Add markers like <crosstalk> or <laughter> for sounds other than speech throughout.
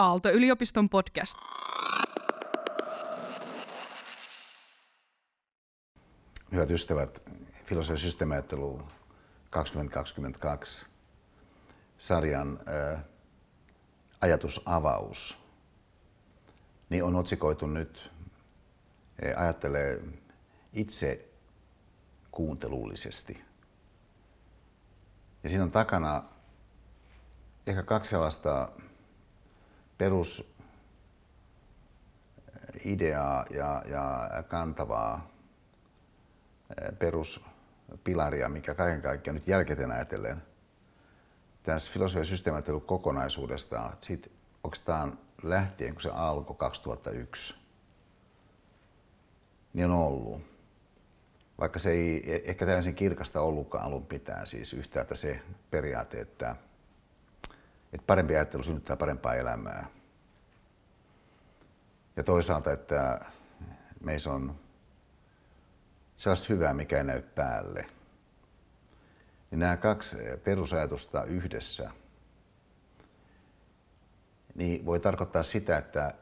Aalto-yliopiston podcast. Hyvät ystävät, filosofia systeemiajattelu 2022 sarjan ää, ajatusavaus niin on otsikoitu nyt ää, ajattelee itse kuuntelullisesti. Ja siinä on takana ehkä kaksi sellaista perusideaa ja, ja kantavaa peruspilaria, mikä kaiken kaikkiaan nyt jälkikäteen ajatellen tässä filosofian systeemattelun kokonaisuudesta, siitä oikeastaan lähtien, kun se alkoi 2001, niin on ollut. Vaikka se ei e- ehkä täysin kirkasta ollutkaan alun pitää, siis yhtäältä se periaate, että, että parempi ajattelu synnyttää parempaa elämää. Ja toisaalta, että meissä on sellaista hyvää, mikä ei näy päälle. Niin nämä kaksi perusajatusta yhdessä niin voi tarkoittaa sitä, että,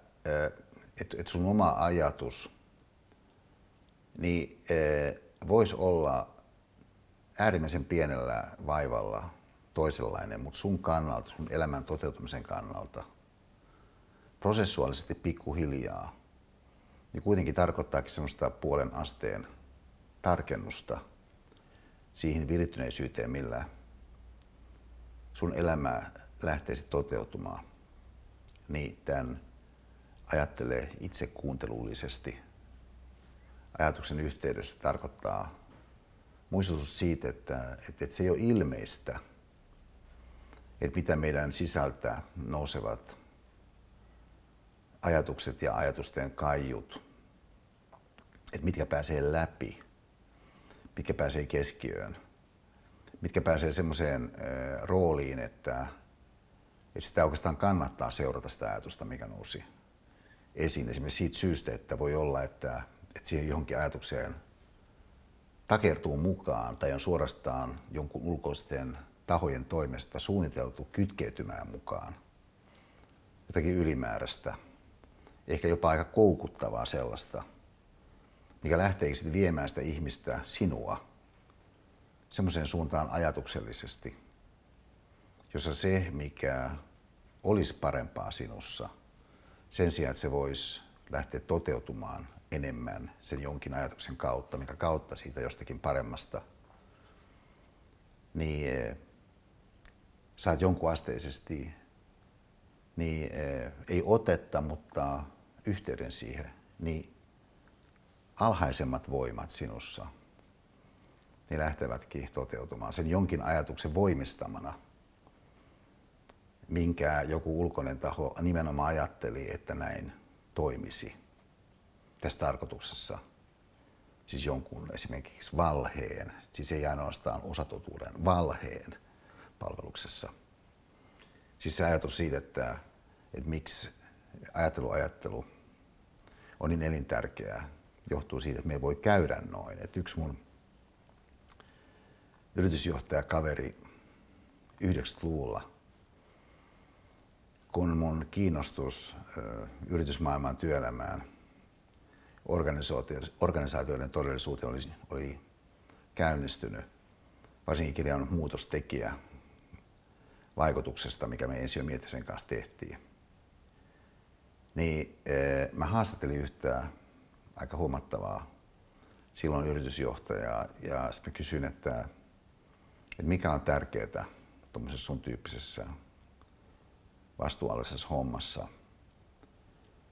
että sun oma ajatus niin voisi olla äärimmäisen pienellä vaivalla toisenlainen, mutta sun kannalta, sun elämän toteutumisen kannalta, prosessuaalisesti pikkuhiljaa, niin kuitenkin tarkoittaakin semmoista puolen asteen tarkennusta siihen virittyneisyyteen, millä sun elämä lähteisi toteutumaan, niin tämän ajattelee itse kuuntelullisesti. Ajatuksen yhteydessä tarkoittaa muistutus siitä, että, että, että se ei ole ilmeistä, että mitä meidän sisältä nousevat ajatukset ja ajatusten kaiut, että mitkä pääsee läpi – mitkä pääsee keskiöön, mitkä pääsee semmoiseen rooliin, että, että sitä oikeastaan kannattaa seurata sitä ajatusta, mikä nousi esiin. Esimerkiksi siitä syystä, että voi olla, että, että siihen johonkin ajatukseen takertuu mukaan tai on suorastaan jonkun ulkoisten tahojen toimesta suunniteltu kytkeytymään mukaan. Jotakin ylimääräistä, ehkä jopa aika koukuttavaa sellaista – mikä lähtee sitten viemään sitä ihmistä, sinua, semmoiseen suuntaan ajatuksellisesti, jossa se, mikä olisi parempaa sinussa, sen sijaan, että se voisi lähteä toteutumaan enemmän sen jonkin ajatuksen kautta, mikä kautta siitä jostakin paremmasta, niin eh, saat jonkun asteisesti niin, eh, ei otetta, mutta yhteyden siihen, niin alhaisemmat voimat sinussa, niin lähtevätkin toteutumaan sen jonkin ajatuksen voimistamana, minkä joku ulkoinen taho nimenomaan ajatteli, että näin toimisi tässä tarkoituksessa. Siis jonkun esimerkiksi valheen, siis ei ainoastaan osatotuuden, valheen palveluksessa. Siis se ajatus siitä, että, että miksi ajattelu ajattelu on niin elintärkeää johtuu siitä, että meillä voi käydä noin. Et yksi mun yritysjohtajakaveri 90-luvulla, kun mun kiinnostus yritysmaailman työelämään, organisaatioiden todellisuuteen oli, oli käynnistynyt, varsinkin kirjan muutostekijä vaikutuksesta, mikä me ensi sen kanssa tehtiin. Niin mä haastattelin yhtä aika huomattavaa silloin yritysjohtajaa. Ja sitten kysyin, että, että mikä on tärkeää tuommoisessa sun tyyppisessä vastuullisessa hommassa.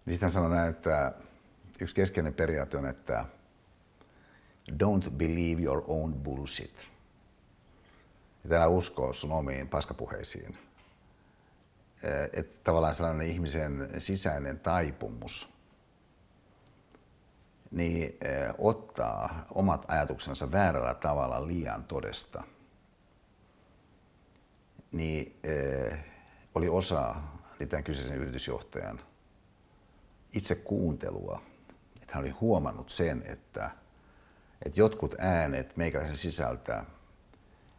Niin sitten hän sanoi näin, että yksi keskeinen periaate on, että don't believe your own bullshit. Että älä usko sun omiin paskapuheisiin. Että tavallaan sellainen ihmisen sisäinen taipumus – niin ottaa omat ajatuksensa väärällä tavalla liian todesta, niin oli osa tämän kyseisen yritysjohtajan itse kuuntelua. Että hän oli huomannut sen, että, että jotkut äänet meikäläisen sisältä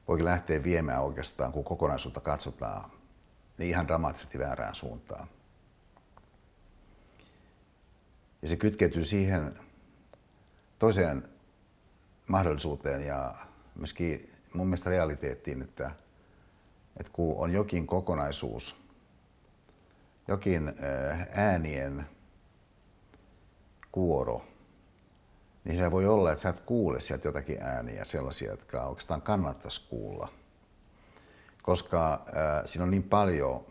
Voikin lähteä viemään oikeastaan, kun kokonaisuutta katsotaan, niin ihan dramaattisesti väärään suuntaan. Ja se kytkeytyy siihen toiseen mahdollisuuteen ja myöskin mun mielestä realiteettiin, että, että kun on jokin kokonaisuus, jokin äänien kuoro, niin se voi olla, että sä et kuule sieltä jotakin ääniä, sellaisia, jotka oikeastaan kannattaisi kuulla. Koska äh, siinä on niin paljon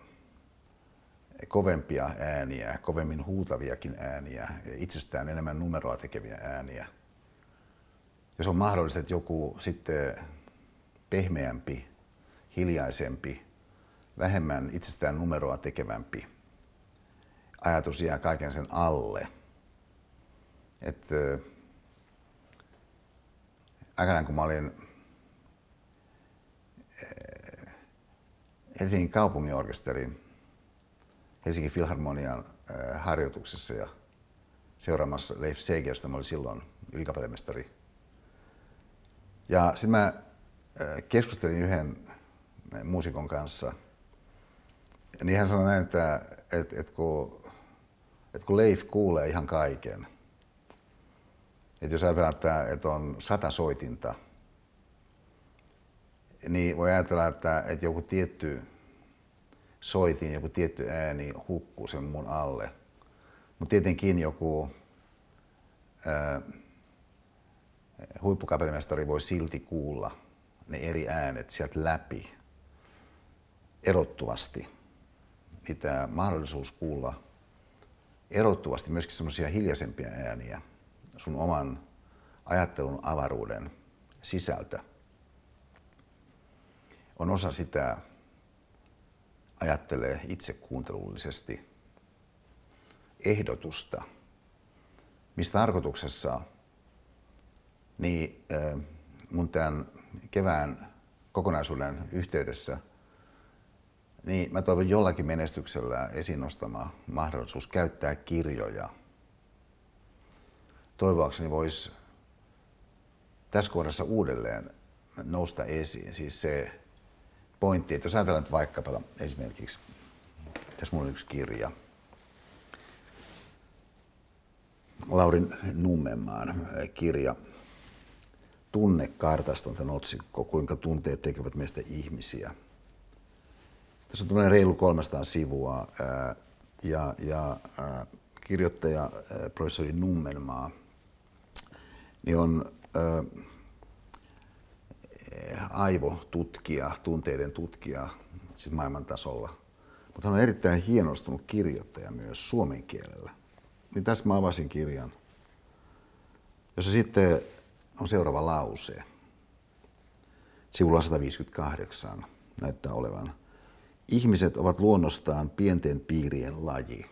kovempia ääniä, kovemmin huutaviakin ääniä, itsestään enemmän numeroa tekeviä ääniä. Jos on mahdollista, että joku sitten pehmeämpi, hiljaisempi, vähemmän itsestään numeroa tekevämpi ajatus jää kaiken sen alle. Että aikanaan kun mä olin Helsingin kaupunginorkesterin Helsingin Filharmonian harjoituksessa ja seuraamassa Leif Segerstä. Mä olin silloin ylikapellemestari. Ja sitten mä keskustelin yhden muusikon kanssa. Niin hän sanoi näin, että, että, että, kun, että kun Leif kuulee ihan kaiken, että jos ajatellaan, että, että on sata soitinta, niin voi ajatella, että, että joku tietty soitin, joku tietty ääni hukkuu sen mun alle. Mutta tietenkin joku ää, huippukapellimestari voi silti kuulla ne eri äänet sieltä läpi erottuvasti. Mitä mahdollisuus kuulla erottuvasti myöskin semmoisia hiljaisempia ääniä sun oman ajattelun avaruuden sisältä on osa sitä ajattelee itse kuuntelullisesti ehdotusta, mistä tarkoituksessa niin mun tämän kevään kokonaisuuden yhteydessä niin mä toivon jollakin menestyksellä esiin nostama mahdollisuus käyttää kirjoja. Toivoakseni voisi tässä kohdassa uudelleen nousta esiin. Siis se pointti, että jos ajatellaan nyt vaikkapa esimerkiksi, tässä mulla on yksi kirja, Laurin Nummenmaan kirja, Tunnekartasta on tämän otsikko, kuinka tunteet tekevät meistä ihmisiä. Tässä on tämmöinen reilu 300 sivua ja, ja kirjoittaja professori Nummenmaa niin on aivotutkija, tunteiden tutkija, siis maailman tasolla. Mutta hän on erittäin hienostunut kirjoittaja myös suomen kielellä. Niin tässä mä avasin kirjan, jossa sitten on seuraava lause. Sivulla 158 näyttää olevan. Ihmiset ovat luonnostaan pienten piirien laji.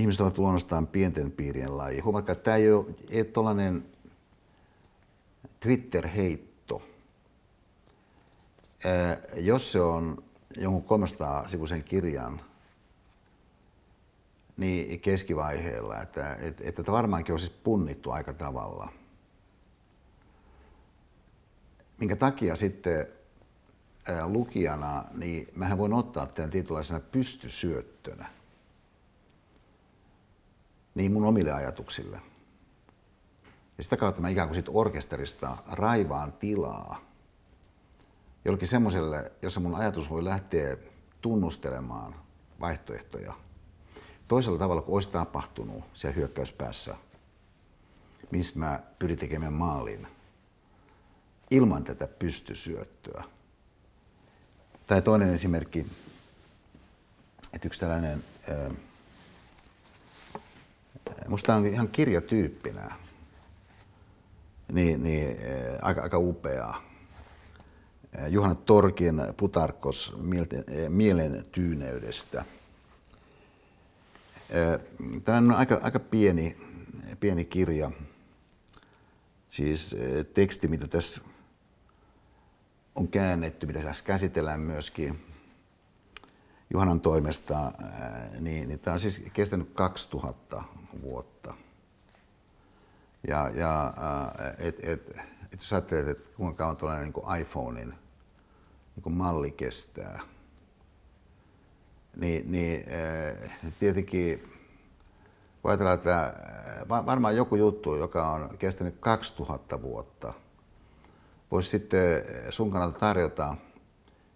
Ihmiset ovat luonnostaan pienten piirien laji. Huomatkaa, että tämä ei ole, ole Twitter-heitto. Jos se on jonkun 300 sivuisen kirjan niin keskivaiheella, että, että, että varmaankin on siis punnittu aika tavalla. Minkä takia sitten lukijana, niin mähän voin ottaa tämän tietynlaisena pystysyöttönä niin mun omille ajatuksille. Ja sitä kautta mä ikään kuin sit orkesterista raivaan tilaa jollekin semmoiselle, jossa mun ajatus voi lähteä tunnustelemaan vaihtoehtoja toisella tavalla kuin olisi tapahtunut siellä hyökkäyspäässä, missä mä pyrin tekemään maalin ilman tätä pystysyöttöä. Tai toinen esimerkki, että yksi tällainen, musta on ihan kirjatyyppinä, niin, niin eh, aika, aika upeaa. Eh, Juhana Torkin Putarkos eh, mielen tyyneydestä. Tämä on aika, aika pieni, pieni kirja, siis teksti, mitä tässä on käännetty, mitä tässä käsitellään myöskin Juhanan toimesta, niin, niin tämä on siis kestänyt 2000 vuotta. Ja, ja äh, et, et, et jos ajattelet, että kuinka kauan tuollainen niin iPhonein niin malli kestää, niin, niin tietenkin voi ajatella, että varmaan joku juttu, joka on kestänyt 2000 vuotta, voisi sitten sun kannalta tarjota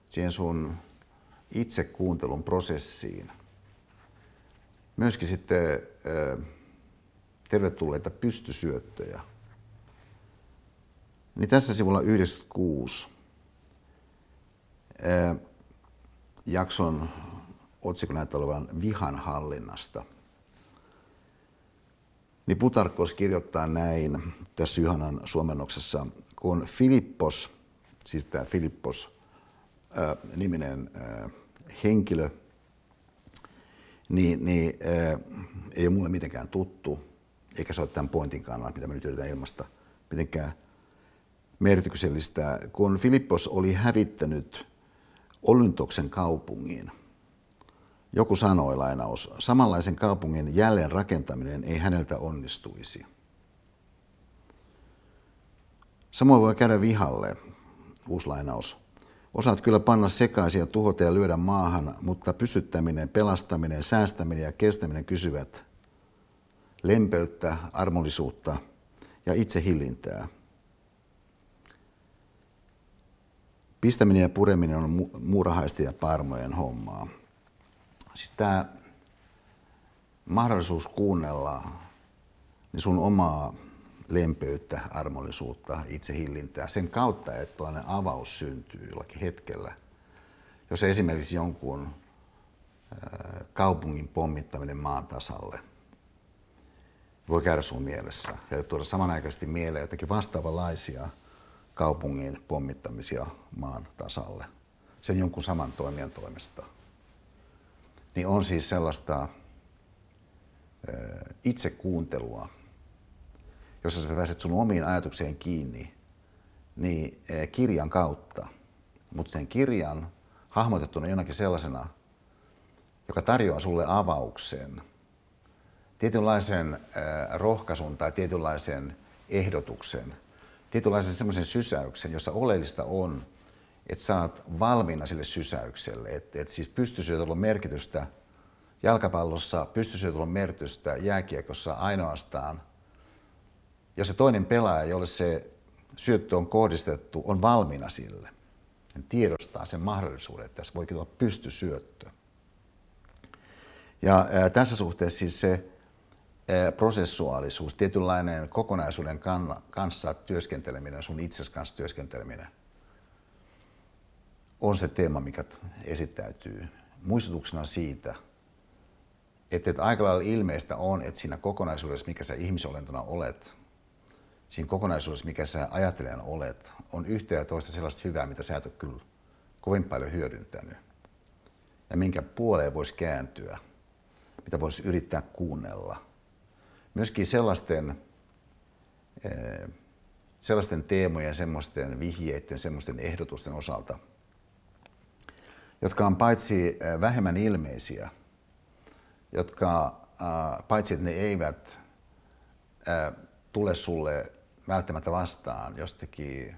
siihen sun itse kuuntelun prosessiin myöskin sitten tervetulleita pystysyöttöjä. Niin tässä sivulla 96 jakson otsikon näyttää olevan vihan hallinnasta. Niin Putarkos kirjoittaa näin tässä Syhanan suomennoksessa, kun Filippos, siis tämä Filippos niminen henkilö, niin, niin ää, ei ole mulle mitenkään tuttu, eikä se ole tämän pointin kannalta, mitä me nyt yritetään ilmasta, mitenkään merkityksellistä. Kun Filippos oli hävittänyt Olyntoksen kaupungin, joku sanoi lainaus, samanlaisen kaupungin jälleen rakentaminen ei häneltä onnistuisi. Samoin voi käydä vihalle, uusi lainaus. Osaat kyllä panna sekaisin tuhota ja lyödä maahan, mutta pysyttäminen, pelastaminen, säästäminen ja kestäminen kysyvät lempeyttä, armollisuutta ja itsehillintää. Pistäminen ja pureminen on muurahaisten ja parmojen hommaa. Siis tämä mahdollisuus kuunnella niin sun omaa lempeyttä, armollisuutta, itsehillintää sen kautta, että tällainen avaus syntyy jollakin hetkellä. Jos esimerkiksi jonkun kaupungin pommittaminen maan tasalle voi käydä sun mielessä ja tuoda samanaikaisesti mieleen jotakin vastaavanlaisia kaupungin pommittamisia maan tasalle sen jonkun saman toimijan toimesta. Niin on siis sellaista itse kuuntelua, jossa sä pääset sun omiin ajatukseen kiinni, niin eh, kirjan kautta. Mutta sen kirjan hahmotettuna jonakin sellaisena, joka tarjoaa sulle avauksen, tietynlaisen eh, rohkaisun tai tietynlaisen ehdotuksen, tietynlaisen semmoisen sysäyksen, jossa oleellista on, että oot valmiina sille sysäykselle. Että et siis pystysyötöllä merkitystä. Jalkapallossa, pystysyötöllä merkitystä. Jääkiekossa ainoastaan – jos se toinen pelaaja, jolle se syöttö on kohdistettu, on valmiina sille, niin tiedostaa sen mahdollisuuden, että tässä voikin olla pystysyöttö. Ja ää, tässä suhteessa siis se ää, prosessuaalisuus, tietynlainen kokonaisuuden kann, kanssa työskenteleminen, sun itses kanssa työskenteleminen, on se teema, mikä esittäytyy muistutuksena siitä, että, että aika lailla ilmeistä on, että siinä kokonaisuudessa, mikä sä ihmisolentona olet, siinä kokonaisuudessa, mikä sä ajattelijana olet, on yhtä ja toista sellaista hyvää, mitä sä et ole kyllä kovin paljon hyödyntänyt. Ja minkä puoleen voisi kääntyä, mitä voisi yrittää kuunnella. Myöskin sellaisten, eh, sellaisten teemojen, semmoisten vihjeiden, semmoisten ehdotusten osalta, jotka on paitsi eh, vähemmän ilmeisiä, jotka paitsi että ne eivät tule sulle välttämättä vastaan jostakin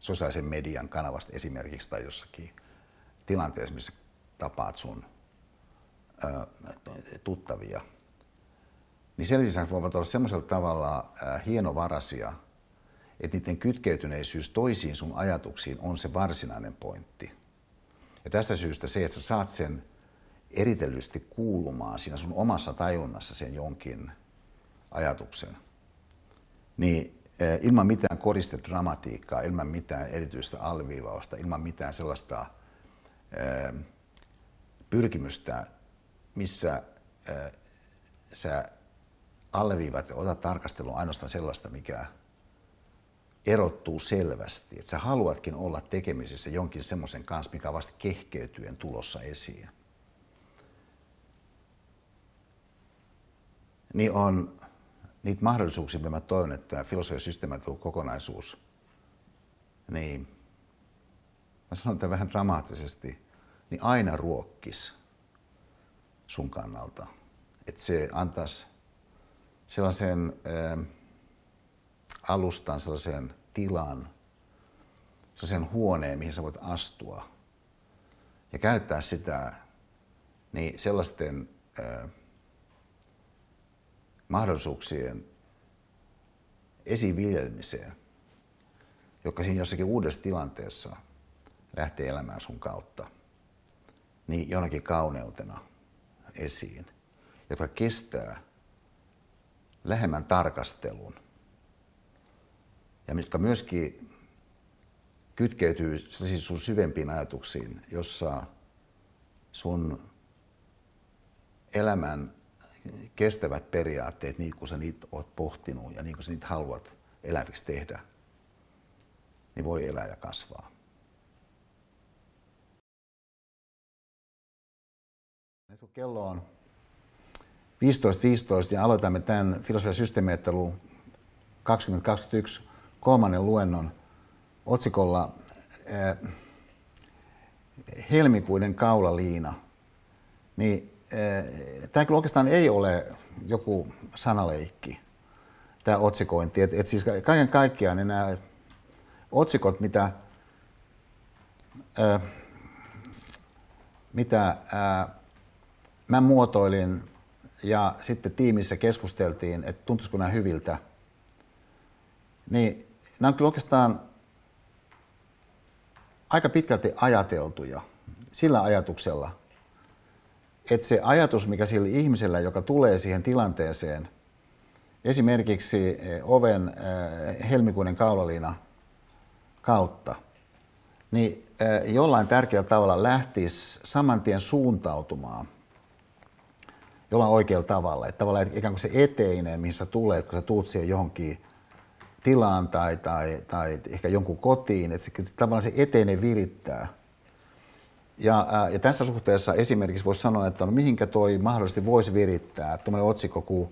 sosiaalisen median kanavasta esimerkiksi tai jossakin tilanteessa, missä tapaat sun tuttavia, niin sen lisäksi voivat olla semmoisella tavalla hienovarasia, että niiden kytkeytyneisyys toisiin sun ajatuksiin on se varsinainen pointti. Ja tästä syystä se, että sä saat sen eritellysti kuulumaan siinä sun omassa tajunnassa sen jonkin ajatuksen, niin ilman mitään koristedramatiikkaa, ilman mitään erityistä alviivausta, ilman mitään sellaista eh, pyrkimystä, missä eh, sä alleviivat ja otat tarkasteluun ainoastaan sellaista, mikä erottuu selvästi. Että sä haluatkin olla tekemisissä jonkin semmoisen kanssa, mikä on vasta kehkeytyen tulossa esiin. Niin on niitä mahdollisuuksia, mitä mä toivon, että filosofia systemaattinen kokonaisuus, niin mä sanon tämän vähän dramaattisesti, niin aina ruokkis sun kannalta. Että se antaisi sellaisen äh, alustan, sellaisen tilan, sellaisen huoneen, mihin sä voit astua ja käyttää sitä niin sellaisten ää, mahdollisuuksien esiviljelmiseen, joka siinä jossakin uudessa tilanteessa lähtee elämään sun kautta, niin jonakin kauneutena esiin, joka kestää lähemmän tarkastelun ja jotka myöskin kytkeytyy siis sun syvempiin ajatuksiin, jossa sun elämän kestävät periaatteet, niin kuin sä niitä oot pohtinut ja niin kuin sä niitä haluat eläviksi tehdä, niin voi elää ja kasvaa. Nyt kun kello on 15.15 .15 ja aloitamme tämän filosofian systeemiajattelun 2021 kolmannen luennon otsikolla äh, Helmikuinen kaulaliina, niin tämä kyllä oikeastaan ei ole joku sanaleikki, tämä otsikointi. Et, et siis kaiken kaikkiaan niin nämä otsikot, mitä, äh, mitä äh, mä muotoilin ja sitten tiimissä keskusteltiin, että tuntuisiko nämä hyviltä, niin nämä on kyllä oikeastaan aika pitkälti ajateltuja sillä ajatuksella, että se ajatus, mikä sillä ihmisellä, joka tulee siihen tilanteeseen, esimerkiksi eh, oven eh, helmikuinen kaulaliina kautta, niin eh, jollain tärkeällä tavalla lähtisi saman tien suuntautumaan jollain oikealla tavalla. Että tavallaan että ikään kuin se eteinen, mihin sä tulet, kun sä tuut siihen johonkin tilaan tai, tai, tai ehkä jonkun kotiin, että se, tavallaan se eteinen virittää. Ja, ja tässä suhteessa esimerkiksi voisi sanoa, että no mihinkä toi mahdollisesti voisi virittää, tuommoinen otsikko kuin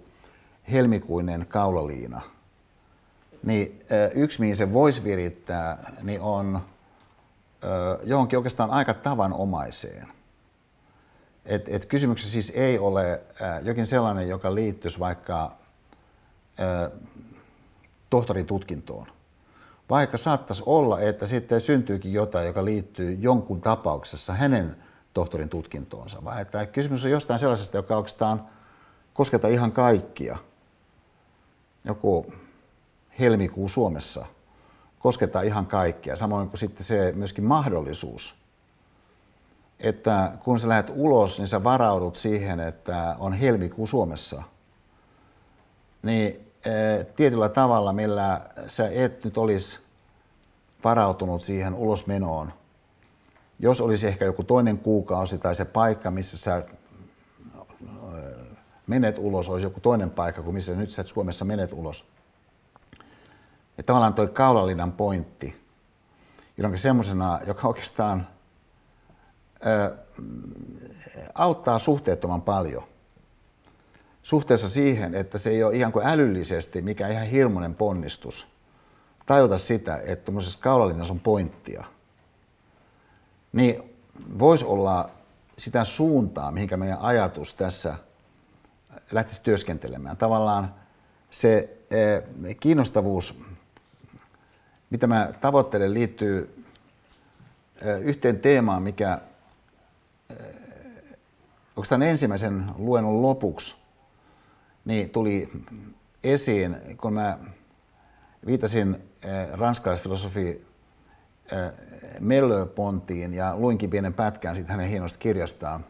helmikuinen kaulaliina. Niin yksi, mihin se voisi virittää, niin on johonkin oikeastaan aika tavanomaiseen. Et, et kysymyksessä siis ei ole jokin sellainen, joka liittyisi vaikka tohtorin tutkintoon. Vaikka saattaisi olla, että sitten syntyykin jotain, joka liittyy jonkun tapauksessa hänen tohtorin tutkintoonsa, vai että kysymys on jostain sellaisesta, joka oikeastaan kosketa ihan kaikkia. Joku helmikuu Suomessa koskettaa ihan kaikkia, samoin kuin sitten se myöskin mahdollisuus, että kun sä lähdet ulos, niin sä varaudut siihen, että on helmikuu Suomessa. Niin tietyllä tavalla, millä sä et nyt olisi varautunut siihen ulosmenoon. Jos olisi ehkä joku toinen kuukausi tai se paikka, missä sä menet ulos, olisi joku toinen paikka kuin missä nyt sä Suomessa menet ulos. Ja tavallaan toi kaulalinnan pointti, jolloin semmoisena, joka oikeastaan ö, auttaa suhteettoman paljon – suhteessa siihen, että se ei ole ihan kuin älyllisesti mikä ihan hirmuinen ponnistus tajuta sitä, että tuommoisessa kaulalinnassa on pointtia, niin voisi olla sitä suuntaa, mihinkä meidän ajatus tässä lähtisi työskentelemään. Tavallaan se eh, kiinnostavuus, mitä mä tavoittelen, liittyy eh, yhteen teemaan, mikä eh, oikeastaan ensimmäisen luennon lopuksi niin tuli esiin, kun mä viitasin eh, ranskalaisfilosofi eh, Mellö-Pontiin ja luinkin pienen pätkän siitä hänen hienosta kirjastaan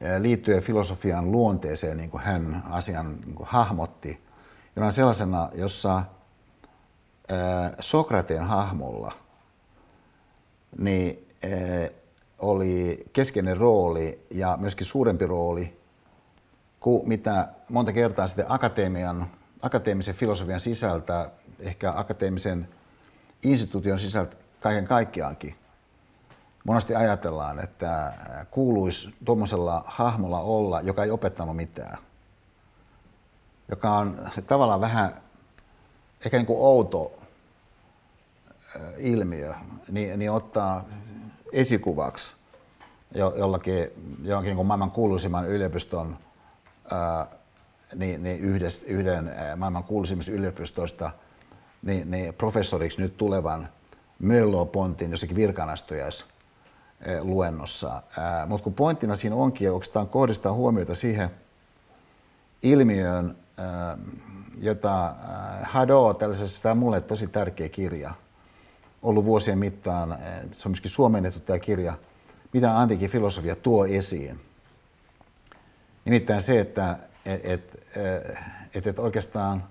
eh, liittyen filosofian luonteeseen, niin kuin hän asian niin kuin hahmotti, jonain sellaisena, jossa Sokrateen hahmolla niin, oli keskeinen rooli ja myöskin suurempi rooli kuin mitä monta kertaa sitten akatemian, akateemisen filosofian sisältä, ehkä akateemisen instituution sisältä kaiken kaikkiaankin. Monesti ajatellaan, että kuuluisi tuommoisella hahmolla olla, joka ei opettanut mitään. Joka on tavallaan vähän ehkä niin kuin outo ilmiö, niin, niin ottaa esikuvaksi jollakin, jollakin niin maailman kuuluisimman yliopiston niin, niin yhdes, yhden maailman kuuluisimmista yliopistoista niin, niin professoriksi nyt tulevan Möllo Pontin jossakin virkanastojais luennossa. Mutta kun pointtina siinä onkin, oikeastaan kohdistaa huomiota siihen ilmiöön, jota Hado, tällaisessa, tämä on mulle tosi tärkeä kirja, ollut vuosien mittaan, se on myöskin suomennettu tämä kirja, mitä antiikin filosofia tuo esiin. Nimittäin se, että et, et, et, et oikeastaan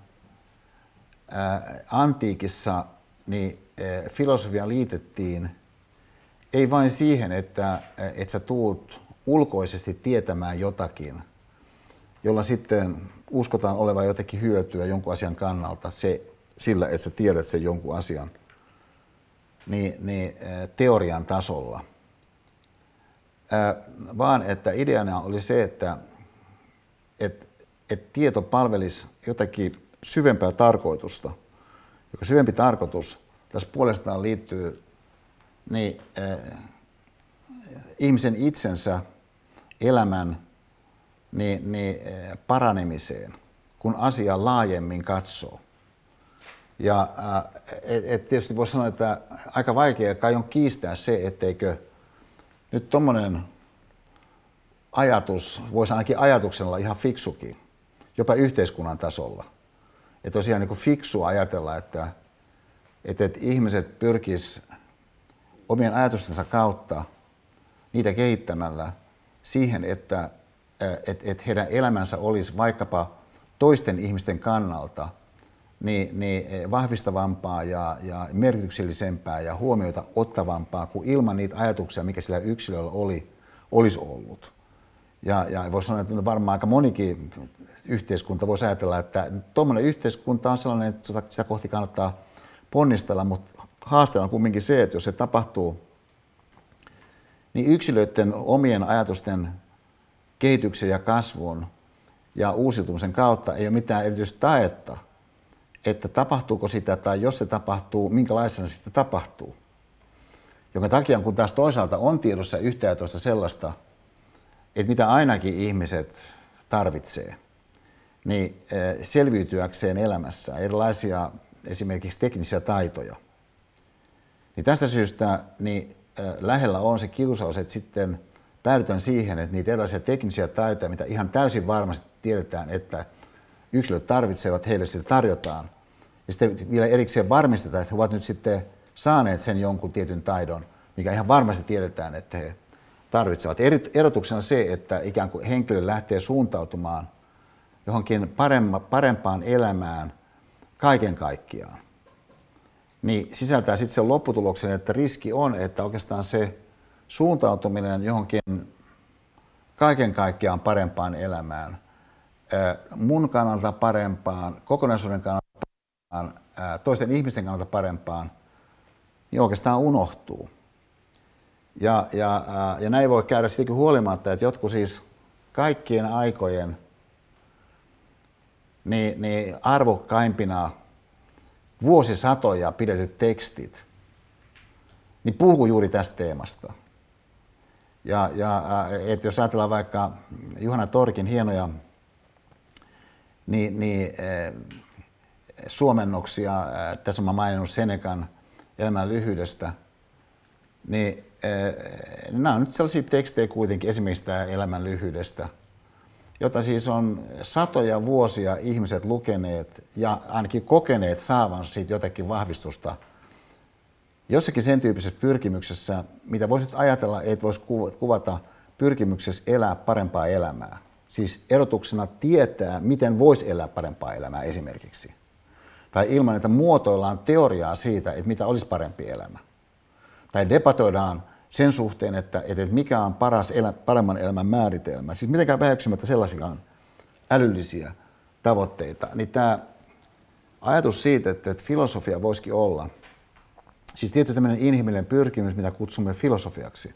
antiikissa niin filosofia liitettiin ei vain siihen, että, että sä tuut ulkoisesti tietämään jotakin, jolla sitten uskotaan olevan jotenkin hyötyä jonkun asian kannalta se, sillä, että sä tiedät sen jonkun asian, niin, niin teorian tasolla. vaan että ideana oli se, että, että, että tieto palvelisi jotakin syvempää tarkoitusta, joka syvempi tarkoitus tässä puolestaan liittyy niin, äh, ihmisen itsensä elämän niin, niin, äh, paranemiseen, kun asia laajemmin katsoo. Ja äh, et, et tietysti voisi sanoa, että aika vaikea kai on kiistää se, etteikö nyt tuommoinen ajatus, voisi ainakin ajatuksella ihan fiksukin, jopa yhteiskunnan tasolla. Että olisi ihan niin kuin fiksu ajatella, että, että, että ihmiset pyrkis omien ajatustensa kautta, niitä kehittämällä siihen, että, että, että heidän elämänsä olisi vaikkapa toisten ihmisten kannalta niin, niin vahvistavampaa ja, ja merkityksellisempää ja huomiota ottavampaa kuin ilman niitä ajatuksia, mikä sillä yksilöllä oli, olisi ollut. Ja, ja voisi sanoa, että varmaan aika monikin yhteiskunta voisi ajatella, että tuommoinen yhteiskunta on sellainen, että sitä kohti kannattaa ponnistella, mutta haasteena on kumminkin se, että jos se tapahtuu, niin yksilöiden omien ajatusten kehityksen ja kasvun ja uusiutumisen kautta ei ole mitään erityistä taetta, että tapahtuuko sitä tai jos se tapahtuu, minkälaisena sitä tapahtuu. Jonka takia, kun taas toisaalta on tiedossa yhtä ja toista sellaista, että mitä ainakin ihmiset tarvitsee, niin eh, selviytyäkseen elämässä erilaisia esimerkiksi teknisiä taitoja – niin tästä syystä niin lähellä on se kiusaus, että sitten päädytään siihen, että niitä erilaisia teknisiä taitoja, mitä ihan täysin varmasti tiedetään, että yksilöt tarvitsevat, heille sitä tarjotaan. Ja sitten vielä erikseen varmistetaan, että he ovat nyt sitten saaneet sen jonkun tietyn taidon, mikä ihan varmasti tiedetään, että he tarvitsevat. Erotuksena se, että ikään kuin henkilö lähtee suuntautumaan johonkin parempaan elämään kaiken kaikkiaan niin sisältää sitten sen lopputuloksen, että riski on, että oikeastaan se suuntautuminen johonkin kaiken kaikkiaan parempaan elämään, mun kannalta parempaan, kokonaisuuden kannalta parempaan, toisten ihmisten kannalta parempaan, niin oikeastaan unohtuu. Ja, ja, ja näin voi käydä sittenkin huolimatta, että jotkut siis kaikkien aikojen niin, niin arvokkaimpina vuosisatoja pidetyt tekstit, niin puhuu juuri tästä teemasta. Ja, ja et jos ajatellaan vaikka Juhana Torkin hienoja niin, niin, suomennoksia, tässä mä maininnut Senekan elämän lyhyydestä, niin nämä on nyt sellaisia tekstejä kuitenkin, esimerkiksi tämä elämän lyhyydestä – jota siis on satoja vuosia ihmiset lukeneet ja ainakin kokeneet saavansa siitä jotakin vahvistusta jossakin sen tyyppisessä pyrkimyksessä, mitä voisi nyt ajatella, että voisi kuvata pyrkimyksessä elää parempaa elämää. Siis erotuksena tietää, miten voisi elää parempaa elämää esimerkiksi. Tai ilman, että muotoillaan teoriaa siitä, että mitä olisi parempi elämä. Tai debatoidaan sen suhteen, että, että mikä on paras elä, paremman elämän määritelmä. Siis mitenkään väheksymättä sellaisiaan älyllisiä tavoitteita. Niin tämä ajatus siitä, että, että filosofia voisikin olla, siis tietty tämmöinen inhimillinen pyrkimys, mitä kutsumme filosofiaksi.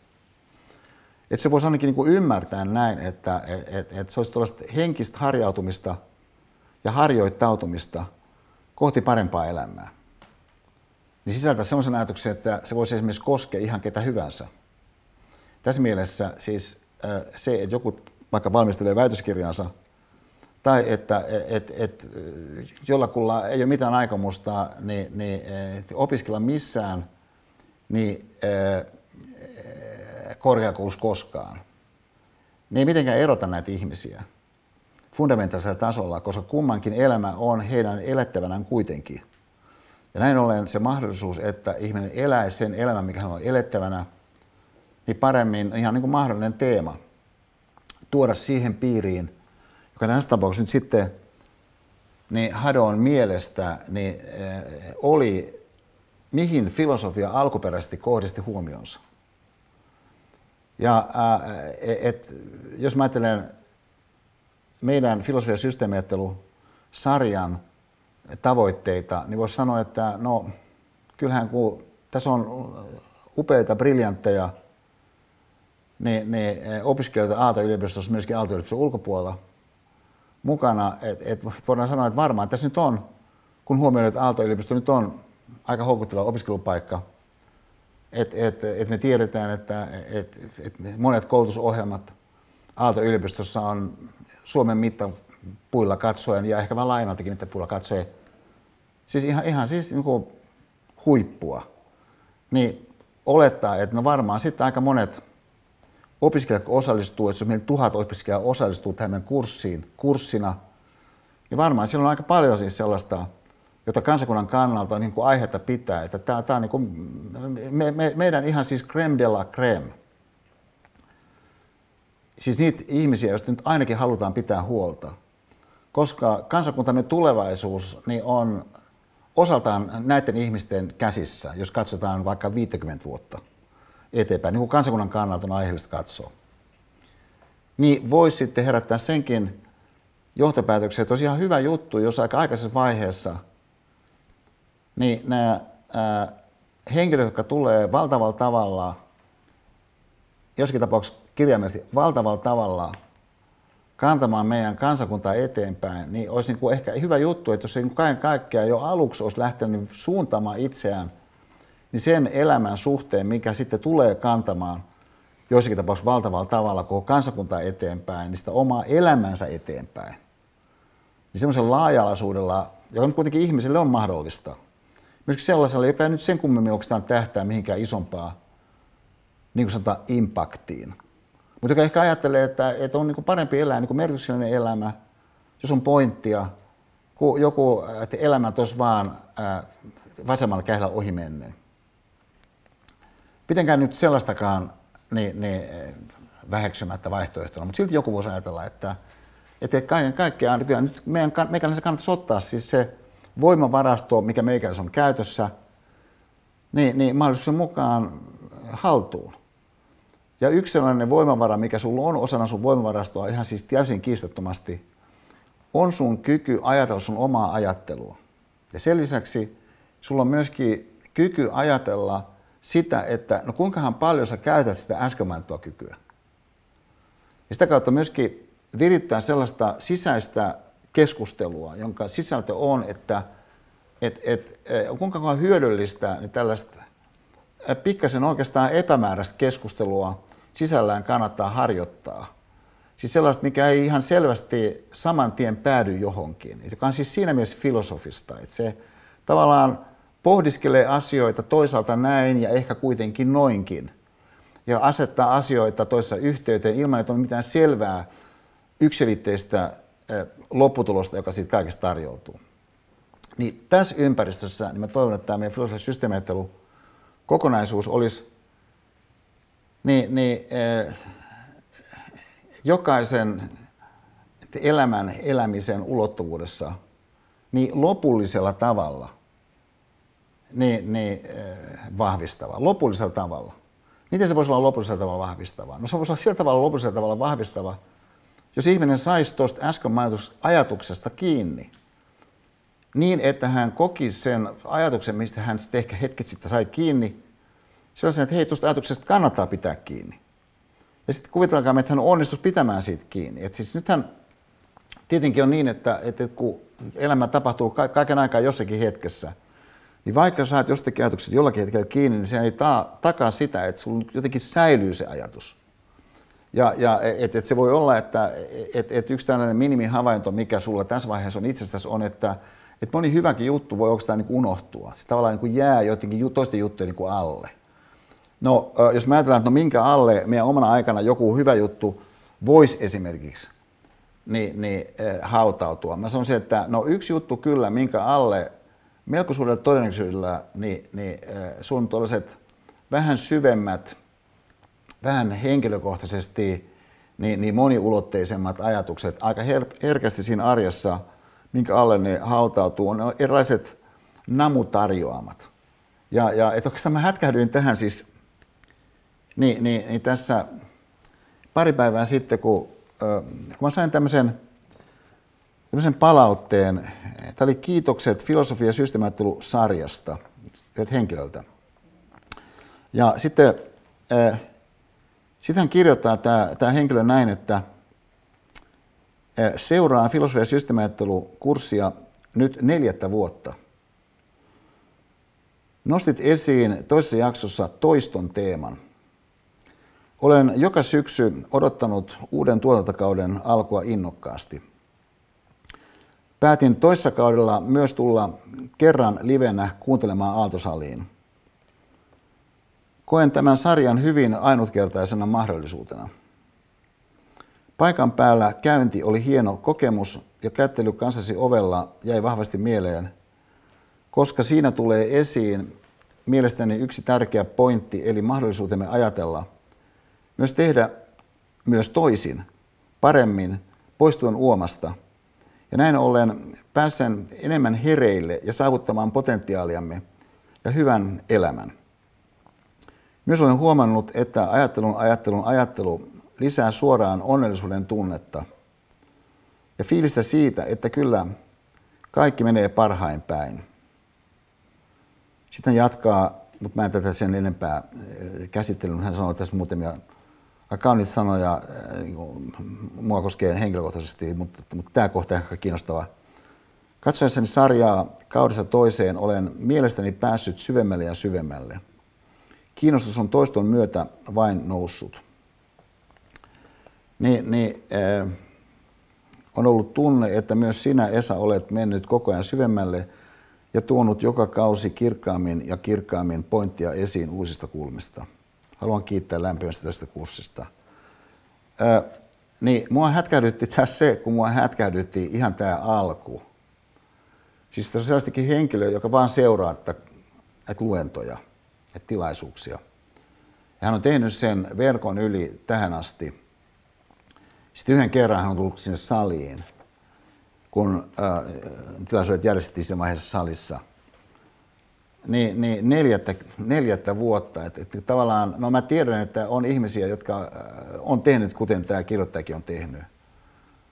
Että se voisi ainakin niin kuin ymmärtää näin, että, että, että se olisi tuollaista henkistä harjautumista ja harjoittautumista kohti parempaa elämää niin sisältää sellaisen ajatuksen, että se voisi esimerkiksi koskea ihan ketä hyvänsä. Tässä mielessä siis se, että joku vaikka valmistelee väitöskirjansa, tai että et, et, jollakulla ei ole mitään aikomusta niin, niin, opiskella missään, niin korkeakoulussa koskaan, niin ei mitenkään erota näitä ihmisiä fundamentaalisella tasolla, koska kummankin elämä on heidän elettävänään kuitenkin. Ja näin ollen se mahdollisuus, että ihminen eläisi sen elämän, mikä hän on elettävänä, niin paremmin ihan niin kuin mahdollinen teema tuoda siihen piiriin, joka tässä tapauksessa nyt sitten niin Hadon mielestä niin, äh, oli, mihin filosofia alkuperäisesti kohdisti huomionsa. Ja äh, et, jos mä ajattelen meidän filosofia- ja systeemiajattelu-sarjan tavoitteita, niin voisi sanoa, että no kyllähän kun tässä on upeita, briljantteja ne, ne opiskelijoita Aalto-yliopistossa, myöskin Aalto-yliopiston ulkopuolella mukana, että et voidaan sanoa, että varmaan tässä nyt on, kun huomioidaan, että Aalto-yliopisto nyt on aika houkutteleva opiskelupaikka, että et, et me tiedetään, että et, et monet koulutusohjelmat Aalto-yliopistossa on Suomen mittapuilla katsoen ja ehkä vähän laajemmaltakin mittapuilla katsoen, siis ihan, ihan siis niin huippua, niin olettaa, että no varmaan sitten aika monet opiskelijat osallistuu, että jos meillä tuhat opiskelijaa osallistuu tähän kurssiin, kurssina, niin varmaan siellä on aika paljon siis sellaista, jota kansakunnan kannalta niin kuin aihetta pitää, että tämä, tämä on niin kuin me, me, meidän ihan siis creme de la creme siis niitä ihmisiä, joista nyt ainakin halutaan pitää huolta. Koska kansakuntamme tulevaisuus niin on osaltaan näiden ihmisten käsissä, jos katsotaan vaikka 50 vuotta eteenpäin, niin kuin kansakunnan kannalta on aiheellista katsoa. Niin voisi sitten herättää senkin johtopäätöksen, että olisi ihan hyvä juttu, jos aika aikaisessa vaiheessa niin nämä ää, henkilöt, jotka tulee valtavalla tavalla, joskin tapauksessa kirjaimellisesti valtavalla tavalla kantamaan meidän kansakuntaa eteenpäin, niin olisi niin kuin ehkä hyvä juttu, että jos se niin kaiken kaikkiaan jo aluksi olisi lähtenyt suuntaamaan itseään niin sen elämän suhteen, mikä sitten tulee kantamaan joissakin tapauksissa valtavalla tavalla koko kansakuntaa eteenpäin, niin sitä omaa elämänsä eteenpäin. Niin semmoisella laaja-alaisuudella, joka nyt kuitenkin ihmiselle on mahdollista, myöskin sellaisella, joka ei nyt sen kummemmin oikeastaan tähtää mihinkään isompaa, niin kuin sanotaan, impaktiin. Mutta joka ehkä ajattelee, että, että on niin parempi elää niin merkityksellinen elämä, jos on pointtia, kuin joku, että elämä tuossa vaan ää, vasemmalla kähdellä ohi menneen. Pitenkään nyt sellaistakaan niin, niin, väheksymättä vaihtoehtona, mutta silti joku voisi ajatella, että, että kaiken kaikkiaan kyllä nyt meidän, meikäläisen kannattaisi ottaa siis se voimavarasto, mikä meikäläisen on käytössä, niin, niin mahdollisuuksien mukaan haltuun. Ja yksi sellainen voimavara, mikä sulla on osana sun voimavarastoa ihan siis täysin kiistattomasti, on sun kyky ajatella sun omaa ajattelua. Ja sen lisäksi sulla on myöskin kyky ajatella sitä, että no kuinkahan paljon sä käytät sitä äsken mainittua kykyä. Ja sitä kautta myöskin virittää sellaista sisäistä keskustelua, jonka sisältö on, että et, et, et, kuinka hyödyllistä niin tällaista pikkasen oikeastaan epämääräistä keskustelua sisällään kannattaa harjoittaa. Siis sellaista, mikä ei ihan selvästi saman tien päädy johonkin, joka on siis siinä mielessä filosofista, että se tavallaan pohdiskelee asioita toisaalta näin ja ehkä kuitenkin noinkin. Ja asettaa asioita toisessa yhteyteen ilman, että on mitään selvää yksilitteistä lopputulosta, joka siitä kaikesta tarjoutuu. Niin tässä ympäristössä niin mä toivon, että tämä meidän filosofinen systeemiajattelu kokonaisuus olisi niin, niin eh, jokaisen elämän elämisen ulottuvuudessa niin lopullisella tavalla niin, niin, eh, vahvistava. Lopullisella tavalla. Miten se voisi olla lopullisella tavalla vahvistava? No se voisi olla sillä tavalla lopullisella tavalla vahvistava, jos ihminen saisi tuosta äsken mainitusta ajatuksesta kiinni, niin että hän koki sen ajatuksen, mistä hän ehkä hetket sitten sai kiinni, sellaisen, että hei, tuosta ajatuksesta kannattaa pitää kiinni. Ja sitten kuvitelkaa, että hän onnistuisi pitämään siitä kiinni. Et siis nythän tietenkin on niin, että, että kun elämä tapahtuu kaiken aikaa jossakin hetkessä, niin vaikka saat jostakin ajatuksesta jollakin hetkellä kiinni, niin se ei taa, takaa sitä, että sinulla jotenkin säilyy se ajatus. Ja, ja että et se voi olla, että et, et yksi tällainen minimihavainto, mikä sulla tässä vaiheessa on itsestäsi, on, että et moni hyväkin juttu voi oikeastaan niin unohtua. Se tavallaan niin jää jotenkin toisten juttujen niin alle. No, jos mä ajatellaan, että no minkä alle meidän omana aikana joku hyvä juttu voisi esimerkiksi niin, niin, hautautua. Mä sanoisin, että no yksi juttu kyllä, minkä alle melko suurella todennäköisyydellä niin, niin sun tuollaiset vähän syvemmät, vähän henkilökohtaisesti niin, niin moniulotteisemmat ajatukset aika her- herkästi siinä arjessa, minkä alle ne hautautuu, on erilaiset namutarjoamat. Ja, ja että oikeastaan mä hätkähdyin tähän siis niin, niin, niin tässä pari päivää sitten, kun, kun mä sain tämmöisen, tämmöisen palautteen, tämä oli kiitokset filosofia- ja systemaattilusarjasta yhdeltä henkilöltä. Ja sitten, sitten hän kirjoittaa tämä, tämä henkilö näin, että seuraa filosofia- ja systemaattilukurssia nyt neljättä vuotta. Nostit esiin toisessa jaksossa toiston teeman – olen joka syksy odottanut uuden tuotantokauden alkua innokkaasti. Päätin toissa kaudella myös tulla kerran livenä kuuntelemaan Aaltosaliin. Koen tämän sarjan hyvin ainutkertaisena mahdollisuutena. Paikan päällä käynti oli hieno kokemus ja kättely kanssasi ovella jäi vahvasti mieleen, koska siinä tulee esiin mielestäni yksi tärkeä pointti, eli mahdollisuutemme ajatella – myös tehdä myös toisin, paremmin, poistuen uomasta. Ja näin ollen pääsen enemmän hereille ja saavuttamaan potentiaaliamme ja hyvän elämän. Myös olen huomannut, että ajattelun ajattelun ajattelu lisää suoraan onnellisuuden tunnetta ja fiilistä siitä, että kyllä kaikki menee parhain päin. Sitten jatkaa, mutta mä en tätä sen enempää käsittely, hän sanoo tässä muutamia kauniit sanoja, äh, niin mua koskee henkilökohtaisesti, mutta, mutta tämä kohta ehkä kiinnostava. Katsoessani sarjaa kaudesta toiseen olen mielestäni päässyt syvemmälle ja syvemmälle. Kiinnostus on toiston myötä vain noussut. Niin, niin äh, on ollut tunne, että myös sinä, Esa, olet mennyt koko ajan syvemmälle ja tuonut joka kausi kirkkaammin ja kirkkaammin pointtia esiin uusista kulmista. Haluan kiittää lämpimästi tästä kurssista. Ö, niin, mua hätkähdytti tässä se, kun mua hätkähdytti ihan tämä alku. Siis tässä on sellaistakin henkilö, joka vaan seuraa että, että luentoja, että tilaisuuksia. Ja hän on tehnyt sen verkon yli tähän asti. Sitten yhden kerran hän on tullut sinne saliin, kun äh, tilaisuudet järjestettiin siinä vaiheessa salissa – niin, niin neljättä, neljättä vuotta. Et, et tavallaan, no mä tiedän, että on ihmisiä, jotka äh, on tehnyt, kuten tämä kirjoittajakin on tehnyt.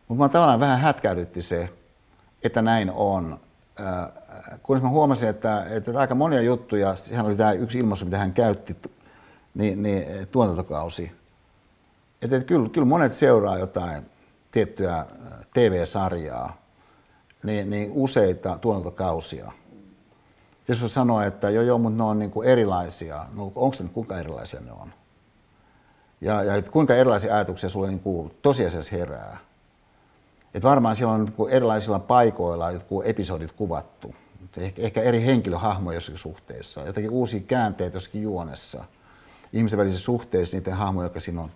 Mutta mä tavallaan vähän hätkäydytti se, että näin on. Äh, kun mä huomasin, että, että aika monia juttuja, sehän oli tämä yksi ilmaisu, mitä hän käytti, niin, niin tuotantokausi. Että, että kyllä, kyllä monet seuraa jotain tiettyä äh, TV-sarjaa, niin, niin useita tuotantokausia – jos sanoo, että joo, joo, mutta ne on niin kuin erilaisia, no onko se, kuinka erilaisia ne on? Ja, ja että kuinka erilaisia ajatuksia sulle niin kuin tosiasiassa herää? Et varmaan siellä on niin erilaisilla paikoilla jotkut episodit kuvattu. Ehkä, ehkä eri henkilöhahmoja jossakin suhteessa, jotakin uusia käänteitä jossakin juonessa. Ihmisten välisissä suhteissa niiden hahmoja, jotka siinä on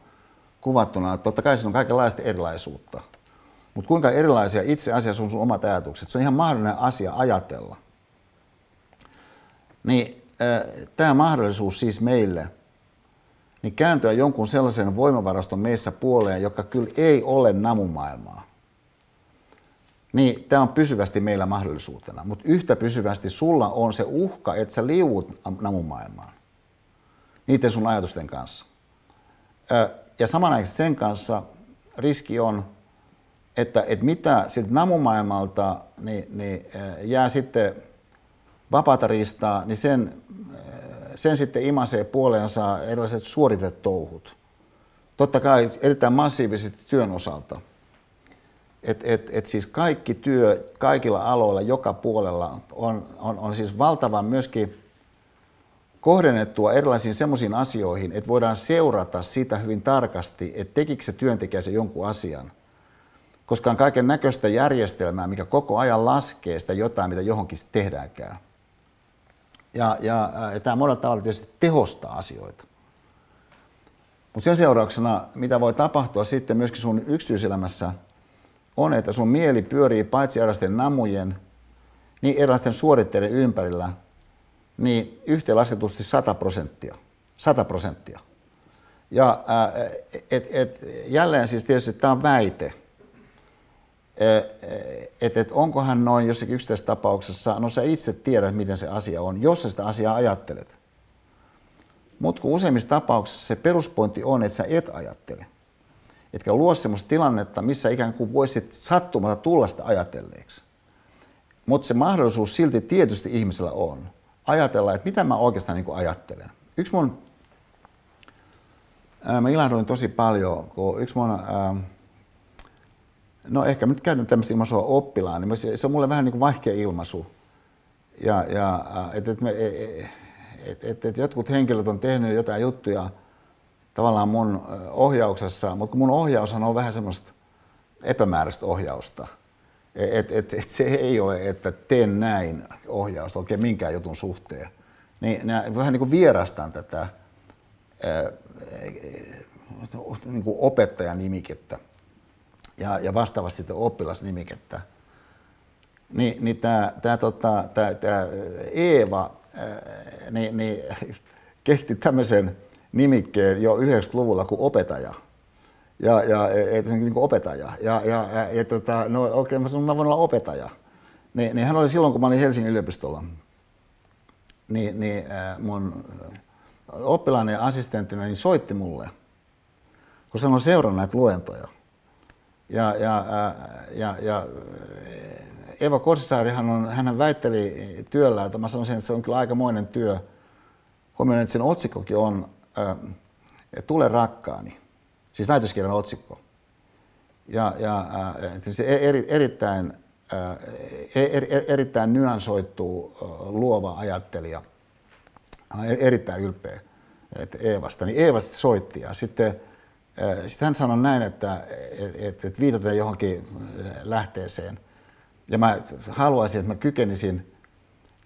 kuvattuna. Totta kai siinä on kaikenlaista erilaisuutta. Mutta kuinka erilaisia itse asiassa on sun omat ajatukset? Se on ihan mahdollinen asia ajatella. Niin tämä mahdollisuus siis meille, niin kääntyä jonkun sellaisen voimavaraston meissä puoleen, joka kyllä ei ole namumaailmaa. Niin tämä on pysyvästi meillä mahdollisuutena, mutta yhtä pysyvästi sulla on se uhka, että sä liuut namumaailmaan niiden sun ajatusten kanssa. Ja samanaikaisesti sen kanssa riski on, että, että mitä siltä namumaailmalta niin, niin jää sitten vapaata riistaa, niin sen, sen sitten imasee puoleensa erilaiset suoritetouhut. Totta kai erittäin massiivisesti työn osalta. Et, et, et siis kaikki työ kaikilla aloilla, joka puolella on, on, on siis valtavan myöskin kohdennettua erilaisiin semmoisiin asioihin, että voidaan seurata sitä hyvin tarkasti, että tekikö se työntekijä se jonkun asian. Koska on kaiken näköistä järjestelmää, mikä koko ajan laskee sitä jotain, mitä johonkin tehdäänkään. Ja, ja, ja tämä monella tavalla tietysti tehostaa asioita. Mutta sen seurauksena, mitä voi tapahtua sitten myöskin sun yksityiselämässä, on, että sun mieli pyörii paitsi erilaisten namujen, niin erilaisten suoritteiden ympärillä, niin yhteenlasketusti 100 prosenttia. 100 prosenttia. Ja et, et, jälleen siis tietysti tämä on väite, että et onkohan noin jossakin yksittäisessä tapauksessa, no sä itse tiedät, miten se asia on, jos sä sitä asiaa ajattelet. Mutta kun useimmissa tapauksissa se peruspointti on, että sä et ajattele. Etkä luo sellaista tilannetta, missä ikään kuin voisit sattumata tulla sitä ajatelleeksi. Mutta se mahdollisuus silti tietysti ihmisellä on ajatella, että mitä mä oikeastaan niin ajattelen. Yksi mun, ää, mä ilahduin tosi paljon, kun yksi mun, ää, no ehkä nyt käytän tämmöistä ilmaisua oppilaan, niin se, se on mulle vähän niin kuin vaikea ilmaisu. Ja, ja että et me, et, e, et, et, et jotkut henkilöt on tehnyt jotain juttuja tavallaan mun ohjauksessa, mutta kun mun ohjaushan on vähän semmoista epämääräistä ohjausta. Et, et, et se ei ole, että teen näin ohjausta oikein minkään jutun suhteen. Niin nää, vähän niin kuin vierastan tätä ää, niin kuin opettajan nimikettä ja, ja vastaavasti sitten oppilasnimikettä. Niin, niin tämä, tämä, tota, tämä, tämä Eeva niin, niin, kehti tämmöisen nimikkeen jo 90-luvulla kuin opettaja. Ja, ja et, niin kuin opettaja. Ja, ja, ja, tota, no okei, okay, mä sanon, mä voin olla opettaja. Niin, niin hän oli silloin, kun mä olin Helsingin yliopistolla. Niin, niin mun oppilainen ja assistenttina niin soitti mulle, koska hän on seurannut näitä luentoja. Ja, ja, äh, ja, ja Eva Korsisaarihan on, hän väitteli työllä, että mä sanoisin, että se on kyllä aikamoinen työ. Huomioon, että sen otsikkokin on äh, Tule rakkaani, siis väitöskirjan otsikko. Ja, ja äh, siis eri, erittäin, äh, eri, erittäin nyansoittu äh, luova ajattelija. On erittäin ylpeä että Eevasta. Niin Eeva soitti ja sitten sitten hän sanoi näin, että, että, että viitataan johonkin lähteeseen – ja mä haluaisin, että mä kykenisin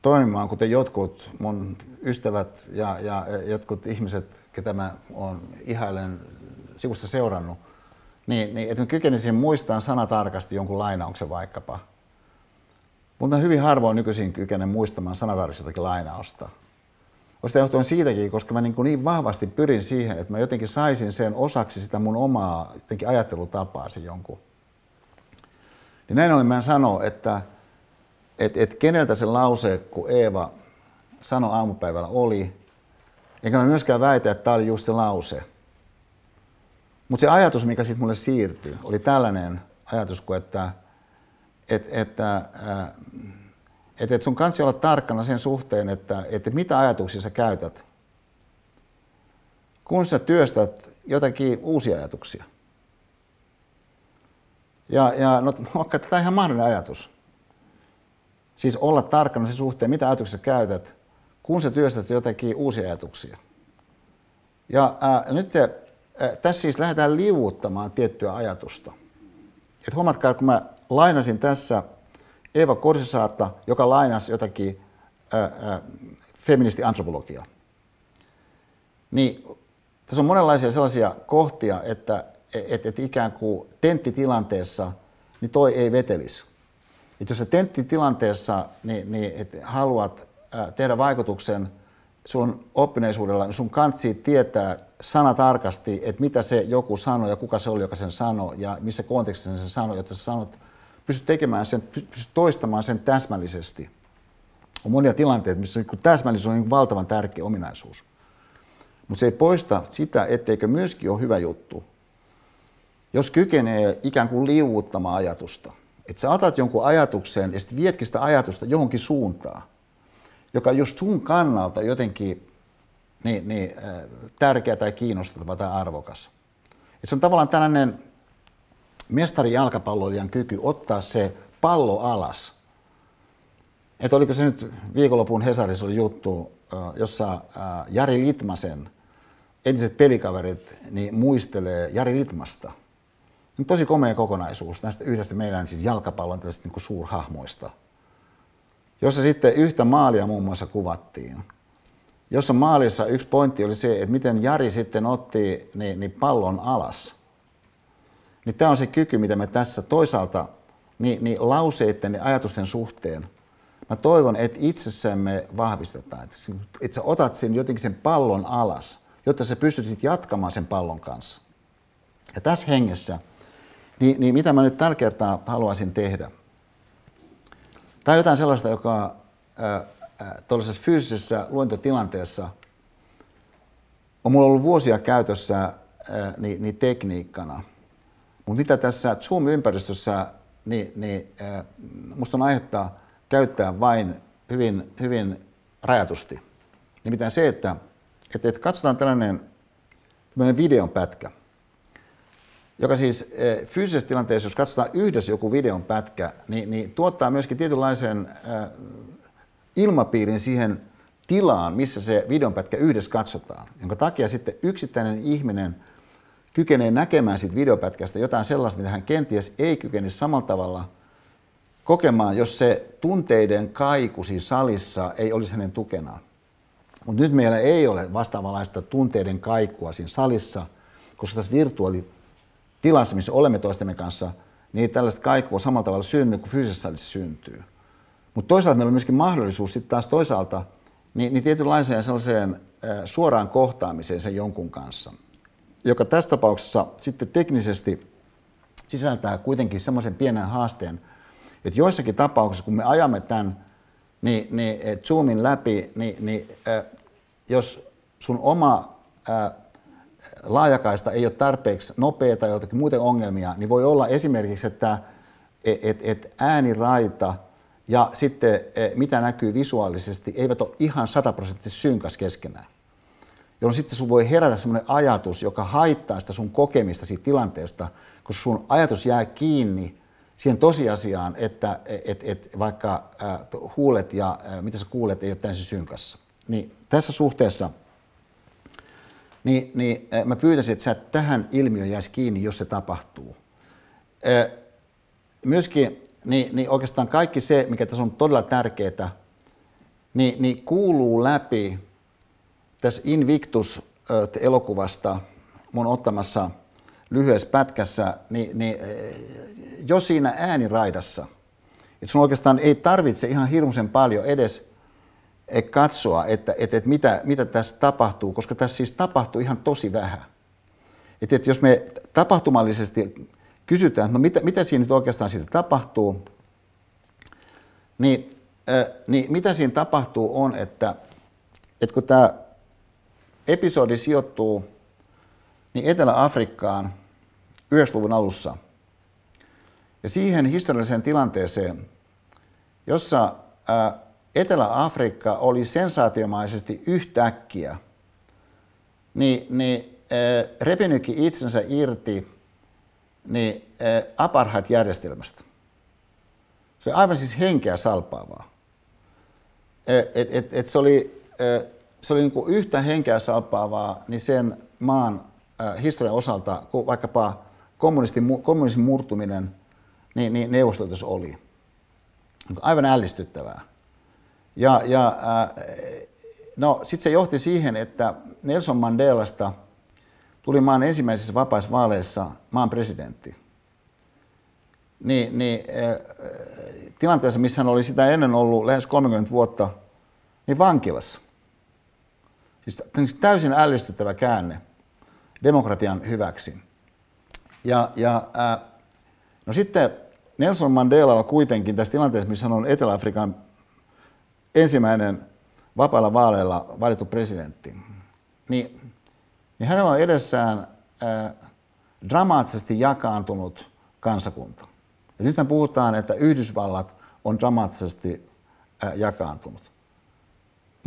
toimimaan, kuten jotkut mun ystävät ja, ja jotkut ihmiset, ketä mä oon ihailen sivusta seurannut, niin, niin että mä kykenisin muistamaan sanatarkasti jonkun lainauksen vaikkapa. Mutta mä hyvin harvoin nykyisin kykenen muistamaan sanatarkasti jotakin lainausta. Osita johtuen siitäkin, koska mä niin, niin vahvasti pyrin siihen, että mä jotenkin saisin sen osaksi sitä mun omaa jotenkin ajattelutapaa se jonkun niin näin ollen mä sanon, että et, et keneltä se lause, kun Eeva sanoi aamupäivällä oli, enkä mä myöskään väitä, että tämä oli just se lause. Mutta se ajatus, mikä sitten mulle siirtyi, oli tällainen ajatus kuin, että et, että äh, et, et sun kansi olla tarkkana sen suhteen, että, että mitä ajatuksia sä käytät, kun sä työstät jotakin uusia ajatuksia – ja, ja no, vaikka tämä on ihan mahdollinen ajatus. Siis olla tarkkana sen suhteen, mitä ajatuksia käytät, kun sä työstät jotakin uusia ajatuksia. Ja ää, nyt se, ää, tässä siis lähdetään liuuttamaan tiettyä ajatusta. Et huomatkaa, kun mä lainasin tässä Eeva Korsisaarta, joka lainasi jotakin feministiantropologiaa. Niin tässä on monenlaisia sellaisia kohtia, että että et ikään kuin tenttitilanteessa niin toi ei vetelisi. Et jos sä tenttitilanteessa niin, niin, et haluat ää, tehdä vaikutuksen sun oppineisuudella, niin sun kansi tietää sanatarkasti, että mitä se joku sanoi ja kuka se oli, joka sen sanoi ja missä kontekstissa sen sanoi, jotta sä sanot, pystyt tekemään sen, pystyt toistamaan sen täsmällisesti. On monia tilanteita, missä niin täsmällisyys on niin valtavan tärkeä ominaisuus. Mutta se ei poista sitä, etteikö myöskin ole hyvä juttu, jos kykenee ikään kuin liuuttamaan ajatusta, että sä otat jonkun ajatuksen ja sitten vietkin sitä ajatusta johonkin suuntaan, joka just sun kannalta jotenkin niin, niin, äh, tärkeä tai kiinnostava tai arvokas. Et se on tavallaan tällainen mestari jalkapalloilijan kyky ottaa se pallo alas. Että oliko se nyt viikonlopun Hesarissa oli juttu, jossa äh, Jari Litmasen entiset pelikaverit niin muistelee Jari Litmasta – tosi komea kokonaisuus näistä yhdestä meidän siis jalkapallon tästä niin suurhahmoista, jossa sitten yhtä maalia muun muassa kuvattiin. jossa maalissa yksi pointti oli se, että miten Jari sitten otti niin, niin pallon alas. Niin tämä on se kyky, mitä me tässä toisaalta niin, niin lauseiden ja ajatusten suhteen, mä toivon, että itsessämme vahvistetaan. Että, että sä otat sen jotenkin sen pallon alas, jotta sä pystyt jatkamaan sen pallon kanssa. Ja tässä hengessä, niin, niin mitä mä nyt tällä kertaa haluaisin tehdä? Tämä on jotain sellaista, joka tuollaisessa fyysisessä luentotilanteessa on mulla ollut vuosia käytössä ää, niin, niin tekniikkana. Mutta mitä tässä Zoom-ympäristössä, niin, niin ää, musta on aihetta käyttää vain hyvin, hyvin rajatusti. Nimittäin se, että, että, että katsotaan tällainen, tällainen videon pätkä, joka siis fyysisessä tilanteessa, jos katsotaan yhdessä joku videon pätkä, niin, niin tuottaa myöskin tietynlaisen ää, ilmapiirin siihen tilaan, missä se videonpätkä yhdessä katsotaan, jonka takia sitten yksittäinen ihminen kykenee näkemään siitä videopätkästä jotain sellaista, mitä hän kenties ei kykenisi samalla tavalla kokemaan, jos se tunteiden kaiku siinä salissa ei olisi hänen tukenaan. Mutta nyt meillä ei ole vastaavanlaista tunteiden kaikua siinä salissa, koska tässä virtuaalitilassa, missä olemme toistemme kanssa, niin ei tällaista kaikua samalla tavalla synny kuin fyysisessä salissa syntyy. Mutta toisaalta meillä on myöskin mahdollisuus sitten taas toisaalta niin, niin tietynlaiseen sellaiseen suoraan kohtaamiseen sen jonkun kanssa, joka tässä tapauksessa sitten teknisesti sisältää kuitenkin semmoisen pienen haasteen, että joissakin tapauksissa, kun me ajamme tämän niin, niin Zoomin läpi, niin, niin jos sun oma ää, laajakaista ei ole tarpeeksi nopea tai jotakin muuten ongelmia, niin voi olla esimerkiksi, että et, et, et ääniraita – ja sitten eh, mitä näkyy visuaalisesti, eivät ole ihan sataprosenttisesti synkäs keskenään. Jolloin sitten sun voi herätä sellainen ajatus, joka haittaa sitä sun kokemista siitä tilanteesta, koska sun ajatus jää kiinni siihen tosiasiaan, että et, et, vaikka äh, huulet ja äh, mitä sä kuulet ei ole täysin synkassa. Niin tässä suhteessa niin, niin äh, mä pyytäisin, että sä tähän ilmiöön jäisi kiinni, jos se tapahtuu. Äh, myöskin niin, niin oikeastaan kaikki se, mikä tässä on todella tärkeää, niin, niin kuuluu läpi tässä Invictus-elokuvasta mun ottamassa lyhyessä pätkässä, niin, niin jo siinä ääniraidassa, että sun oikeastaan ei tarvitse ihan hirmuisen paljon edes katsoa, että, että, että mitä, mitä tässä tapahtuu, koska tässä siis tapahtuu ihan tosi vähän. Että, että jos me tapahtumallisesti kysytään, no mitä, mitä siinä nyt oikeastaan siitä tapahtuu, niin, äh, niin mitä siinä tapahtuu on, että, että kun tämä episodi sijoittuu niin Etelä-Afrikkaan 90-luvun alussa ja siihen historialliseen tilanteeseen, jossa Etelä-Afrikka oli sensaatiomaisesti yhtäkkiä, niin, niin repinytkin itsensä irti niin apartheid-järjestelmästä. Se oli aivan siis henkeä salpaavaa. Et, et, et se oli, se oli niin kuin yhtä henkeä salpaavaa niin sen maan historian osalta kuin vaikkapa kommunismin murtuminen niin, niin Neuvostoliitossa oli. Aivan ällistyttävää. Ja, ja no, sitten se johti siihen, että Nelson Mandelasta – tuli maan ensimmäisissä vapaissa vaaleissa maan presidentti. Niin, niin tilanteessa, missä hän oli sitä ennen ollut lähes 30 vuotta, niin vankilassa. Siis täysin ällistyttävä käänne demokratian hyväksi. Ja, ja ää, no sitten Nelson Mandela kuitenkin tässä tilanteessa, missä hän on Etelä-Afrikan ensimmäinen vapailla vaaleilla valittu presidentti, niin niin hänellä on edessään ää, dramaattisesti jakaantunut kansakunta. Ja nyt puhutaan, että Yhdysvallat on dramaattisesti ää, jakaantunut.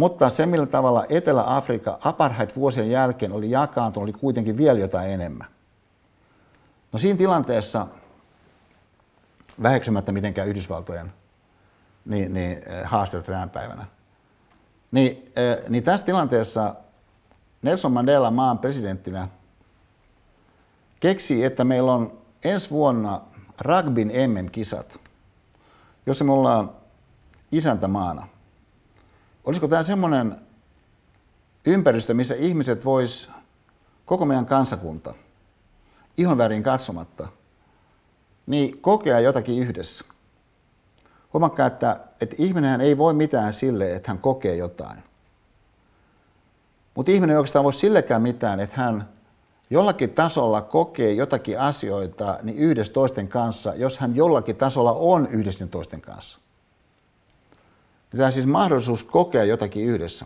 Mutta se, millä tavalla Etelä-Afrikka apartheid-vuosien jälkeen oli jakaantunut, oli kuitenkin vielä jotain enemmän. No siinä tilanteessa, väheksymättä mitenkään Yhdysvaltojen niin, niin, haasteet tänä päivänä, niin, niin tässä tilanteessa Nelson Mandela maan presidenttinä keksi, että meillä on ensi vuonna rugbyn MM-kisat, jossa me ollaan isäntämaana. Olisiko tämä semmoinen ympäristö, missä ihmiset vois, koko meidän kansakunta, ihonväriin katsomatta, niin kokea jotakin yhdessä. Huomakkaa, että, että ihminen ei voi mitään sille, että hän kokee jotain. Mutta ihminen ei oikeastaan voi sillekään mitään, että hän jollakin tasolla kokee jotakin asioita niin yhdessä toisten kanssa, jos hän jollakin tasolla on yhdessä toisten kanssa. Tämä siis mahdollisuus kokea jotakin yhdessä.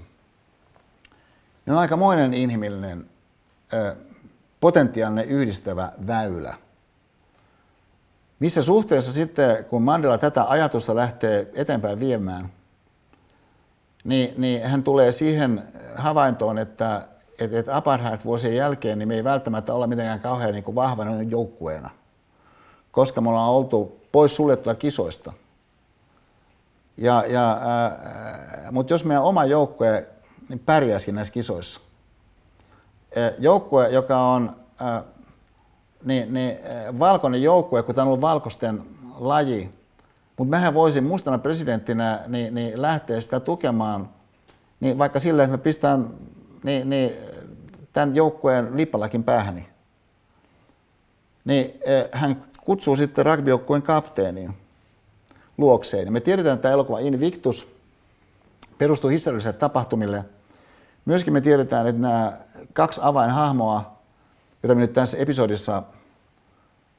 Ne on aikamoinen inhimillinen, potentiaalinen yhdistävä väylä. Missä suhteessa sitten, kun Mandela tätä ajatusta lähtee eteenpäin viemään, niin, niin hän tulee siihen havaintoon, että, että, että apartheid-vuosien jälkeen niin me ei välttämättä olla mitenkään kauhean niin kuin vahvana joukkueena, koska me ollaan oltu pois suljettua kisoista. Ja, ja, äh, mutta jos meidän oma joukkue niin pärjäisi näissä kisoissa, joukkue, joka on äh, niin, niin, valkoinen joukkue, kun tämä on ollut valkoisten laji, mutta mehän voisin mustana presidenttinä niin, niin lähteä sitä tukemaan, niin vaikka sillä, että me pistän niin, niin, tämän joukkueen lippalakin päähäni. Niin hän kutsuu sitten rugbyjoukkueen kapteeniin luokseen. Me tiedetään, että tämä elokuva Invictus perustuu historiallisille tapahtumille. Myöskin me tiedetään, että nämä kaksi avainhahmoa, joita me nyt tässä episodissa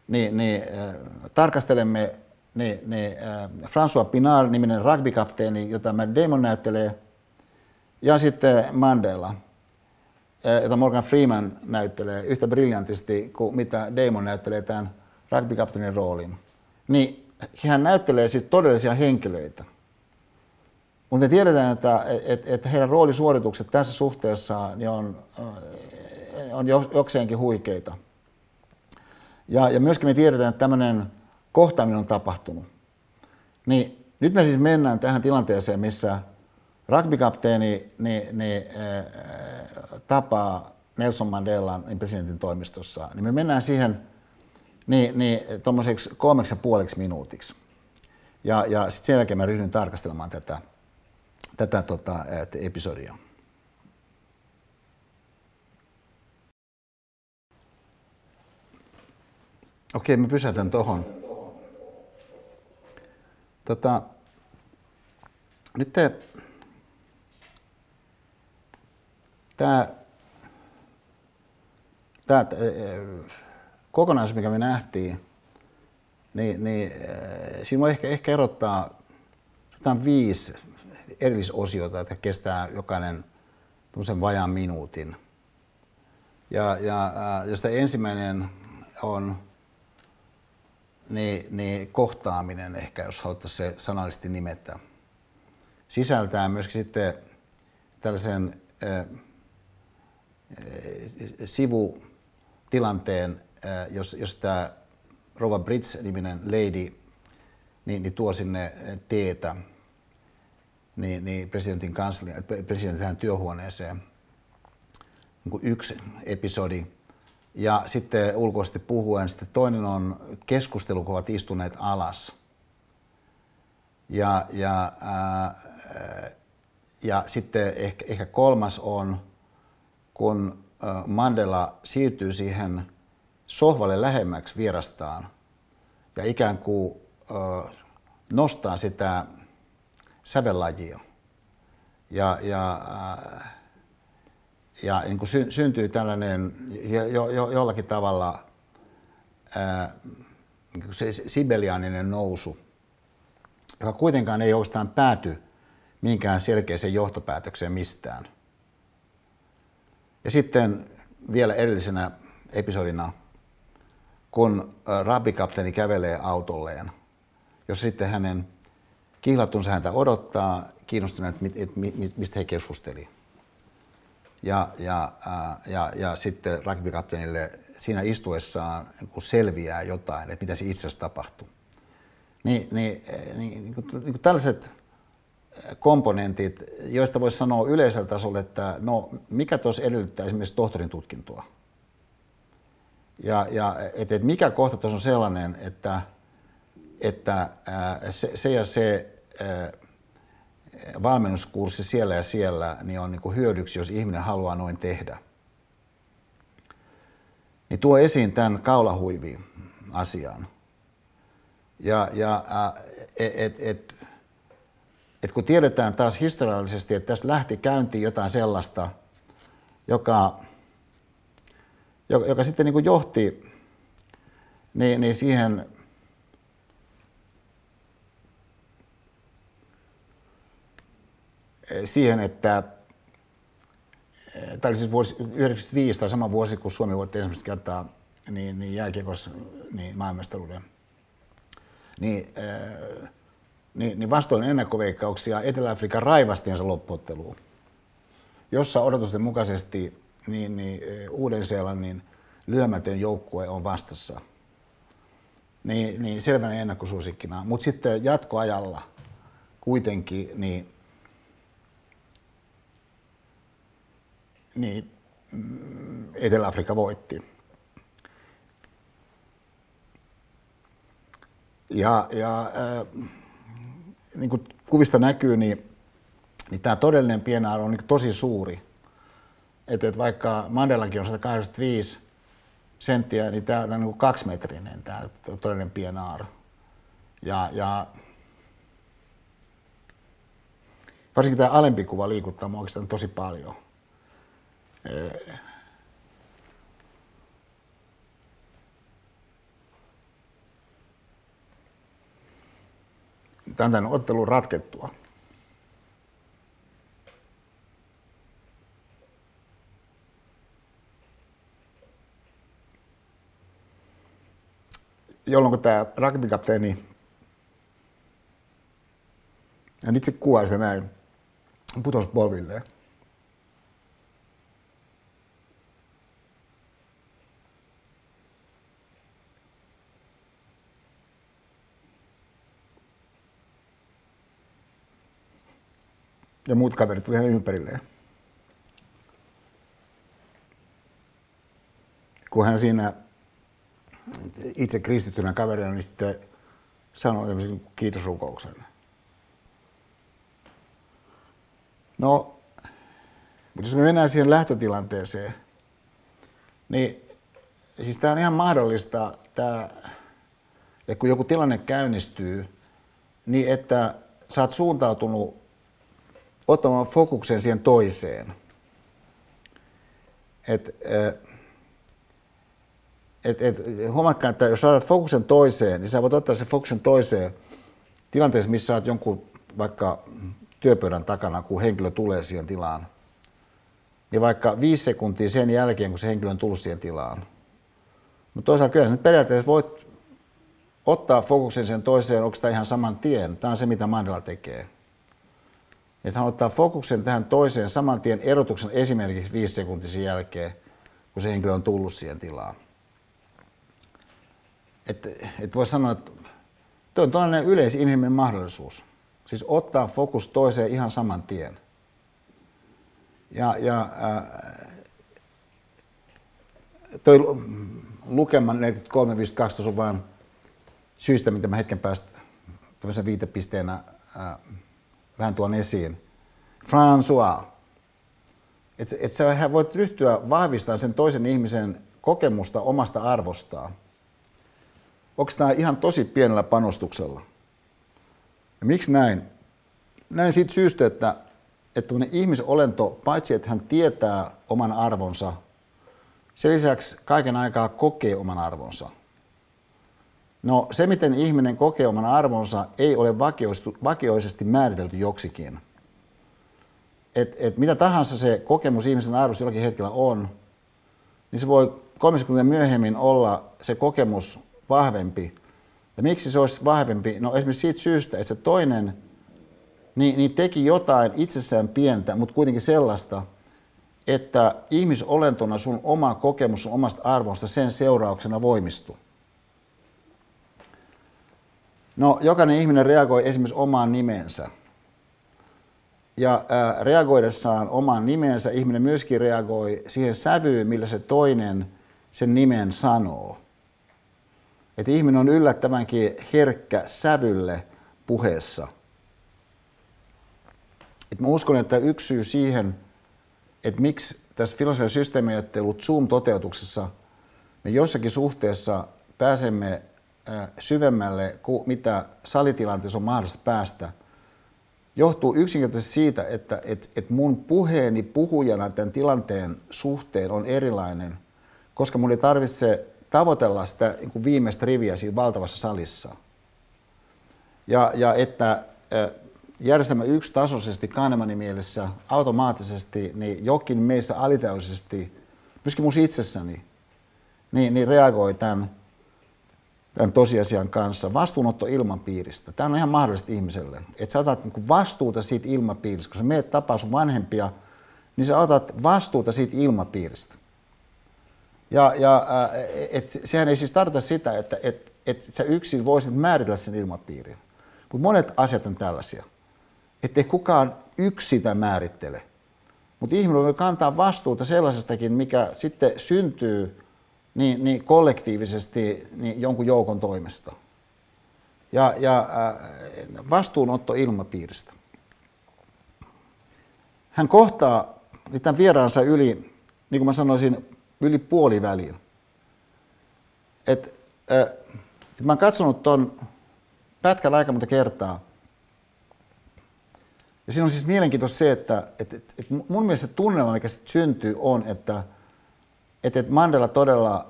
niin, niin, äh, tarkastelemme, niin, niin, äh, François Pinard-niminen rugbykapteeni, jota Matt Damon näyttelee, ja sitten Mandela, äh, jota Morgan Freeman näyttelee yhtä briljantisti kuin mitä Damon näyttelee tämän rugbykapteenin roolin. Niin hän näyttelee siis todellisia henkilöitä. Mutta me tiedetään, että, että, että heidän roolisuoritukset tässä suhteessa niin on, äh, on jokseenkin huikeita. Ja, ja myöskin me tiedetään, että tämmöinen kohtaaminen on tapahtunut. Niin nyt me siis mennään tähän tilanteeseen, missä rugbykapteeni niin, niin, tapaa Nelson Mandelan niin presidentin toimistossa. Niin me mennään siihen niin, niin, tuommoiseksi kolmeksi ja puoliksi minuutiksi. Ja, ja sitten sen jälkeen mä ryhdyn tarkastelemaan tätä, tätä tota, episodia. Okei, mä pysäytän tuohon. Tota, nyt te, tämä, tämä kokonaisuus, mikä me nähtiin, niin, niin siinä voi ehkä, ehkä erottaa viisi erillisosiota, jotka kestää jokainen vajaan minuutin. Ja, ja josta ensimmäinen on niin, niin kohtaaminen ehkä, jos haluttaisiin se sanallisesti nimetä, sisältää myöskin sitten tällaisen äh, sivutilanteen, äh, jos, jos tämä Rova Brits-niminen lady niin, niin tuo sinne teetä niin, niin presidentin, kanslia, presidentin työhuoneeseen. Niin yksi episodi ja sitten ulkoisesti puhuen, sitten toinen on keskustelu, kun ovat istuneet alas. Ja, ja, ää, ja sitten ehkä, ehkä kolmas on, kun Mandela siirtyy siihen sohvalle lähemmäksi vierastaan ja ikään kuin nostaa sitä sävellajia. Ja, ja ja niin kuin sy- syntyy tällainen jo, jo, jollakin tavalla ää, niin se sibeliaaninen nousu, joka kuitenkaan ei oikeastaan pääty minkään selkeäseen johtopäätökseen mistään. Ja sitten vielä edellisenä episodina, kun rabikapteeni kävelee autolleen, jos sitten hänen kihlattunsa häntä odottaa, kiinnostuneet, mistä he keskustelivat ja, ja, ja, ja sitten rugbykapteenille siinä istuessaan kun selviää jotain, että mitä se itse asiassa tapahtuu. Niin, niin, niin, niin, kuin, niin kuin tällaiset komponentit, joista voisi sanoa yleisellä tasolla, että no mikä tuossa edellyttää esimerkiksi tohtorin tutkintoa. Ja, ja että, että mikä kohta tuossa on sellainen, että, että ää, se, se ja se ää, valmennuskurssi siellä ja siellä, niin on niin kuin hyödyksi, jos ihminen haluaa noin tehdä. Niin tuo esiin tämän kaulahuivi-asian. Ja, ja et, et, et, et kun tiedetään taas historiallisesti, että tässä lähti käyntiin jotain sellaista, joka, joka, joka sitten niin kuin johti niin, niin siihen siihen, että tämä oli siis vuosi 1995 tai sama vuosi, kun Suomi voitti ensimmäistä kertaa niin, niin jääkiekossa niin maailmastaruuden. Niin, äh, niin, niin vastoin ennakkoveikkauksia Etelä-Afrikan raivastiensa loppuotteluun, jossa odotusten mukaisesti niin, niin Uuden-Seelannin lyömätön joukkue on vastassa. Niin, niin selvänä ennakkosuosikkina. Mutta sitten jatkoajalla kuitenkin niin niin mm, Etelä-Afrikka voitti. Ja, ja äh, niin kuin kuvista näkyy, niin, niin tämä todellinen pienaaro on niin tosi suuri. Että et vaikka Mandelakin on 185 senttiä, niin tämä on niin kaksimetrinen tämä todellinen pienaaro. Ja, ja varsinkin tämä alempi kuva liikuttaa minua oikeastaan tosi paljon. tämän ottelun ratkettua. Jolloin tämä rugbykapteeni, en itse kuvaa sitä näin, putosi polvilleen. ja muut kaverit tuli hänen ympärilleen. Kun hän siinä itse kristittynä kaverina, niin sitten sanoi tämmöisen kiitosrukouksen. No, mutta jos me mennään siihen lähtötilanteeseen, niin siis tämä on ihan mahdollista, tämä, että kun joku tilanne käynnistyy, niin että sä oot suuntautunut ottamaan fokuksen siihen toiseen. Et, et, et, huomatkaa, että jos saat fokuksen toiseen, niin sä voit ottaa sen fokuksen toiseen tilanteessa, missä olet jonkun vaikka työpöydän takana, kun henkilö tulee siihen tilaan. Niin vaikka viisi sekuntia sen jälkeen, kun se henkilö on tullut siihen tilaan. Mutta toisaalta kyllä nyt periaatteessa voit ottaa fokuksen sen toiseen, onko tämä ihan saman tien. Tämä on se, mitä Mandela tekee että hän ottaa fokuksen tähän toiseen saman tien erotuksen esimerkiksi viisi sekuntisen jälkeen, kun se henkilö on tullut siihen tilaan. Että et voi sanoa, että tuo on tällainen yleisinhimillinen mahdollisuus. Siis ottaa fokus toiseen ihan saman tien. Ja, ja äh, toi lukema 43.52 on vain syystä, mitä mä hetken päästä tämmöisen viitepisteenä äh, vähän tuon esiin. François. Että et sä voit ryhtyä vahvistamaan sen toisen ihmisen kokemusta omasta arvostaan. Onko tämä ihan tosi pienellä panostuksella? Ja miksi näin? Näin siitä syystä, että, että ihmisolento, paitsi että hän tietää oman arvonsa, sen lisäksi kaiken aikaa kokee oman arvonsa. No se, miten ihminen kokee oman arvonsa, ei ole vakioisesti määritelty joksikin. Et, et mitä tahansa se kokemus ihmisen arvosta jollakin hetkellä on, niin se voi kolme sekuntia myöhemmin olla se kokemus vahvempi. Ja miksi se olisi vahvempi? No esimerkiksi siitä syystä, että se toinen niin, niin teki jotain itsessään pientä, mutta kuitenkin sellaista, että ihmisolentona sun oma kokemus sun omasta arvosta sen seurauksena voimistuu. No, jokainen ihminen reagoi esimerkiksi omaan nimensä. Ja ää, reagoidessaan omaan nimensä ihminen myöskin reagoi siihen sävyyn, millä se toinen sen nimen sanoo. Että ihminen on yllättävänkin herkkä sävylle puheessa. että mä uskon, että yksi syy siihen, että miksi tässä filosofian systeemiajattelut Zoom-toteutuksessa me jossakin suhteessa pääsemme syvemmälle kuin mitä salitilanteessa on mahdollista päästä, johtuu yksinkertaisesti siitä, että että että mun puheeni puhujana tämän tilanteen suhteen on erilainen, koska mun ei tarvitse tavoitella sitä niin viimeistä riviä siinä valtavassa salissa. Ja, ja että järjestelmä yksitasoisesti Kahnemannin mielessä automaattisesti, niin jokin meissä alitäysisesti, myöskin mun itsessäni, niin, niin reagoi tämän, tämän tosiasian kanssa. Vastuunotto ilmapiiristä. Tämä on ihan mahdollista ihmiselle. Että sä otat niin vastuuta siitä ilmapiiristä. Kun sä meet tapaa sun vanhempia, niin sä otat vastuuta siitä ilmapiiristä. Ja, ja et, sehän ei siis tarkoita sitä, että et, et sä yksin voisit määritellä sen ilmapiirin. Mutta monet asiat on tällaisia, ettei kukaan yksi sitä määrittele. Mutta ihminen voi kantaa vastuuta sellaisestakin, mikä sitten syntyy niin, niin kollektiivisesti niin jonkun joukon toimesta. Ja, ja äh, vastuunotto ilmapiiristä. Hän kohtaa tämän vieraansa yli, niin kuin mä sanoisin, yli puoliväliin. Et, äh, et mä oon katsonut tuon pätkän aika monta kertaa. Ja siinä on siis mielenkiintoista se, että et, et, et mun mielestä tunnelma, mikä sitten syntyy, on, että et, et Mandela todella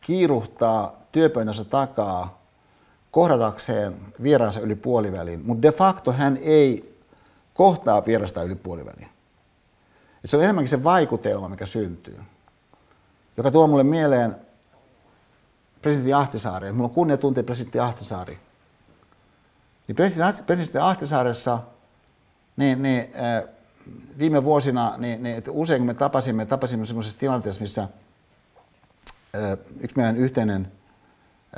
kiiruhtaa työpöydänsä takaa kohdatakseen vieraansa yli puoliväliin, mutta de facto hän ei kohtaa vierasta yli puoliväliin. Et se on enemmänkin se vaikutelma, mikä syntyy, joka tuo mulle mieleen presidentti Ahtisaari. Mulla on kunnia tuntea presidentti Ahtisaari. Niin presidentti Ahtisaaressa niin, niin, äh, viime vuosina, niin, niin, että usein kun me tapasimme, tapasimme sellaisessa tilanteessa, missä äh, yksi meidän yhteinen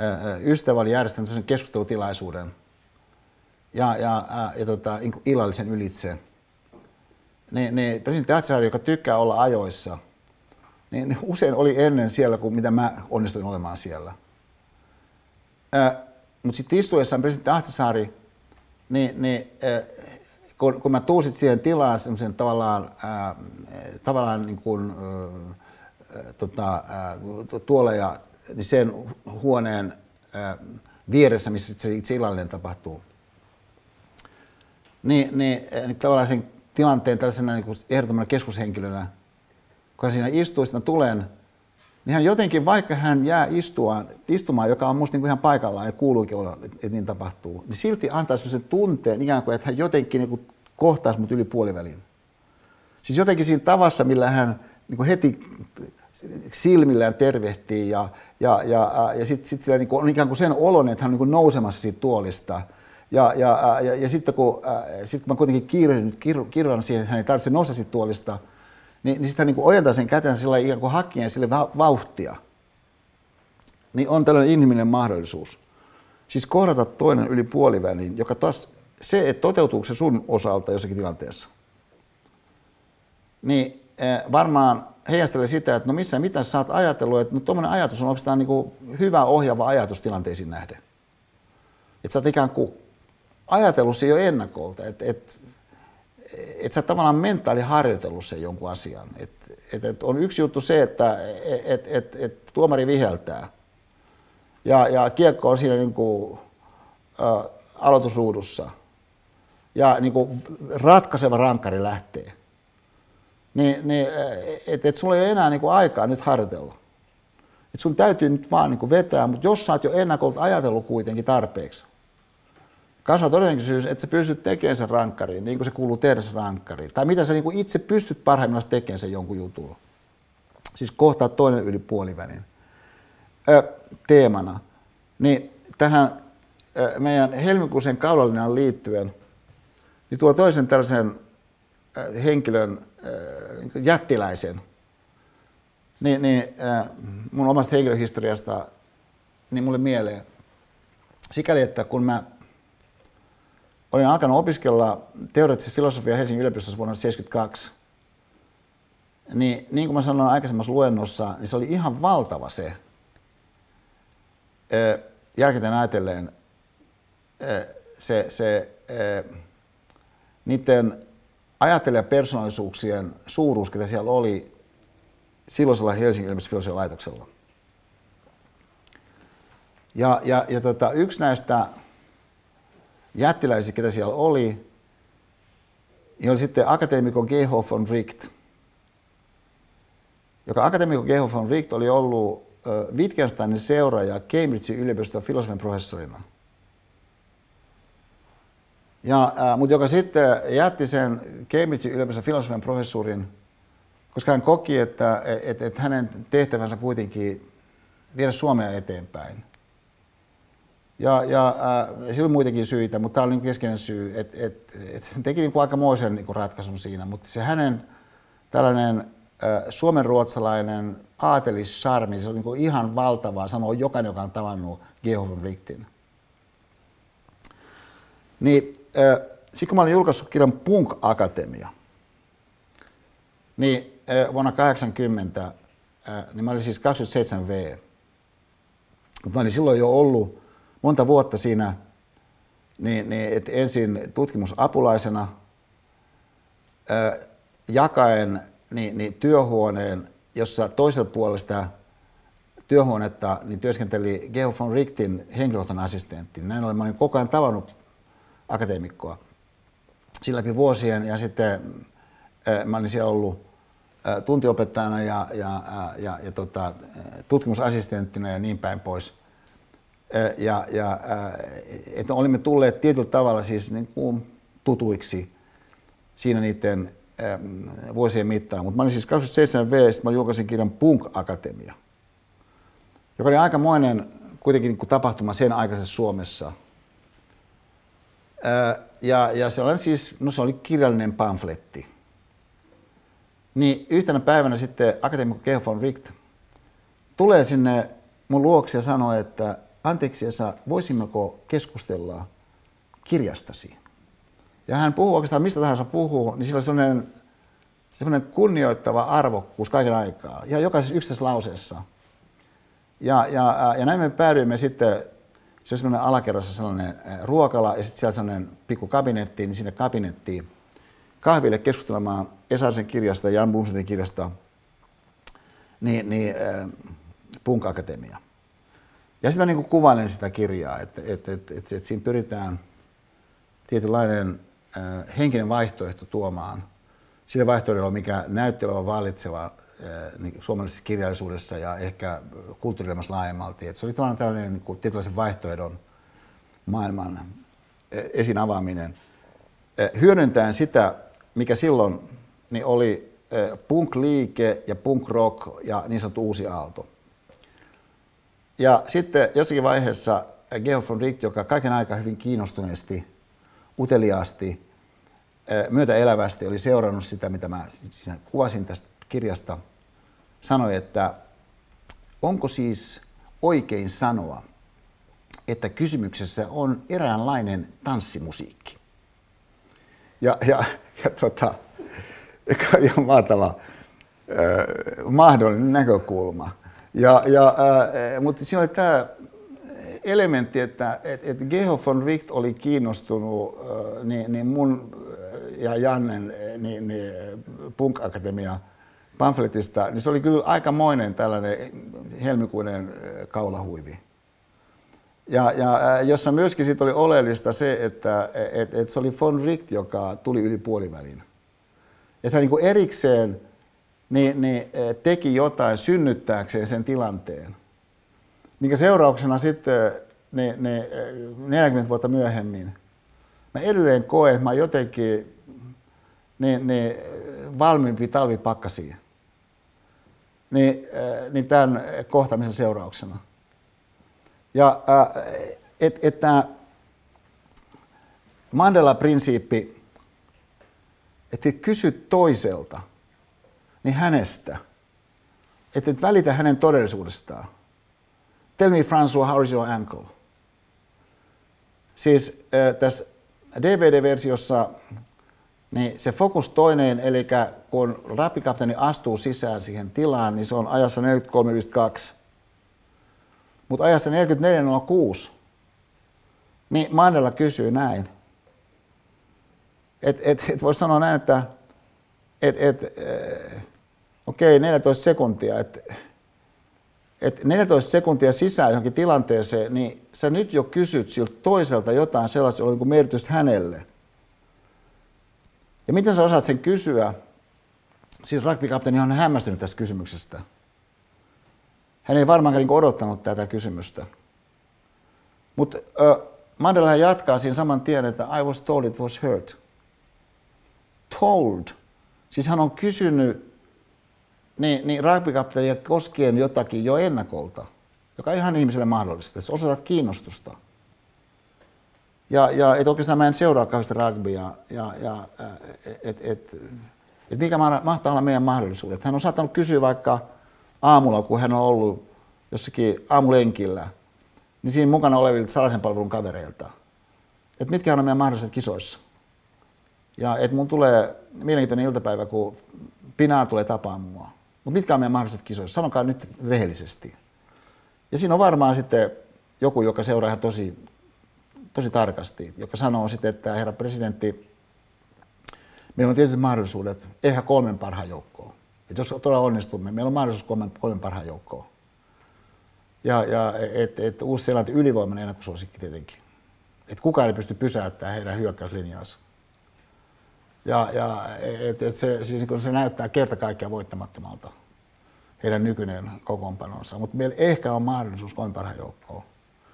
äh, ystävä oli järjestänyt keskustelutilaisuuden ja, ja, ja, ja tota, niin illallisen ylitse. Niin, niin presidentti Ahtisaari, joka tykkää olla ajoissa, niin, usein oli ennen siellä kuin mitä mä onnistuin olemaan siellä. Mutta sitten istuessaan presidentti Ahtisaari niin, niin kun, kun mä tuusin siihen tilaan semmoisen tavallaan, ää, tavallaan niin kuin, ää, tota, ää, tuoleja, niin sen huoneen ää, vieressä, missä se itse illallinen tapahtuu, niin, niin, niin tavallaan sen tilanteen tällaisena niin ehdottomana keskushenkilönä, kun siinä istuu, sitten tulen, niin hän jotenkin, vaikka hän jää istua, istumaan, joka on musta niin kuin ihan paikallaan ja kuuluukin olla, että, niin tapahtuu, niin silti antaa sellaisen tunteen ikään kuin, että hän jotenkin niin kuin kohtaisi mut yli puolivälin. Siis jotenkin siinä tavassa, millä hän niin kuin heti silmillään tervehtii ja, ja, ja, ja sitten sit niin on ikään kuin sen olon, että hän on niin kuin nousemassa siitä tuolista. Ja, ja, ja, ja sitten kun, äh, sit kun mä kuitenkin kiirryn siihen, että hän ei tarvitse nousta siitä tuolista, niin, niin sitten niin ojentaa sen kätensä sillä ikään kuin hakkien sille vauhtia. Niin on tällainen inhimillinen mahdollisuus. Siis kohdata toinen yli puoliväliin, joka taas se, että toteutuuko se sun osalta jossakin tilanteessa, niin varmaan heijastelee sitä, että no missä, mitä sä oot ajatellut, että no tuommoinen ajatus on oikeastaan niin kuin hyvä ohjaava ajatus tilanteisiin nähden. Että sä oot ikään kuin ajatellut se jo ennakolta, että, että että sä tavallaan mentaali harjoitellut sen jonkun asian. Et, et, et on yksi juttu se, että et, et, et tuomari viheltää ja, ja kiekko on siinä niin kuin, ä, aloitusruudussa ja niin kuin ratkaiseva rankkari lähtee. Niin, niin että et sulla ei ole enää niin kuin aikaa nyt harjoitella. Et sun täytyy nyt vaan niin kuin vetää, mutta jos sä oot jo ennakolta ajatellut kuitenkin tarpeeksi, kasvaa todennäköisyys, että sä pystyt tekemään sen rankkariin, niin kuin se kuuluu tehdä sen rankkariin. Tai mitä sä niin kuin itse pystyt parhaimmillaan tekemään sen jonkun jutun. Siis kohtaa toinen yli puolivälin. Ö, teemana. Niin tähän ö, meidän helmikuisen kaudallinen liittyen, niin tuo toisen tällaisen ö, henkilön, ö, jättiläisen, niin, niin ö, mun omasta henkilöhistoriasta, niin mulle mieleen, sikäli, että kun mä olin alkanut opiskella teoreettista filosofiaa Helsingin yliopistossa vuonna 1972. Niin, niin kuin mä sanoin aikaisemmassa luennossa, niin se oli ihan valtava se, jälkikäteen ajatellen, se, se niiden ajattelijapersonaalisuuksien suuruus, ketä siellä oli silloisella Helsingin yliopiston laitoksella. Ja, ja, ja tota, yksi näistä jättiläisistä, ketä siellä oli, niin oli sitten akateemikko Geho von Richt, joka akateemikko Geho von Richt oli ollut Wittgensteinin seuraaja Cambridgein yliopiston filosofian professorina. Ja, äh, mutta joka sitten jätti sen Cambridgein yliopiston filosofian professuurin, koska hän koki, että et, et hänen tehtävänsä kuitenkin viedä Suomea eteenpäin. Ja, ja äh, sillä oli muitakin syitä, mutta tämä oli niin keskeinen syy, että et, et, <laughs> teki niin kuin aikamoisen niin ratkaisun siinä, mutta se hänen tällainen äh, suomenruotsalainen aatelissarmi, se on niin kuin ihan valtavaa, sanoo jokainen, joka on tavannut Georg Richtin. Niin äh, sitten kun mä olin julkaissut kirjan Punk Akatemia, niin äh, vuonna 80, äh, niin mä olin siis 27V. Mutta mä olin silloin jo ollut monta vuotta siinä, niin, niin että ensin tutkimusapulaisena, äh, jakaen niin, niin työhuoneen, jossa toisella puolella sitä työhuonetta niin työskenteli Geo von Richtin henkilökohtainen assistentti. Näin ollen mä olin koko ajan tavannut akateemikkoa sillä läpi vuosien ja sitten äh, mä olin siellä ollut äh, tuntiopettajana ja, ja, äh, ja, ja tota, tutkimusassistenttina ja niin päin pois. Ja, ja että olimme tulleet tietyllä tavalla siis niin kuin tutuiksi siinä niiden vuosien mittaan. Mutta mä olin siis 27 V, sitten mä julkaisin kirjan Punk Akatemia, joka oli aikamoinen kuitenkin niin kuin tapahtuma sen aikaisessa Suomessa – ja, ja sellainen siis, no se oli kirjallinen pamfletti. Niin yhtenä päivänä sitten akateemikko Georg von Richt tulee sinne mun luokse ja sanoo, että anteeksi Esa, voisimmeko keskustella kirjastasi? Ja hän puhuu oikeastaan mistä tahansa puhuu, niin sillä on sellainen, sellainen kunnioittava arvokkuus kaiken aikaa, ja jokaisessa yksittäisessä lauseessa. Ja, ja, ja näin me päädyimme sitten se on semmoinen alakerrassa sellainen ruokala ja sitten siellä sellainen pikku kabinetti, niin sinne kabinettiin kahville keskustelemaan Esarisen kirjasta ja Jan Blumsetin kirjasta niin, niin, äh, Punk Akatemia. Ja sitten mä niin kuvailen sitä kirjaa, että, että, että, että, että siinä pyritään tietynlainen äh, henkinen vaihtoehto tuomaan sille vaihtoehdolle, mikä näytti olevan vallitseva Eh, niin suomalaisessa kirjallisuudessa ja ehkä kulttuurielämässä laajemmalti. Et se oli tällainen niin kuin, tietynlaisen vaihtoehdon maailman eh, esiin avaaminen. Eh, hyödyntäen sitä, mikä silloin niin oli punk-liike ja punk-rock ja niin sanottu uusi aalto. Ja sitten jossakin vaiheessa Georg von Richt, joka kaiken aikaa hyvin kiinnostuneesti, uteliaasti, myötäelävästi oli seurannut sitä, mitä mä kuvasin tästä kirjasta – sanoi, että onko siis oikein sanoa, että kysymyksessä on eräänlainen tanssimusiikki. Ja, ja, ja tota, <laughs> ihan maatava äh, mahdollinen näkökulma. Ja, ja, äh, mutta siinä oli tämä elementti, että et, et Geho von Richt oli kiinnostunut äh, niin, niin mun ja Jannen niin, niin Punk Akatemia – pamfletista, niin se oli kyllä aikamoinen tällainen helmikuinen kaulahuivi. Ja, ja jossa myöskin sit oli oleellista se, että et, et se oli von Richt, joka tuli yli puolivälin. Että hän niin erikseen niin, niin, teki jotain synnyttääkseen sen tilanteen, minkä seurauksena sitten niin, niin, 40 vuotta myöhemmin mä edelleen koen, että mä jotenkin niin, niin, valmiimpi talvipakkasiin niin, äh, niin tämän kohtaamisen seurauksena. Ja että et Mandela-prinsiippi, että kysy toiselta, niin hänestä, että et välitä hänen todellisuudestaan. Tell me François, how is your ankle? Siis äh, tässä DVD-versiossa niin se fokus toinen, eli kun rapikapteeni astuu sisään siihen tilaan, niin se on ajassa 43.52. Mutta ajassa 44.06, niin Mandela kysyy näin. et, et, et voisi sanoa näin, että et, et, äh, okei, okay, 14 sekuntia, että et 14 sekuntia sisään johonkin tilanteeseen, niin sä nyt jo kysyt siltä toiselta jotain sellaista, jolla on niin merkitystä hänelle. Ja miten sä osaat sen kysyä? Siis rugby-kapteeni on hämmästynyt tästä kysymyksestä. Hän ei varmaankaan niin odottanut tätä kysymystä. Mutta Mandela jatkaa siinä saman tien, että I was told it was hurt. Told. Siis hän on kysynyt niin, niin rugby koskien jotakin jo ennakolta, joka on ihan ihmiselle mahdollista. Jos osoitat kiinnostusta. Ja, ja et oikeastaan mä en seuraa kauheasti rugbya. Ja, ja, et, et, et mikä mahtaa olla meidän mahdollisuudet. Hän on saattanut kysyä vaikka aamulla, kun hän on ollut jossakin aamulenkillä, niin siinä mukana olevilta salaisen palvelun kavereilta, että mitkä on meidän mahdollisuudet kisoissa. Ja että mun tulee mielenkiintoinen iltapäivä, kun Pinar tulee tapaamaan mua. Mutta mitkä on meidän mahdollisuudet kisoissa? Sanokaa nyt rehellisesti. Ja siinä on varmaan sitten joku, joka seuraa ihan tosi, tosi tarkasti, joka sanoo sitten, että herra presidentti, meillä on tietyt mahdollisuudet, ehkä kolmen parhaan joukkoon. Et jos todella onnistumme, meillä on mahdollisuus kolmen, kolmen parhaan joukkoon. Ja, ja et, et Uusi-Seelanti ylivoimainen ennakkosuosikki tietenkin. Et kukaan ei pysty pysäyttämään heidän hyökkäyslinjaansa. Ja, ja et, et se, siis kun se näyttää kerta kaikkiaan voittamattomalta, heidän nykyinen kokoonpanonsa. Mutta meillä ehkä on mahdollisuus kolmen parhaan joukkoon.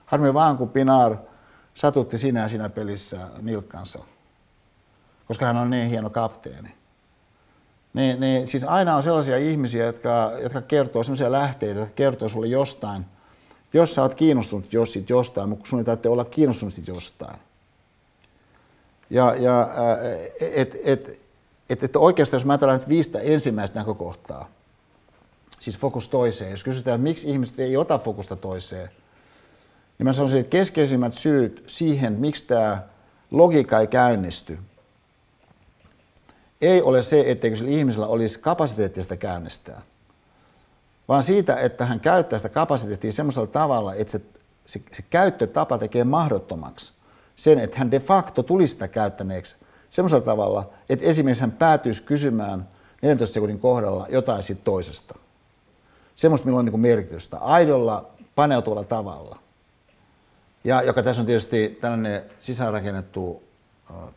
Harmi vaan, kun Pinar satutti sinä ja siinä pelissä nilkkansa, koska hän on niin hieno kapteeni. Niin, niin siis aina on sellaisia ihmisiä, jotka, jotka kertoo sellaisia lähteitä, jotka kertoo sulle jostain, jos sä oot kiinnostunut jos sit jostain, mutta sun ei olla kiinnostunut sit jostain. Ja, ja et, et, et, et oikeastaan, jos mä ajattelen nyt viistä ensimmäistä näkökohtaa, siis fokus toiseen, jos kysytään, miksi ihmiset ei ota fokusta toiseen, niin mä sanoisin, että keskeisimmät syyt siihen, miksi tämä logiikka ei käynnisty, ei ole se, etteikö sillä ihmisellä olisi kapasiteettia sitä käynnistää, vaan siitä, että hän käyttää sitä kapasiteettia semmoisella tavalla, että se, se, se käyttötapa tekee mahdottomaksi sen, että hän de facto tulisi sitä käyttäneeksi semmoisella tavalla, että esimerkiksi hän päätyisi kysymään 14 sekunnin kohdalla jotain siitä toisesta. Semmoista, millä on niin merkitystä. Aidolla, paneutuvalla tavalla. Ja joka tässä on tietysti tällainen sisäänrakennettu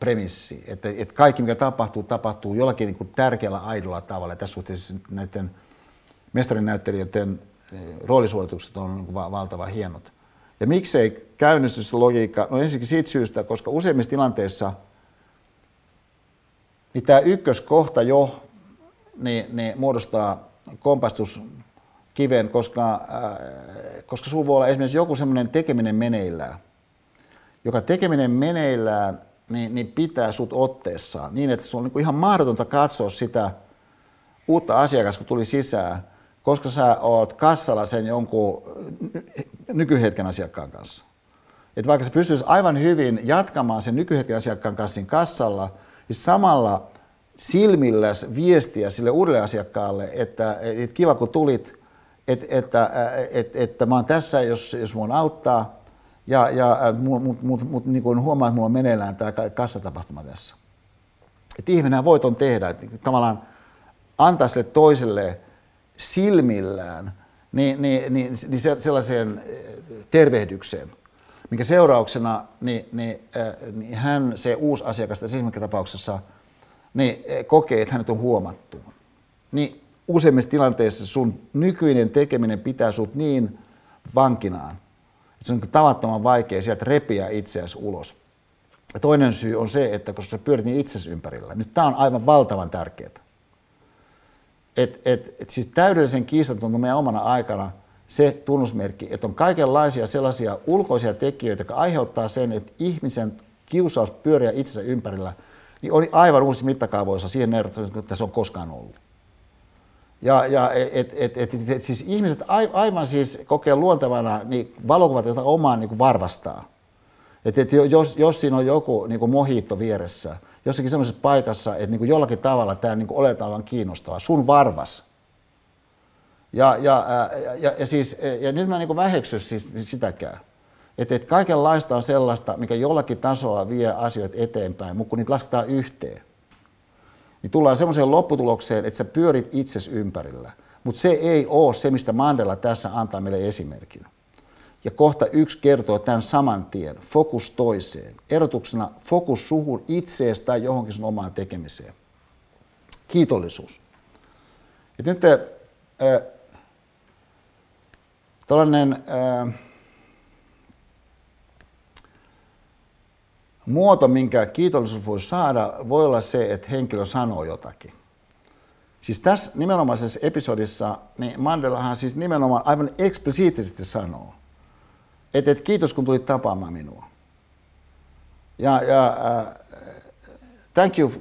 premissi, että, että kaikki mikä tapahtuu, tapahtuu jollakin niin kuin tärkeällä aidolla tavalla. Ja tässä suhteessa näiden mestarinäyttelijöiden roolisuoritukset on niin kuin valtavan hienot. Ja miksei käynnistyslogiikka? No ensinnäkin siitä syystä, koska useimmissa tilanteissa niin tämä ykköskohta jo niin, niin muodostaa kompastuskiven, koska, äh, koska sinulla voi olla esimerkiksi joku semmoinen tekeminen meneillään, joka tekeminen meneillään niin, niin pitää sut otteessaan niin, että se on niin kuin ihan mahdotonta katsoa sitä uutta asiakasta, kun tuli sisään, koska sä oot kassalla sen jonkun nykyhetken asiakkaan kanssa. Et vaikka sä pystyisit aivan hyvin jatkamaan sen nykyhetken asiakkaan kanssa siinä kassalla, niin samalla silmilläs viestiä sille uudelle asiakkaalle, että, että kiva kun tulit, että, että, että, että mä oon tässä, jos, jos mun auttaa, ja, ja mut, mut, mut, niin kuin huomaa, että mulla on meneillään tämä kassatapahtuma tässä. Että ihminen voi ton tehdä, että tavallaan antaa sille toiselle silmillään niin, niin, niin, niin sellaiseen eh, tervehdykseen, minkä seurauksena niin, niin, äh, niin hän, se uusi asiakas tässä tapauksessa, niin eh, kokee, että hänet on huomattu. Niin useimmissa tilanteissa sun nykyinen tekeminen pitää sut niin vankinaan, että se on niin tavattoman vaikea sieltä repiä itseäsi ulos. Ja toinen syy on se, että koska sä pyörit niin itsesi ympärillä, nyt tämä on aivan valtavan tärkeää et, et, et siis täydellisen kiistaton meidän omana aikana se tunnusmerkki, että on kaikenlaisia sellaisia ulkoisia tekijöitä, jotka aiheuttaa sen, että ihmisen kiusaus pyöriä itsensä ympärillä, niin on aivan uusi mittakaavoissa siihen nähden, että se on koskaan ollut. Ja, ja et, et, et, et, et, siis ihmiset aivan siis kokee luontevana niin valokuvat, joita omaan niin varvastaa. Et, et jos, jos siinä on joku niin mohiitto vieressä – jossakin semmoisessa paikassa, että niin kuin jollakin tavalla tämä niin oletaan olevan kiinnostavaa. Sun varvas. Ja, ja, ja, ja, ja, siis, ja nyt mä niin väheksy siis sitäkään. Että, että kaikenlaista on sellaista, mikä jollakin tasolla vie asioita eteenpäin, mutta kun niitä lasketaan yhteen, niin tullaan semmoiseen lopputulokseen, että sä pyörit itses ympärillä. Mutta se ei ole se, mistä Mandela tässä antaa meille esimerkin. Ja kohta yksi kertoo tämän saman tien, fokus toiseen. Erotuksena fokus suhun itseesi tai johonkin sun omaan tekemiseen. Kiitollisuus. Et nyt äh, tällainen äh, muoto, minkä kiitollisuus voi saada, voi olla se, että henkilö sanoo jotakin. Siis tässä nimenomaisessa episodissa, niin Mandelahan siis nimenomaan aivan eksplisiittisesti sanoo, että, että kiitos kun tulit tapaamaan minua. Ja, ja uh, thank you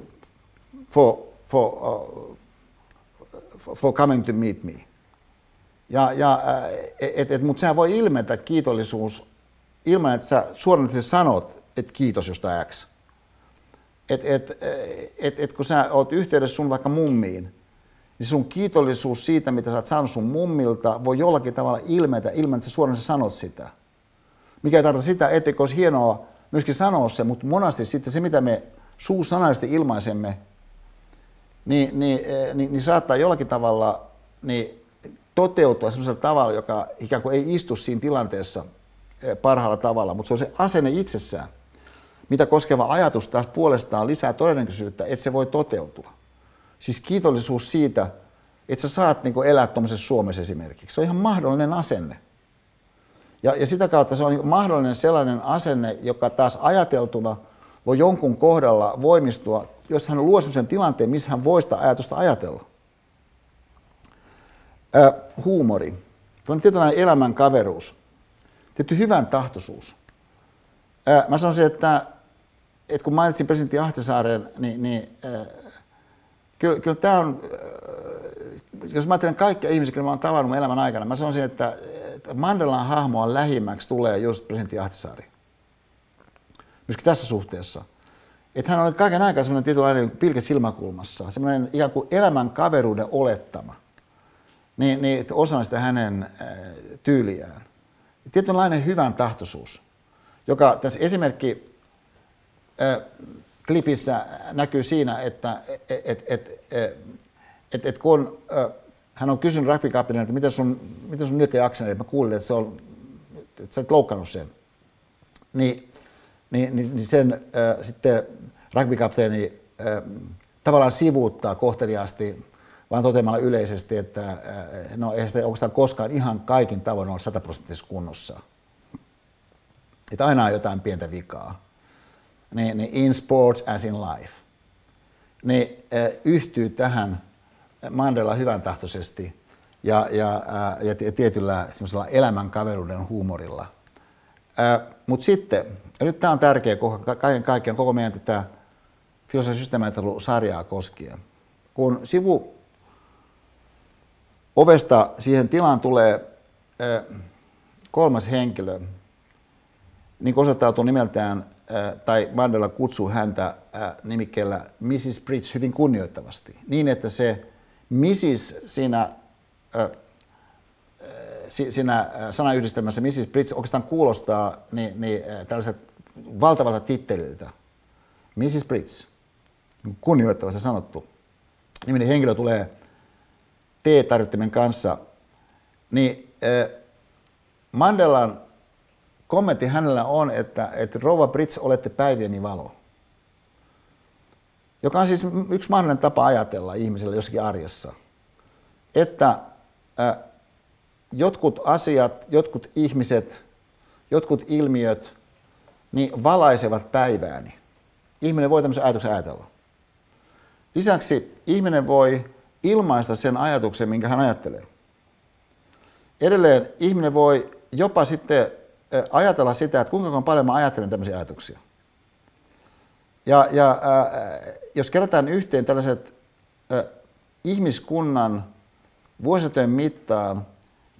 for, for, uh, for coming to meet me. Ja, ja, uh, et, et, mutta sehän voi ilmetä kiitollisuus ilman, että sä suoranaisesti sanot, että kiitos jostain X. Et, et, et, et, kun sä oot yhteydessä sun vaikka mummiin, niin sun kiitollisuus siitä, mitä sä oot saanut sun mummilta, voi jollakin tavalla ilmetä ilman, että sä suoraan sanot sitä. Mikä ei tarkoita sitä, etteikö olisi hienoa myöskin sanoa se, mutta monasti sitten se, mitä me suusanallisesti ilmaisemme, niin, niin, eh, niin, niin saattaa jollakin tavalla niin toteutua sellaisella tavalla, joka ikään kuin ei istu siinä tilanteessa eh, parhaalla tavalla, mutta se on se asenne itsessään, mitä koskeva ajatus taas puolestaan lisää todennäköisyyttä, että se voi toteutua. Siis kiitollisuus siitä, että sä saat niin elää tuommoisessa Suomessa esimerkiksi. Se on ihan mahdollinen asenne. Ja, ja sitä kautta se on niin mahdollinen sellainen asenne, joka taas ajateltuna voi jonkun kohdalla voimistua, jos hän luo sellaisen tilanteen, missä hän voi sitä ajatusta ajatella. Äh, huumori. Se on tietynlainen elämän kaveruus. Tietty hyvän tahtoisuus. Äh, mä sanoisin, että, että kun mainitsin presidentti Ahtisaaren, niin, niin äh, kyllä, kyllä tämä on, jos mä ajattelen kaikkia ihmisiä, jotka mä oon tavannut elämän aikana, mä sanoisin, että Mandelan hahmoa lähimmäksi tulee just presidentti Ahtisaari. Myöskin tässä suhteessa. Että hän oli kaiken aikaa semmoinen tietynlainen pilke silmäkulmassa, semmoinen ikään kuin elämän kaveruuden olettama. Niin, niin osana sitä hänen äh, tyyliään. Tietynlainen hyvän tahtoisuus, joka tässä esimerkki äh, klipissä näkyy siinä, että et, et, et, et, et kun hän on kysynyt rugby että miten sun, miten sun nilkka jaksanut, että mä kuulin, että, se on, että sä et loukannut sen. Niin, niin, niin, niin sen äh, sitten rugby-kapteeni äh, tavallaan sivuuttaa kohteliaasti, vaan toteamalla yleisesti, että äh, no eihän sitä oikeastaan koskaan ihan kaikin tavoin ole sataprosenttisessa kunnossa. Että aina on jotain pientä vikaa niin, niin in sports as in life, niin äh, yhtyy tähän Mandela hyvän tahtoisesti ja, ja, äh, ja tietyllä semmoisella elämänkaveruuden huumorilla. Äh, Mutta sitten, ja nyt tämä on tärkeä kaiken kaikkiaan koko meidän tätä filosofisen sarjaa koskien. Kun sivu ovesta siihen tilaan tulee kolmas henkilö, niin osoittautuu nimeltään tai Mandela kutsuu häntä nimikkeellä Mrs. Bridge hyvin kunnioittavasti. Niin, että se Mrs. siinä, siinä sanayhdistelmässä Mrs. Bridge oikeastaan kuulostaa niin, niin, tällaiset valtavalta titteliltä. Mrs. Bridge, kunnioittavasti sanottu. Niminen henkilö tulee T-tarjottimen kanssa, niin Mandelan kommentti hänellä on, että, että Rova Brits, olette päivieni valo. Joka on siis yksi mahdollinen tapa ajatella ihmisellä jossakin arjessa. Että äh, jotkut asiat, jotkut ihmiset, jotkut ilmiöt, niin valaisevat päivääni. Ihminen voi tämmöisen ajatuksen ajatella. Lisäksi ihminen voi ilmaista sen ajatuksen, minkä hän ajattelee. Edelleen ihminen voi jopa sitten ajatella sitä, että kuinka paljon mä ajattelen tämmöisiä ajatuksia. Ja, ja äh, jos kerätään yhteen tällaiset äh, ihmiskunnan vuositojen mittaan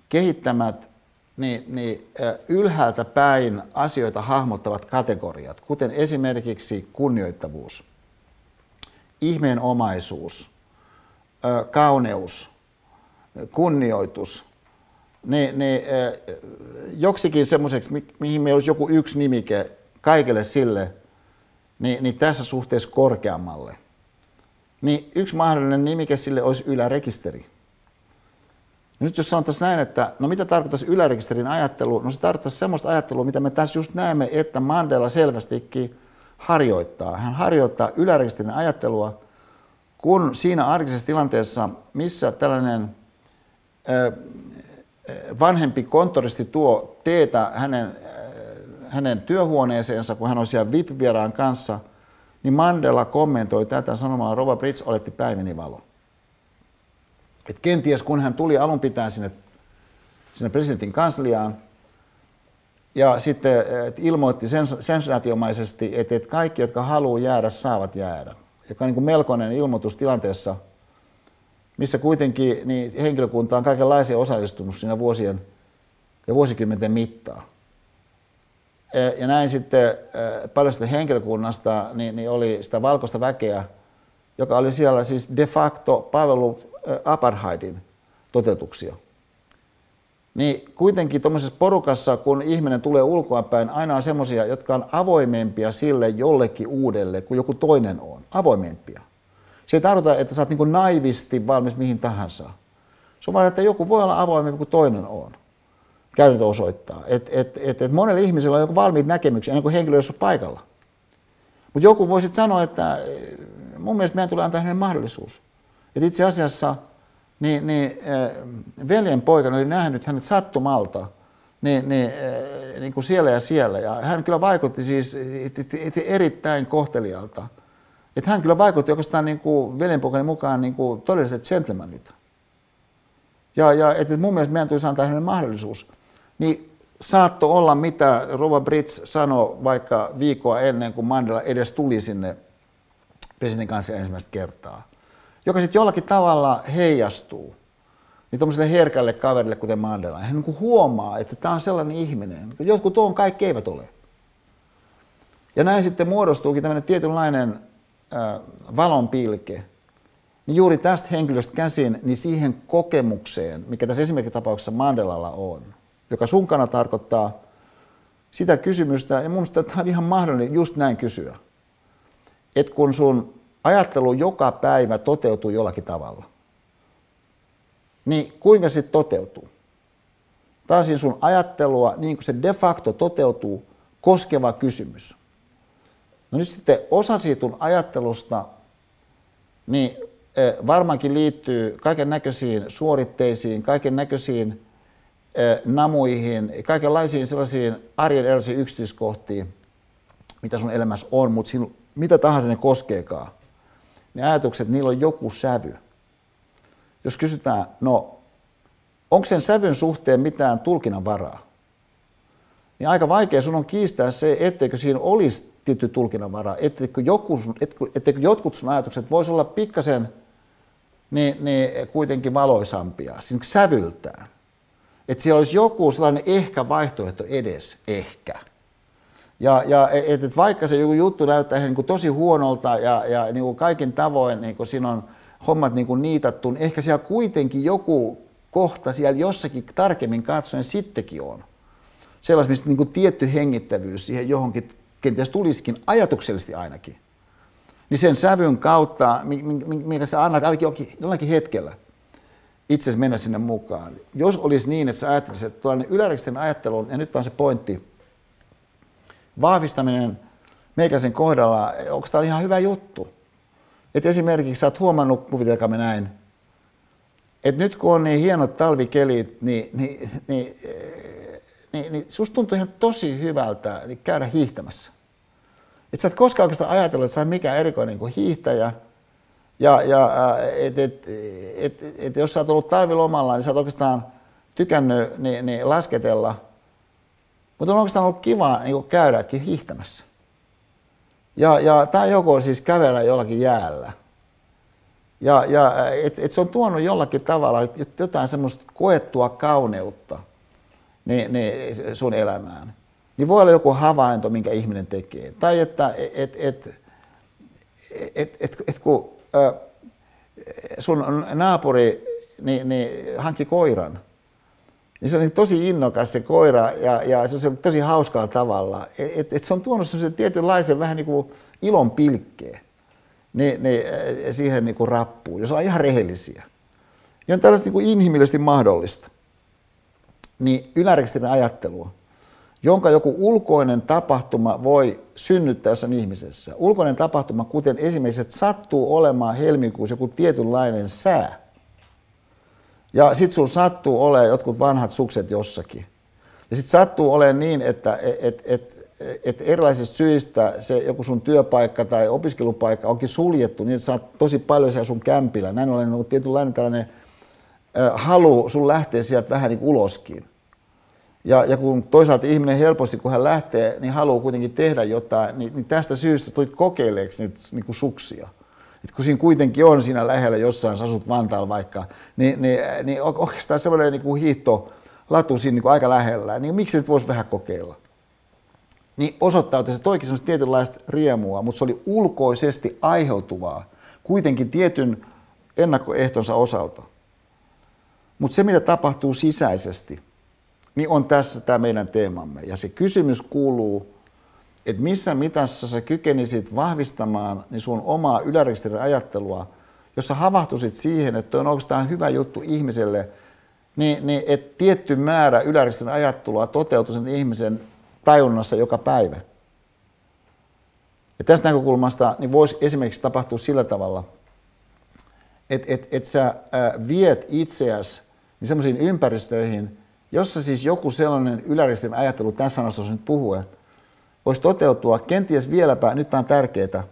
kehittämät niin, niin äh, ylhäältä päin asioita hahmottavat kategoriat, kuten esimerkiksi kunnioittavuus, ihmeenomaisuus, äh, kauneus, kunnioitus, niin, niin äh, joksikin semmoiseksi, mi- mihin meillä olisi joku yksi nimike kaikille sille, niin, niin tässä suhteessa korkeammalle. Niin yksi mahdollinen nimike sille olisi ylärekisteri. Nyt jos sanottaisiin näin, että no mitä tarkoittaisi ylärekisterin ajattelu? No se tarkoittaisi semmoista ajattelua, mitä me tässä just näemme, että Mandela selvästikin harjoittaa. Hän harjoittaa ylärekisterin ajattelua, kun siinä arkisessa tilanteessa, missä tällainen vanhempi konttoristi tuo teetä hänen, hänen työhuoneeseensa, kun hän on siellä VIP-vieraan kanssa, niin Mandela kommentoi tätä sanomalla, Rova Brits oletti päiväni valo. Et kenties kun hän tuli alun pitäen sinne, sinne presidentin kansliaan, ja sitten ilmoitti sensaatiomaisesti, että, että kaikki, jotka haluaa jäädä, saavat jäädä. Joka on niin kuin melkoinen ilmoitus tilanteessa, missä kuitenkin niin henkilökunta on kaikenlaisia osallistunut siinä vuosien ja vuosikymmenten mittaan. Ja näin sitten paljon sitä henkilökunnasta niin, niin oli sitä valkoista väkeä, joka oli siellä siis de facto palvelu apartheidin toteutuksia. Niin kuitenkin tuommoisessa porukassa, kun ihminen tulee ulkoapäin, aina on semmoisia, jotka on avoimempia sille jollekin uudelle kuin joku toinen on. Avoimempia. Se ei tarkoita, että sä oot niin naivisti valmis mihin tahansa. Se on vaan, että joku voi olla avoimempi kuin toinen on. Käytäntö osoittaa. Että et, et, et monella ihmisellä on joku valmiit näkemyksiä ennen kuin henkilö on paikalla. Mutta joku voisi sanoa, että mun mielestä meidän tulee antaa mahdollisuus. Et itse asiassa niin, niin, äh, veljen poika oli nähnyt hänet sattumalta niin, niin, äh, niin kuin siellä ja siellä. Ja hän kyllä vaikutti siis erittäin kohtelijalta. Että hän kyllä vaikutti oikeastaan niin kuin veljenpoikani mukaan niin kuin todelliset gentlemanit. Ja, ja että mun mielestä meidän tulisi antaa hänelle mahdollisuus. Niin saatto olla, mitä Rova Brits sanoi vaikka viikkoa ennen kuin Mandela edes tuli sinne presidentin kanssa ensimmäistä kertaa joka sitten jollakin tavalla heijastuu niin tuommoiselle herkälle kaverille, kuten Mandela. Hän niin huomaa, että tämä on sellainen ihminen. Jotkut on, kaikki eivät ole. Ja näin sitten muodostuukin tämmöinen tietynlainen äh, valonpilke. Niin juuri tästä henkilöstä käsin, niin siihen kokemukseen, mikä tässä esimerkkitapauksessa Mandelalla on, joka sunkana tarkoittaa sitä kysymystä, ja mun mielestä tämä on ihan mahdollinen just näin kysyä. Että kun sun ajattelu joka päivä toteutuu jollakin tavalla, niin kuinka se toteutuu? Tämä on siis sun ajattelua, niin kuin se de facto toteutuu, koskeva kysymys. No nyt sitten osa siitä ajattelusta niin e, varmaankin liittyy kaiken näköisiin suoritteisiin, kaiken näköisiin namuihin, kaikenlaisiin sellaisiin arjen erilaisiin yksityiskohtiin, mitä sun elämässä on, mutta mitä tahansa ne koskeekaan ne ajatukset, niillä on joku sävy. Jos kysytään, no onko sen sävyn suhteen mitään tulkinnan varaa, niin aika vaikea sun on kiistää se, etteikö siinä olisi tietty tulkinnan varaa, etteikö, joku, etteikö jotkut sun ajatukset voisi olla pikkasen niin, niin kuitenkin valoisampia, siis sävyltään. Että siellä olisi joku sellainen ehkä vaihtoehto edes, ehkä. Ja, ja et, et vaikka se joku juttu näyttää niin kuin tosi huonolta ja, ja niin kuin kaikin tavoin niin kuin siinä on hommat niin kuin niitattu, niin ehkä siellä kuitenkin joku kohta siellä jossakin tarkemmin katsoen sittenkin on. Sellaista, mistä niin kuin tietty hengittävyys siihen johonkin kenties tulisikin ajatuksellisesti ainakin. Niin sen sävyn kautta, mitä sä annat ainakin jollakin hetkellä itse mennä sinne mukaan. Jos olisi niin, että sä ajattelisit, että tuollainen ylärikisten ajattelu, ja nyt on se pointti, vahvistaminen meikäisen kohdalla, onko tämä ihan hyvä juttu? Et esimerkiksi sä oot huomannut, kuvitelkaamme näin, että nyt kun on niin hienot talvikelit, niin, niin, niin, niin, niin susta tuntuu ihan tosi hyvältä niin käydä hiihtämässä. Et sä et koskaan oikeastaan ajatellut, että sä oot mikään erikoinen kuin hiihtäjä. Ja, ja et, et, et, et, et, jos sä oot ollut talvilomalla, niin sä oot oikeastaan tykännyt niin, niin lasketella – mutta on oikeastaan ollut kiva niin käydäkin hiihtämässä. Ja, ja tämä joku on siis kävellä jollakin jäällä. Ja, ja et, et se on tuonut jollakin tavalla jotain semmoista koettua kauneutta niin, niin sun elämään. Niin voi olla joku havainto, minkä ihminen tekee. Tai että et, et, et, et, et, kun ä, sun naapuri niin, niin, hankki koiran, niin se on tosi innokas se koira ja, ja se on tosi hauskalla tavalla. Et, et, se on tuonut semmoisen tietynlaisen vähän niin kuin ilon pilkkeen ne, ne, siihen niin kuin rappuun, jos ollaan ihan rehellisiä. Ja on tällaista niin kuin inhimillisesti mahdollista. Niin ylärekisterin ajattelua, jonka joku ulkoinen tapahtuma voi synnyttää jossain ihmisessä. Ulkoinen tapahtuma, kuten esimerkiksi, että sattuu olemaan helmikuussa joku tietynlainen sää. Ja sitten sulla sattuu olemaan jotkut vanhat sukset jossakin. Ja sitten sattuu olemaan niin, että et, et, et erilaisista syistä se joku sun työpaikka tai opiskelupaikka onkin suljettu niin, että sä oot tosi paljon siellä sun kämpillä. Näin ollen on tietynlainen tällainen halu sun lähteä sieltä vähän niin uloskin. Ja, ja kun toisaalta ihminen helposti, kun hän lähtee, niin haluaa kuitenkin tehdä jotain, niin, niin tästä syystä tulit kokeileeksi niitä niin kuin suksia. Et kun siinä kuitenkin on siinä lähellä jossain, sä asut Vantaalla vaikka, niin, niin, niin oikeastaan semmoinen niin kuin hiihto latu siinä niin kuin aika lähellä, niin miksi nyt voisi vähän kokeilla? Niin osoittautui, että se toikin semmoista tietynlaista riemua, mutta se oli ulkoisesti aiheutuvaa, kuitenkin tietyn ennakkoehtonsa osalta. Mutta se, mitä tapahtuu sisäisesti, niin on tässä tämä meidän teemamme. Ja se kysymys kuuluu, että missä mitassa sä kykenisit vahvistamaan niin sun omaa ylärekisterin ajattelua, jos sä havahtuisit siihen, että on oikeastaan hyvä juttu ihmiselle, niin, niin että tietty määrä ylärekisterin ajattelua toteutuu sen ihmisen tajunnassa joka päivä. Ja tästä näkökulmasta niin voisi esimerkiksi tapahtua sillä tavalla, että et, et sä viet itseäsi niin sellaisiin ympäristöihin, jossa siis joku sellainen yläristin ajattelu tässä sanasta nyt puhuen, voisi toteutua kenties vieläpä, nyt tämä on tärkeää,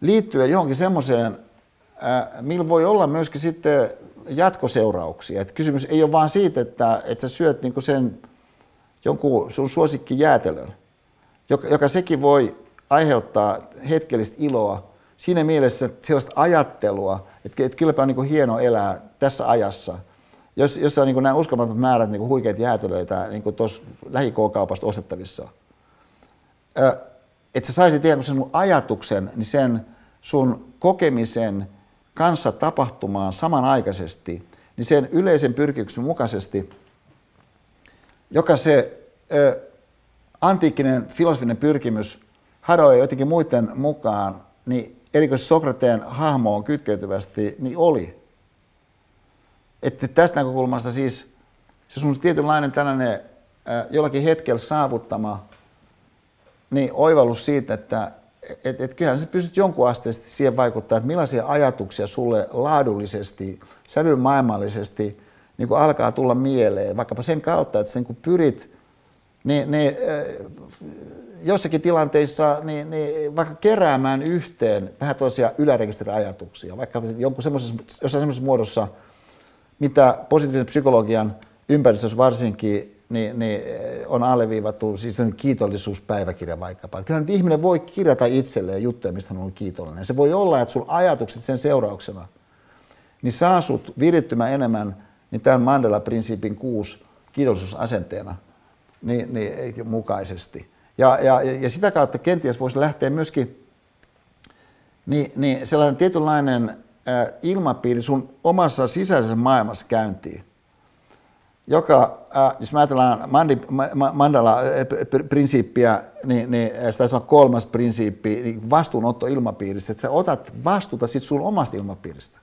liittyä johonkin semmoiseen, millä voi olla myöskin sitten jatkoseurauksia. Et kysymys ei ole vain siitä, että, että sä syöt niinku sen jonkun sun suosikki jäätelön, joka, joka sekin voi aiheuttaa hetkellistä iloa, siinä mielessä sellaista ajattelua, että, että kylläpä on niin hieno elää tässä ajassa – jos, jos on niin nämä uskomattomat määrät niin huikeita jäätelöitä niin tuossa lähikokaupasta ostettavissa, että sä saisit ikään kuin sen ajatuksen, niin sen sun kokemisen kanssa tapahtumaan samanaikaisesti, niin sen yleisen pyrkimyksen mukaisesti, joka se ö, antiikkinen filosofinen pyrkimys hadoi jotenkin muiden mukaan, niin erikoisesti Sokrateen hahmoon kytkeytyvästi, niin oli. Että tästä näkökulmasta siis se sun tietynlainen tällainen äh, jollakin hetkellä saavuttama niin oivallus siitä, että et, et kyllähän sä pystyt jonkun asteisesti siihen vaikuttaa, että millaisia ajatuksia sulle laadullisesti, sävyn maailmallisesti niin kuin alkaa tulla mieleen, vaikkapa sen kautta, että sen kun pyrit, niin, niin äh, jossakin tilanteissa niin, niin vaikka keräämään yhteen vähän toisia ylärekisteriajatuksia, vaikka jonkun semmoisessa, jossain semmoisessa muodossa – mitä positiivisen psykologian ympäristössä varsinkin niin, niin on alleviivattu, siis on kiitollisuuspäiväkirja vaikkapa. Kyllä nyt ihminen voi kirjata itselleen juttuja, mistä hän on kiitollinen. Se voi olla, että sun ajatukset sen seurauksena, niin saa sut virittymään enemmän niin tämän Mandela-prinsiipin kuusi kiitollisuusasenteena niin, niin, mukaisesti. Ja, ja, ja sitä kautta kenties voisi lähteä myöskin niin, niin sellainen tietynlainen ilmapiiri sun omassa sisäisessä maailmassa käyntiin, joka, jos mä ajatellaan Mandala-prinsiippiä, niin, niin se taisi olla kolmas prinsiippi, niin vastuunotto ilmapiiristä, että sä otat vastuuta sit sun omasta ilmapiiristä.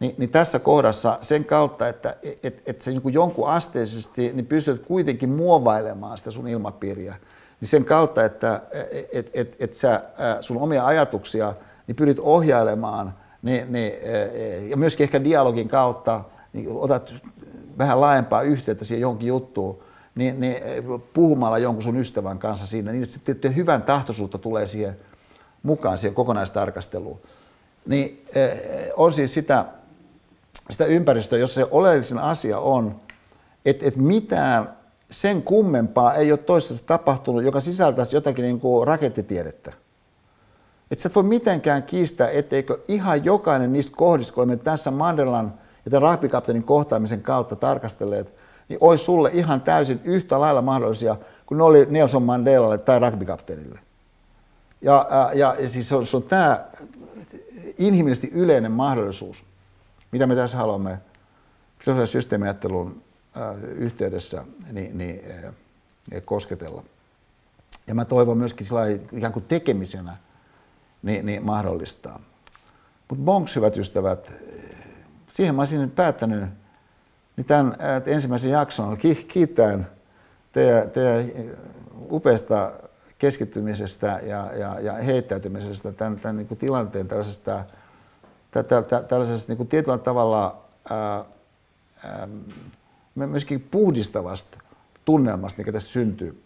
Niin, niin tässä kohdassa sen kautta, että et, et sä niin jonkun asteisesti niin pystyt kuitenkin muovailemaan sitä sun ilmapiiriä, niin sen kautta, että et, et, et sä sun omia ajatuksia niin pyrit ohjailemaan – niin, niin, ja myöskin ehkä dialogin kautta niin otat vähän laajempaa yhteyttä siihen johonkin juttuun, niin, niin puhumalla jonkun sun ystävän kanssa siinä, niin sitten hyvän tahtoisuutta tulee siihen mukaan siihen kokonaistarkasteluun. Niin on siis sitä, sitä ympäristöä, jossa se oleellisin asia on, että, että mitään sen kummempaa ei ole toisessa tapahtunut, joka sisältäisi jotakin niin kuin rakettitiedettä. Että sä et voi mitenkään kiistää, etteikö ihan jokainen niistä kohdista, kun olemme tässä Mandelan ja tämän ragbikapteenin kohtaamisen kautta tarkastelleet, niin olisi sulle ihan täysin yhtä lailla mahdollisia kuin ne oli Nelson Mandelalle tai ragbikapteenille. Ja, ja, ja siis se on, se on tämä inhimillisesti yleinen mahdollisuus, mitä me tässä haluamme filosofisen systeemiajattelun yhteydessä niin, niin, kosketella. Ja mä toivon myöskin sillä ikään kuin tekemisenä niin, niin mahdollistaa. Mutta bonks, hyvät ystävät, siihen mä olisin päättänyt niin tämän ensimmäisen jakson kiittäen teidän, teidän upeasta keskittymisestä ja, ja, ja heittäytymisestä tämän, tämän niin kuin tilanteen tällaisesta, tä, tä, tä, tällaisesta niin kuin tietyllä tavalla ää, ää, myöskin puhdistavasta tunnelmasta, mikä tässä syntyy.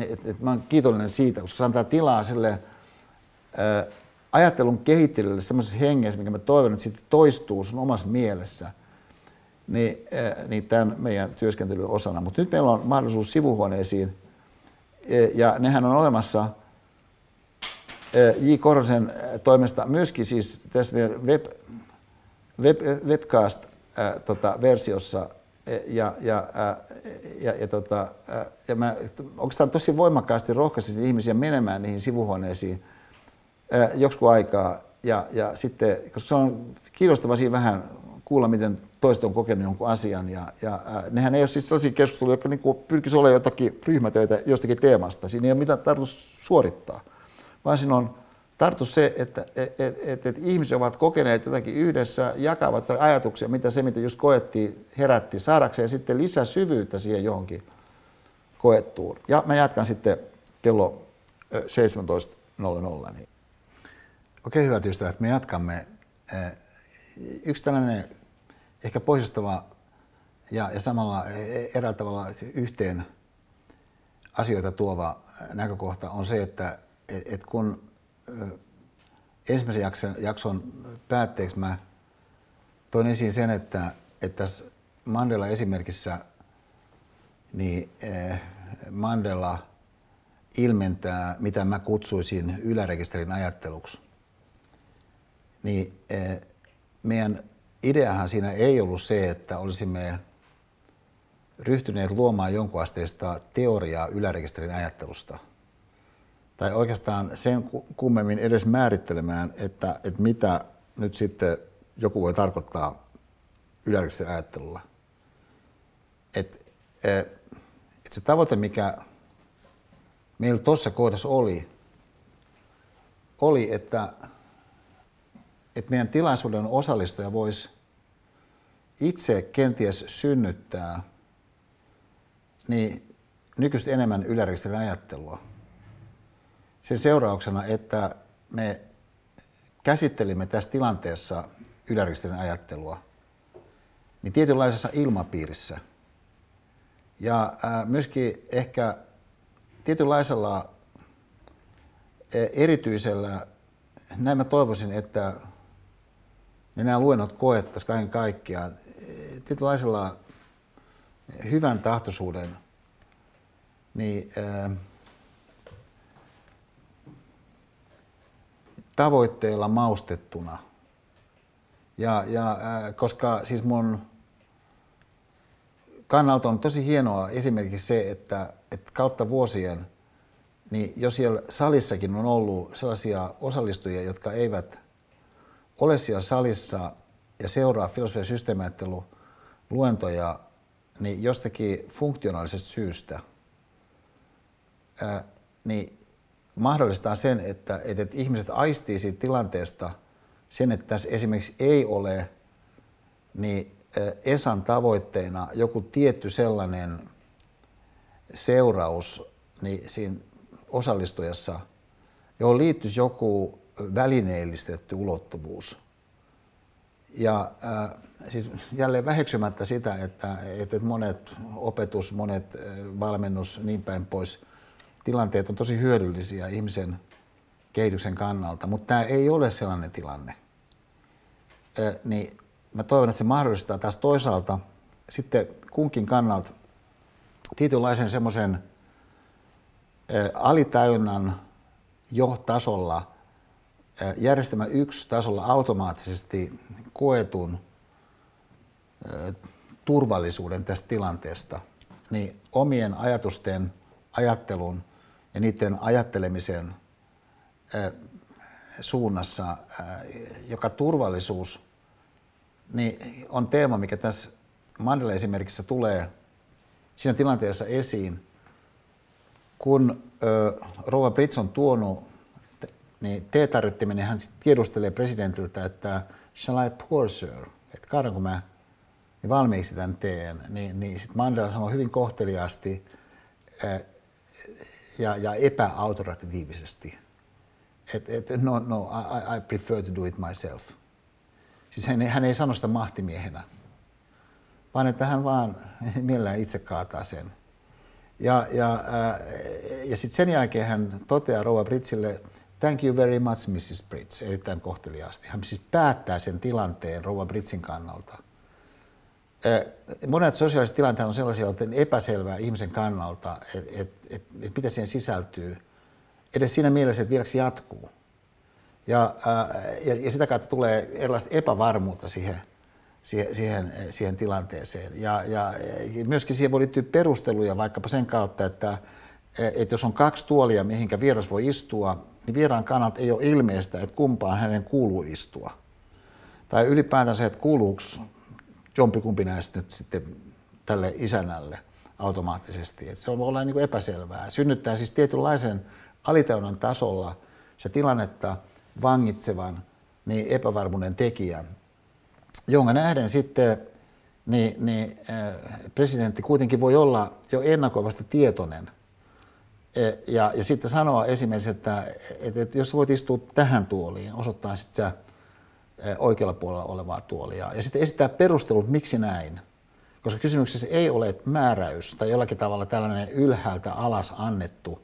Et, et mä olen kiitollinen siitä, koska se antaa tilaa sille ajattelun kehittelylle semmoisessa hengessä, mikä mä toivon, että sitten toistuu sun omassa mielessä, niin, niin tämän meidän työskentelyn osana. Mutta nyt meillä on mahdollisuus sivuhuoneisiin, ja nehän on olemassa J. Korosen toimesta myöskin siis tässä web, web, webcast-versiossa tota, ja, ja, ja, ja, tota, ja mä oikeastaan tosi voimakkaasti rohkaisin ihmisiä menemään niihin sivuhuoneisiin joksiku aikaa. Ja, ja sitten, koska se on kiinnostavaa siinä vähän kuulla, miten toiset on kokenut jonkun asian. Ja, ja nehän ei ole siis sellaisia keskusteluja, jotka niin pyrkisivät olemaan jotakin ryhmätöitä jostakin teemasta. Siinä ei ole mitään tarkoitus suorittaa, vaan siinä on tarkoitus se, että et, et, et, et ihmiset ovat kokeneet jotakin yhdessä, jakavat ajatuksia, mitä se, mitä just koettiin, herätti saadakseen sitten lisää syvyyttä siihen johonkin koettuun. Ja mä jatkan sitten kello 17.00. Okei, hyvät ystävät, me jatkamme. Yksi tällainen ehkä pohjustava ja, ja samalla eräällä tavalla yhteen asioita tuova näkökohta on se, että et, et kun ensimmäisen jakson, jakson päätteeksi mä toin esiin sen, että, että tässä Mandela esimerkissä niin Mandela ilmentää, mitä mä kutsuisin ylärekisterin ajatteluksi. Niin meidän ideahan siinä ei ollut se, että olisimme ryhtyneet luomaan jonkunasteista teoriaa ylärekisterin ajattelusta. Tai oikeastaan sen kummemmin edes määrittelemään, että, että mitä nyt sitten joku voi tarkoittaa ylärekisterin ajattelulla. Että et se tavoite, mikä meillä tuossa kohdassa oli, oli, että että meidän tilaisuuden osallistuja voisi itse kenties synnyttää niin nykyistä enemmän ylärekisterin ajattelua. Sen seurauksena, että me käsittelimme tässä tilanteessa ylärekisterin ajattelua niin tietynlaisessa ilmapiirissä. Ja myöskin ehkä tietynlaisella erityisellä, näin mä toivoisin, että niin nämä luennot koettaisiin kaiken kaikkiaan tietynlaisella hyvän tahtoisuuden niin, ää, tavoitteella maustettuna. Ja, ja ää, koska siis mun kannalta on tosi hienoa esimerkiksi se, että, että kautta vuosien, niin jo siellä salissakin on ollut sellaisia osallistujia, jotka eivät ole siellä salissa ja seuraa filosofia- ja luentoja niin jostakin funktionaalisesta syystä, ää, niin mahdollistaa sen, että, että, että ihmiset aistii siitä tilanteesta sen, että tässä esimerkiksi ei ole niin Esan tavoitteena joku tietty sellainen seuraus niin siinä osallistujassa, johon liittyisi joku välineellistetty ulottuvuus. Ja äh, siis jälleen väheksymättä sitä, että, että monet opetus, monet äh, valmennus, niin päin pois, tilanteet on tosi hyödyllisiä ihmisen kehityksen kannalta, mutta tämä ei ole sellainen tilanne. Äh, niin mä toivon, että se mahdollistaa taas toisaalta sitten kunkin kannalta tietynlaisen semmoisen alitäynnän jo tasolla – järjestelmä yksi tasolla automaattisesti koetun turvallisuuden tästä tilanteesta, niin omien ajatusten, ajattelun ja niiden ajattelemisen suunnassa, joka turvallisuus niin on teema, mikä tässä Mandela esimerkissä tulee siinä tilanteessa esiin, kun Rova Brits on tuonut niin teetarjottiminen, hän tiedustelee presidentiltä, että shall I pour, sir? Että kaadanko mä niin valmiiksi tämän teen? Niin, niin sitten Mandela sanoi hyvin kohteliaasti ää, ja, ja epäautoritatiivisesti, että et, no, no, I, I prefer to do it myself. Siis hän, hän ei sano sitä mahtimiehenä, vaan että hän vaan <laughs> mielellään itse kaataa sen. Ja, ja, ja sitten sen jälkeen hän toteaa Rova Britsille, thank you very much Mrs. Brits, erittäin kohteliaasti. Hän siis päättää sen tilanteen Rova Britsin kannalta. Monet sosiaaliset tilanteet on sellaisia, että on epäselvää ihmisen kannalta, että et, et, et mitä siihen sisältyy, edes siinä mielessä, että vieläksi jatkuu. Ja, ja, ja sitä kautta tulee erilaista epävarmuutta siihen, siihen, siihen, siihen tilanteeseen. Ja, ja myöskin siihen voi liittyä perusteluja vaikkapa sen kautta, että, että jos on kaksi tuolia, mihinkä vieras voi istua, niin vieraan kannalta ei ole ilmeistä, että kumpaan hänen kuuluu istua. Tai ylipäätään se, että kuuluuko jompikumpi näistä nyt sitten tälle isännälle automaattisesti. Että se on olla niin epäselvää. Synnyttää siis tietynlaisen alitaunnan tasolla se tilannetta vangitsevan niin epävarmuuden tekijän, jonka nähden sitten niin, niin, äh, presidentti kuitenkin voi olla jo ennakoivasti tietoinen. E, ja, ja sitten sanoa esimerkiksi, että, että, että jos voit istua tähän tuoliin, osoittaa sitten oikealla puolella olevaa tuolia. Ja sitten esittää perustelut, miksi näin. Koska kysymyksessä ei ole määräys tai jollakin tavalla tällainen ylhäältä alas annettu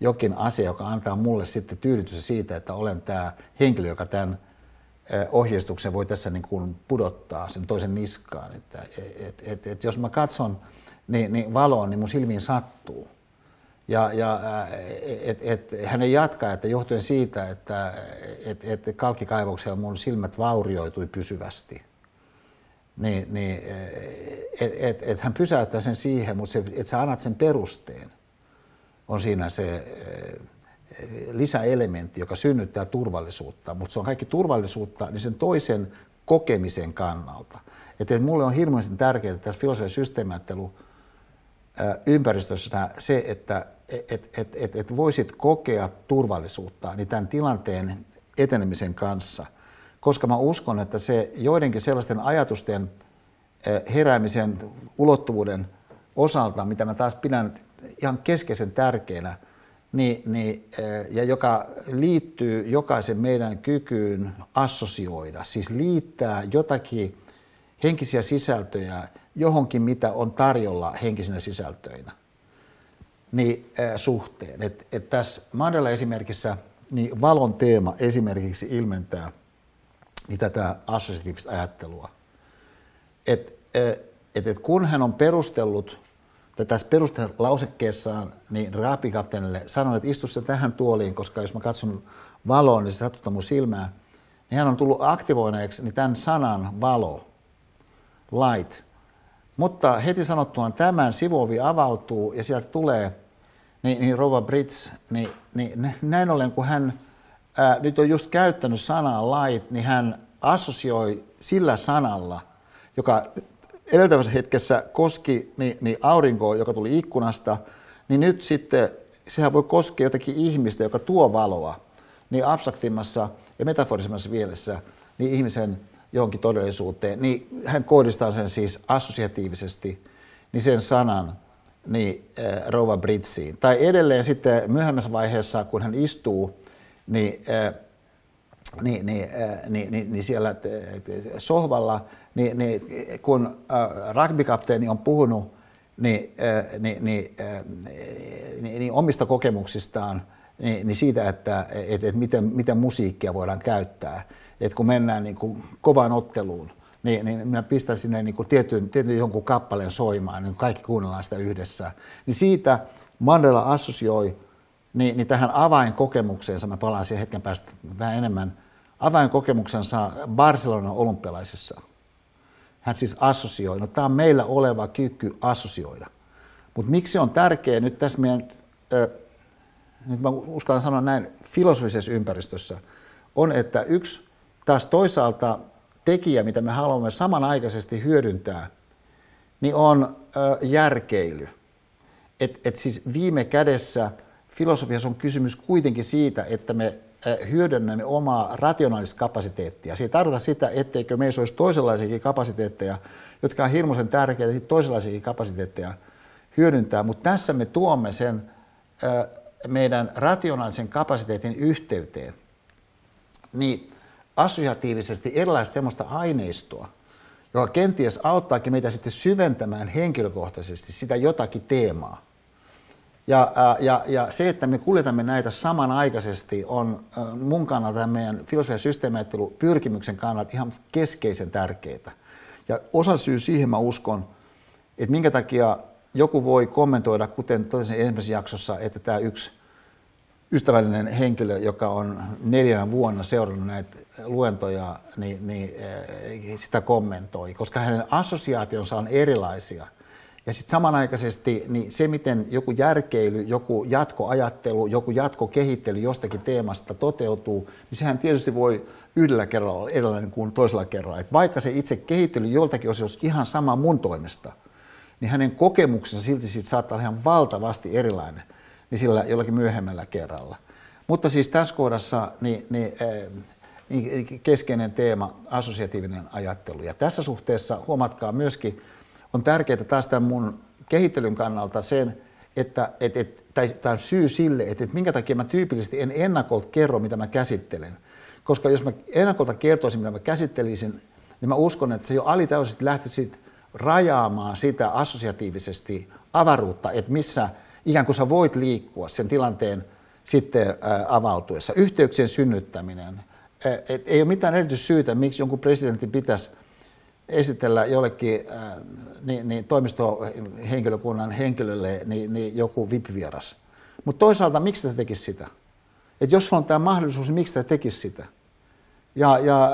jokin asia, joka antaa mulle sitten tyydytystä siitä, että olen tämä henkilö, joka tämän ohjeistuksen voi tässä niin kuin pudottaa sen toisen niskaan. Että, et, et, et jos mä katson niin, niin valoon, niin mun silmiin sattuu. Ja, ja et, et, hän ei jatka, että johtuen siitä, että et, et kalkkikaivoksella mun silmät vaurioitui pysyvästi, niin, niin et, et, et hän pysäyttää sen siihen, mutta se, että sä annat sen perusteen, on siinä se lisäelementti, joka synnyttää turvallisuutta, mutta se on kaikki turvallisuutta niin sen toisen kokemisen kannalta. Että mulle on hirveän tärkeää tässä filosofian systeemiajattelu ympäristössä se, että et, et, et, et voisit kokea turvallisuutta niin tämän tilanteen etenemisen kanssa, koska mä uskon, että se joidenkin sellaisten ajatusten heräämisen ulottuvuuden osalta, mitä mä taas pidän ihan keskeisen tärkeänä, niin, niin, ja joka liittyy jokaisen meidän kykyyn assosioida, siis liittää jotakin henkisiä sisältöjä johonkin, mitä on tarjolla henkisinä sisältöinä, niin äh, suhteen. Et, et tässä Mandela esimerkissä niin valon teema esimerkiksi ilmentää niin tätä assosiatiivista ajattelua. Et, et, et kun hän on perustellut tässä perustelausekkeessaan niin raapikapteenille sanon, että istu se tähän tuoliin, koska jos mä katson valoon, niin se satuttaa mun silmää. Niin hän on tullut aktivoineeksi niin tämän sanan valo, light. Mutta heti sanottuaan tämän sivuovi avautuu ja sieltä tulee niin, niin Rova Brits, niin, niin näin ollen kun hän ää, nyt on just käyttänyt sanaa light, niin hän assosioi sillä sanalla, joka edeltävässä hetkessä koski niin, niin aurinkoa, joka tuli ikkunasta, niin nyt sitten sehän voi koskea jotakin ihmistä, joka tuo valoa, niin abstraktimmassa ja metaforisemmassa mielessä niin ihmisen johonkin todellisuuteen, niin hän kohdistaa sen siis assosiatiivisesti niin sen sanan niin, äh, Rova Britsiin. Tai edelleen sitten myöhemmässä vaiheessa, kun hän istuu, niin, äh, niin, niin, äh, niin, niin, niin siellä sohvalla, niin, niin kun rugbykapteeni on puhunut niin, niin, niin, niin, niin omista kokemuksistaan, niin, niin siitä, että et, et miten, miten musiikkia voidaan käyttää. Et kun mennään niin kuin kovaan otteluun, niin, niin minä pistän sinne niin kuin tietyn, tietyn jonkun kappaleen soimaan, niin kaikki kuunnellaan sitä yhdessä. Niin siitä Mandela assosioi niin, niin tähän avainkokemukseensa, mä palaan siihen hetken päästä vähän enemmän, avainkokemuksensa Barcelonan olympialaisissa – hän siis assosioi. No, tämä on meillä oleva kyky assosioida. Mutta miksi on tärkeää nyt tässä meidän, ö, nyt mä uskallan sanoa näin, filosofisessa ympäristössä, on, että yksi taas toisaalta tekijä, mitä me haluamme samanaikaisesti hyödyntää, niin on järkeily. Et, et siis viime kädessä filosofiassa on kysymys kuitenkin siitä, että me hyödynnämme omaa rationaalista kapasiteettia. Se ei tarkoita sitä, etteikö meissä olisi toisenlaisiakin kapasiteetteja, jotka on hirmuisen tärkeitä, toisenlaisiakin kapasiteetteja hyödyntää, mutta tässä me tuomme sen meidän rationaalisen kapasiteetin yhteyteen niin assosiatiivisesti erilaista sellaista aineistoa, joka kenties auttaakin meitä sitten syventämään henkilökohtaisesti sitä jotakin teemaa. Ja, ja, ja se, että me kuljetamme näitä samanaikaisesti, on mun kannalta tämän meidän filosofian systeemiajattelu pyrkimyksen kannalta ihan keskeisen tärkeää. Ja osa syy siihen mä uskon, että minkä takia joku voi kommentoida, kuten totesin ensimmäisessä jaksossa, että tämä yksi ystävällinen henkilö, joka on neljänä vuonna seurannut näitä luentoja, niin, niin sitä kommentoi, koska hänen assosiaationsa on erilaisia. Ja sitten samanaikaisesti niin se, miten joku järkeily, joku jatkoajattelu, joku jatkokehittely jostakin teemasta toteutuu, niin sehän tietysti voi yhdellä kerralla olla erilainen kuin toisella kerralla. Et vaikka se itse kehittely joltakin osin olisi ihan sama mun toimesta, niin hänen kokemuksensa silti siitä saattaa olla ihan valtavasti erilainen niin sillä jollakin myöhemmällä kerralla. Mutta siis tässä kohdassa niin, niin, niin keskeinen teema, assosiatiivinen ajattelu. Ja tässä suhteessa huomatkaa myöskin, on tärkeää taas tämän mun kehittelyn kannalta sen, että et, et, tämä on syy sille, että, että minkä takia mä tyypillisesti en ennakolta kerro, mitä mä käsittelen. Koska jos mä ennakolta kertoisin, mitä mä käsittelisin, niin mä uskon, että se jo alitäysisesti lähtisi rajaamaan sitä assosiatiivisesti avaruutta, että missä ikään kuin sä voit liikkua sen tilanteen sitten avautuessa. Yhteyksien synnyttäminen. Et ei ole mitään erityistä syytä, miksi jonkun presidentin pitäisi esitellä jollekin niin, niin toimistohenkilökunnan henkilölle niin, niin joku VIP-vieras. Mutta toisaalta, miksi sitä tekisi sitä? Et jos on tämä mahdollisuus, niin miksi sitä tekisi sitä? Ja, ja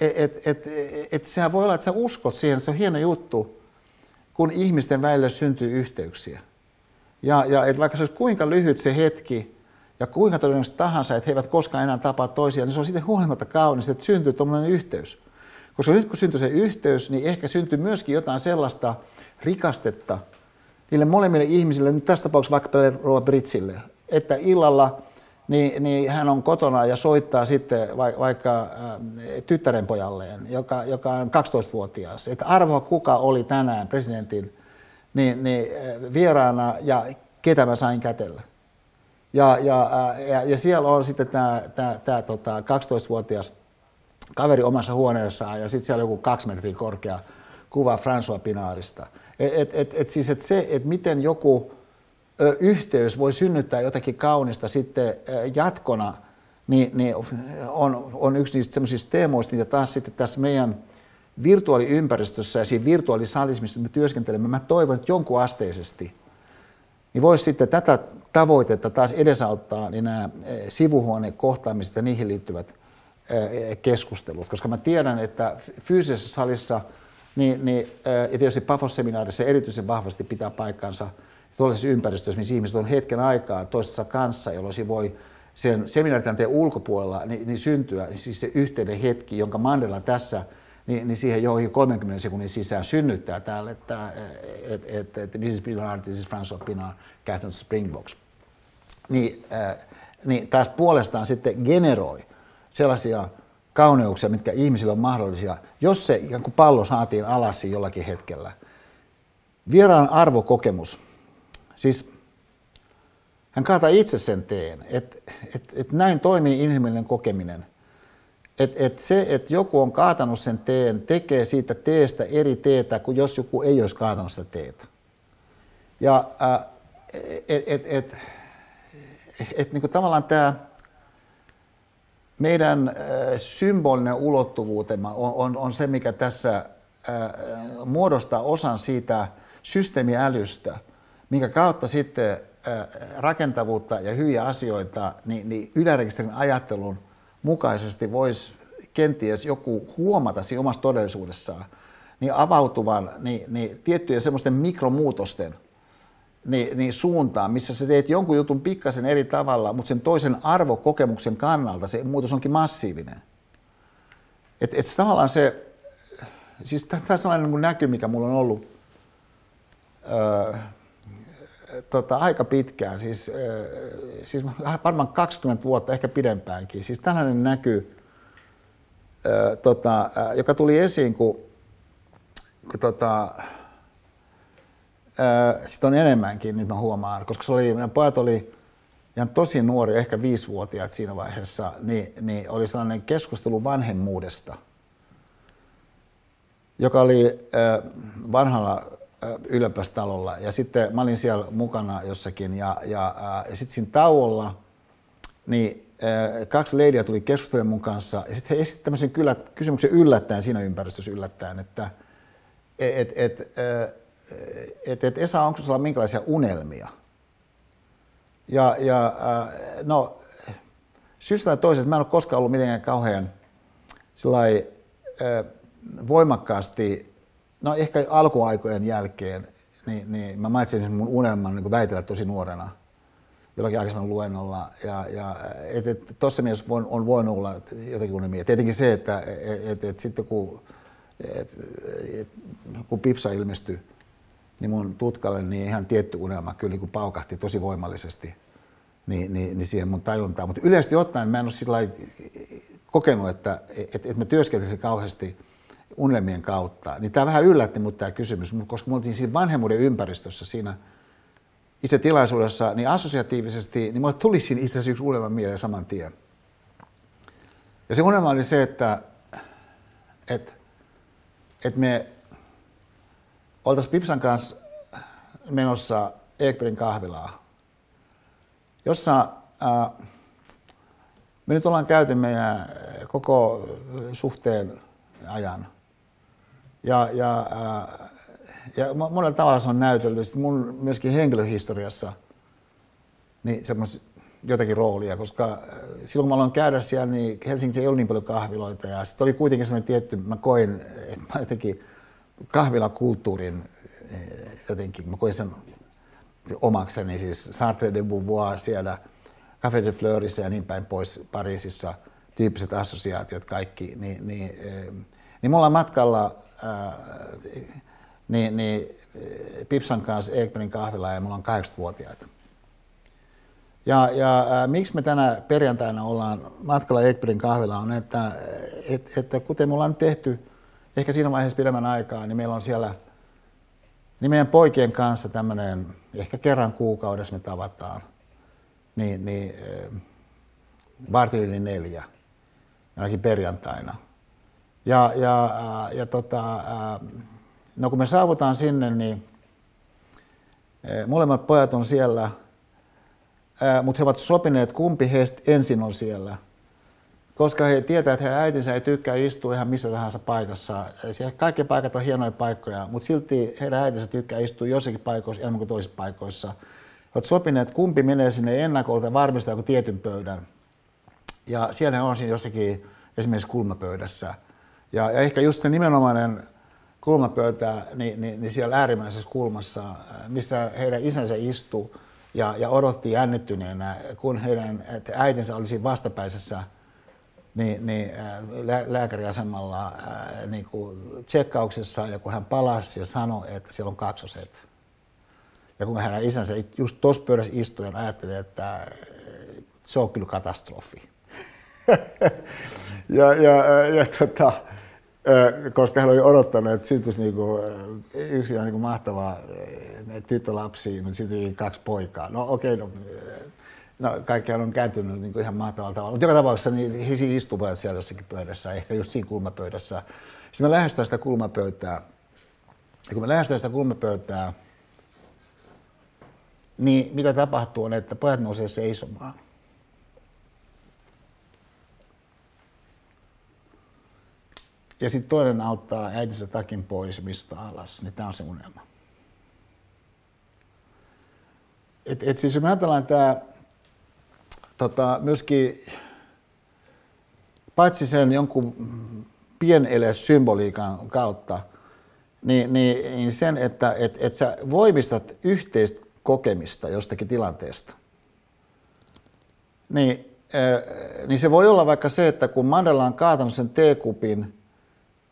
et, et, et, et sehän voi olla, että sä uskot siihen, se on hieno juttu, kun ihmisten välillä syntyy yhteyksiä. Ja, ja et vaikka se olisi kuinka lyhyt se hetki, ja kuinka todennäköisesti tahansa, että he eivät koskaan enää tapaa toisiaan, niin se on sitten huolimatta kaunista, että syntyy tuommoinen yhteys. Koska nyt kun syntyy se yhteys, niin ehkä syntyy myöskin jotain sellaista rikastetta niille molemmille ihmisille, nyt tässä tapauksessa vaikka Rova Britsille, että illalla niin, niin hän on kotona ja soittaa sitten vaikka äh, tyttären pojalleen, joka, joka on 12-vuotias, että arvoa kuka oli tänään presidentin niin, niin, äh, vieraana ja ketä mä sain kätellä. Ja, ja, äh, ja, ja siellä on sitten tämä, tämä, tämä tota, 12-vuotias kaveri omassa huoneessaan ja sitten siellä on joku kaksi metriä korkea kuva François Pinaarista. Et, et, et, siis et se, että miten joku ö, yhteys voi synnyttää jotakin kaunista sitten ö, jatkona, niin, niin on, on yksi niistä semmoisista teemoista, mitä taas sitten tässä meidän virtuaaliympäristössä ja siinä virtuaalisalissa, missä me työskentelemme, mä toivon, että jonkun asteisesti niin voisi sitten tätä tavoitetta taas edesauttaa niin nämä sivuhuonekohtaamiset ja niihin liittyvät keskustelut, koska mä tiedän, että fyysisessä salissa, niin, niin, ja tietysti Pafos-seminaarissa erityisen vahvasti pitää paikkansa tuollaisessa ympäristössä, missä ihmiset on hetken aikaa toisessa kanssa, jolloin se voi sen seminaaritilanteen ulkopuolella niin, niin syntyä, niin siis se yhteinen hetki, jonka Mandela tässä niin, niin siihen johonkin 30 sekunnin sisään synnyttää täällä, että et, et, et, Mrs. Pinard, this is François Pinard, Catherine Springbox. Niin, äh, niin taas puolestaan sitten generoi sellaisia kauneuksia, mitkä ihmisillä on mahdollisia, jos se ikään kuin pallo saatiin alas jollakin hetkellä. Vieraan arvokokemus. Siis hän kaataa itse sen teen, että et, et näin toimii inhimillinen kokeminen. Että et se, että joku on kaatanut sen teen, tekee siitä teestä eri teetä kuin jos joku ei olisi kaatanut sitä teetä. Ja äh, et, et, et, et, et, niin tavallaan tämä meidän äh, symbolinen ulottuvuutemme on, on, on se, mikä tässä äh, muodostaa osan siitä systeemiälystä, minkä kautta sitten äh, rakentavuutta ja hyviä asioita niin, niin ylärekisterin ajattelun mukaisesti voisi kenties joku huomata siinä omassa todellisuudessaan niin avautuvan niin, niin tiettyjen semmoisten mikromuutosten – niin, niin suuntaan, missä sä teet jonkun jutun pikkasen eri tavalla, mutta sen toisen arvokokemuksen kannalta se muutos onkin massiivinen. Että et tavallaan se, siis tämä on sellainen niin näky, mikä mulla on ollut ö, tota, aika pitkään, siis, siis varmaan 20 vuotta, ehkä pidempäänkin. Siis tällainen näky, ö, tota, joka tuli esiin, kun, kun tota, sitten on enemmänkin, nyt mä huomaan, koska se oli, meidän pojat oli ihan tosi nuori, ehkä viisivuotiaat siinä vaiheessa, niin, niin oli sellainen keskustelu vanhemmuudesta, joka oli vanhalla ylioppilastalolla. Ja sitten mä olin siellä mukana jossakin ja, ja, ja sitten siinä tauolla niin kaksi leidiä tuli keskustelemaan mun kanssa ja sitten he esittivät tämmöisen kyllä, kysymyksen yllättäen siinä ympäristössä yllättäen, että et, et, et, että et Esa, onko sinulla minkälaisia unelmia? Ja, ja äh, no, syystä tai toisesta mä en ole koskaan ollut mitenkään kauhean sillai, äh, voimakkaasti, no ehkä alkuaikojen jälkeen, niin, niin mä mainitsin mun unelman niin väitellä tosi nuorena jollakin aikaisemmin luennolla. Ja, ja et, et, tuossa mielessä on, on voinut olla jotakin unelmia. Tietenkin se, että et, et, et sitten kun, et, et, kun Pipsa ilmestyi niin mun tutkalle niin ihan tietty unelma kyllä niin kuin paukahti tosi voimallisesti niin, niin, niin siihen mun tajuntaan. Mutta yleisesti ottaen mä en ole sillä kokenut, että, että, että mä työskentelisin kauheasti unelmien kautta. Niin tämä vähän yllätti mut tämä kysymys, koska me oltiin siinä vanhemmuuden ympäristössä siinä itse tilaisuudessa, niin assosiatiivisesti, niin mulle tuli siinä itse asiassa yksi unelma mieleen saman tien. Ja se unelma oli se, että, että, että me oltaisiin Pipsan kanssa menossa Ekberin kahvilaa, jossa ää, me nyt ollaan käyty meidän koko suhteen ajan. Ja, ja, ää, ja monella tavalla se on näytellyt. Mun myöskin henkilöhistoriassa niin semmos jotakin roolia, koska silloin kun mä aloin käydä siellä, niin Helsingissä ei ollut niin paljon kahviloita. Ja sitten oli kuitenkin semmoinen tietty, mä koin, <laughs> että mä jotenkin kahvilakulttuurin eh, jotenkin, mä koin sen omakseni, siis Sartre de Beauvoir siellä, Café de Fleurissa ja niin päin pois Pariisissa, tyyppiset assosiaatiot kaikki, niin, niin, niin mulla matkalla ää, niin, niin Pipsan kanssa Ekmanin kahvila ja mulla on 80-vuotiaita. Ja, ja ää, miksi me tänä perjantaina ollaan matkalla Ekmanin kahvila on, että, et, että kuten me ollaan nyt tehty ehkä siinä vaiheessa pidemmän aikaa, niin meillä on siellä niin meidän poikien kanssa tämmöinen, ehkä kerran kuukaudessa me tavataan, niin, niin vartin yli neljä, ainakin perjantaina. Ja, ja, ja tota, no kun me saavutaan sinne, niin molemmat pojat on siellä, mutta he ovat sopineet, kumpi heistä ensin on siellä – koska he tietävät, että heidän äitinsä ei tykkää istua ihan missä tahansa paikassa. Siellä kaikki paikat on hienoja paikkoja, mutta silti heidän äitinsä tykkää istua jossakin paikoissa enemmän kuin toisissa paikoissa. He ovat sopineet, kumpi menee sinne ennakolta ja varmistaa joku tietyn pöydän. Ja siellä on siinä jossakin esimerkiksi kulmapöydässä. Ja, ja ehkä just se nimenomainen kulmapöytä, niin, niin, niin siellä äärimmäisessä kulmassa, missä heidän isänsä istuu ja, ja odotti jännittyneenä, kun heidän äitinsä olisi vastapäisessä niin, niin lää, lääkäriasemalla ää, niin kuin tsekkauksessa ja kun hän palasi ja sanoi, että siellä on kaksoset. Ja kun hänen isänsä just tuossa pöydässä istui ja ajatteli, että se on kyllä katastrofi. <laughs> ja, ja, ja tota, koska hän oli odottanut, että syntyisi niinku, yksi ihan niinku mahtava tyttölapsi, mutta sitten kaksi poikaa. No okei, okay, no, No kaikkihan on kääntynyt niin kuin ihan mahtavalla tavalla. Mutta joka tapauksessa niin he siis istuvat siellä jossakin pöydässä, ehkä just siinä kulmapöydässä. Sitten me lähestytään sitä kulmapöytää. Ja kun me lähestytään sitä kulmapöytää, niin mitä tapahtuu on, että pojat nousee seisomaan. Ja sitten toinen auttaa äitinsä takin pois ja mistä alas. Niin tämä on se unelma. Et, et siis jos me ajatellaan tämä tota, myöskin paitsi sen jonkun pienele symboliikan kautta, niin, niin, niin sen, että et, et sä voimistat yhteistä kokemista jostakin tilanteesta. Niin, äh, niin se voi olla vaikka se, että kun Mandela on kaatanut sen teekupin,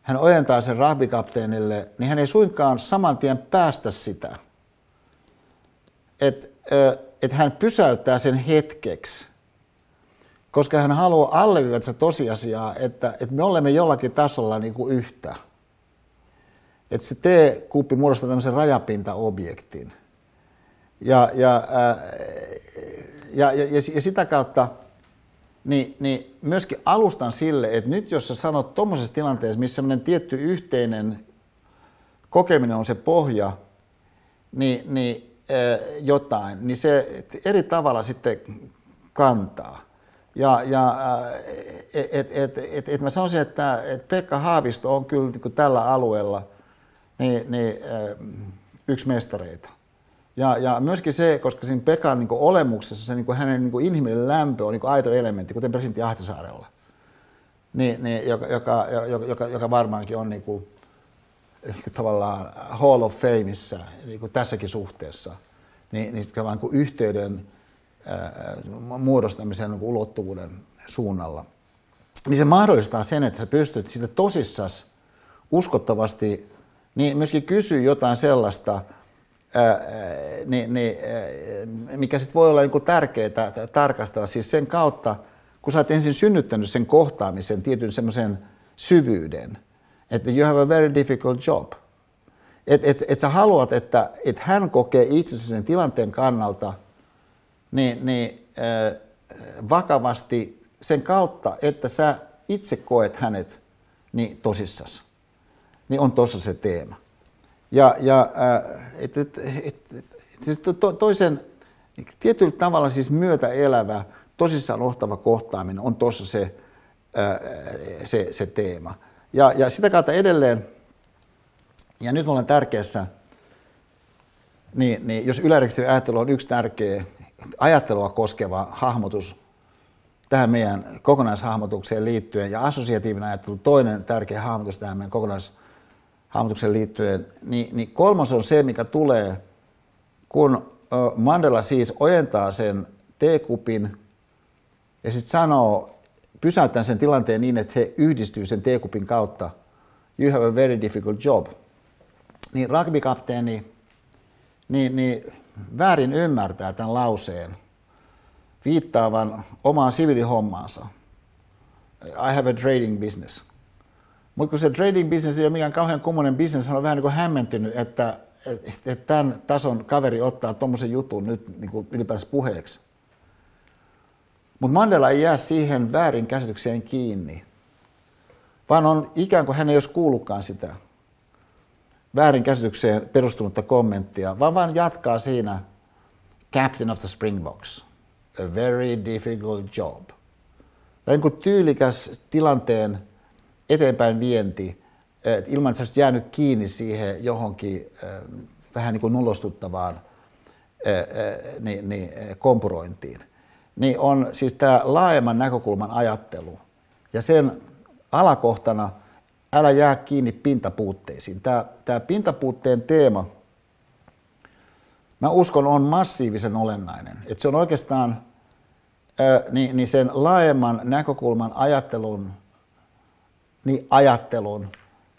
hän ojentaa sen rahbikapteenille, niin hän ei suinkaan saman tien päästä sitä, että et hän pysäyttää sen hetkeksi, koska hän haluaa alleviivata tosiasiaa, että, että me olemme jollakin tasolla niin kuin yhtä. Että se T-kuppi muodostaa tämmöisen rajapintaobjektin. Ja, ja, ja, ja, ja, ja sitä kautta niin, niin myöskin alustan sille, että nyt jos sä sanot tuommoisessa tilanteessa, missä semmoinen tietty yhteinen kokeminen on se pohja, niin, niin jotain, niin se eri tavalla sitten kantaa. Ja, ja et, et, et, et mä sanoisin, että et Pekka Haavisto on kyllä niin tällä alueella niin, niin, yksi mestareita. Ja, ja myöskin se, koska siinä Pekan niin olemuksessa se niin hänen niin inhimillinen lämpö on niin aito elementti, kuten presidentti Ahtisaarella, niin, niin, joka, joka, joka, joka varmaankin on niin kuin, tavallaan Hall of Fameissa niin kuin tässäkin suhteessa, niin, niin tavallaan kuin yhteyden ää, muodostamisen niin kuin ulottuvuuden suunnalla. Niin se mahdollistaa sen, että sä pystyt siitä tosissas uskottavasti niin myöskin kysyä jotain sellaista, niin, niin, mikä sitten voi olla niin tärkeää tarkastella siis sen kautta, kun sä oot ensin synnyttänyt sen kohtaamisen, tietyn semmoisen syvyyden, että you have a very difficult job. Että et, et sä haluat, että et hän kokee itsensä sen tilanteen kannalta niin, niin, äh, vakavasti sen kautta, että sä itse koet hänet niin tosissas. Niin on tuossa se teema. Ja, ja äh, et, et, et, et, siis to, toisen tietyllä tavalla siis myötä elävä, tosissaan ohtava kohtaaminen on tuossa se, äh, se, se teema. Ja, ja sitä kautta edelleen, ja nyt me ollaan tärkeässä, niin, niin jos ylärekisterin ajattelu on yksi tärkeä ajattelua koskeva hahmotus tähän meidän kokonaishahmotukseen liittyen, ja assosiatiivinen ajattelu toinen tärkeä hahmotus tähän meidän kokonaishahmotukseen liittyen, niin, niin kolmas on se, mikä tulee, kun Mandela siis ojentaa sen teekupin ja sitten sanoo pysäyttää sen tilanteen niin, että he yhdistyy sen teekupin kautta. You have a very difficult job. Niin rugbykapteeni niin, niin väärin ymmärtää tämän lauseen viittaavan omaan siviilihommaansa. I have a trading business. Mutta kun se trading business ei ole mikään kauhean kummonen business, hän on vähän niin kuin hämmentynyt, että, että, että tämän tason kaveri ottaa tuommoisen jutun nyt niin kuin ylipäänsä puheeksi. Mutta Mandela ei jää siihen väärin käsitykseen kiinni, vaan on ikään kuin hän ei olisi kuullutkaan sitä väärin käsitykseen perustunutta kommenttia, vaan vain jatkaa siinä Captain of the Springboks, a very difficult job. Tämä on niin tyylikäs tilanteen eteenpäin vienti, ilman että olisit jäänyt kiinni siihen johonkin vähän niin kuin nulostuttavaan niin, niin, kompurointiin niin on siis tämä laajemman näkökulman ajattelu. Ja sen alakohtana älä jää kiinni pintapuutteisiin. Tämä, tämä pintapuutteen teema, mä uskon, on massiivisen olennainen. Että se on oikeastaan niin, niin sen laajemman näkökulman ajattelun, niin ajattelun,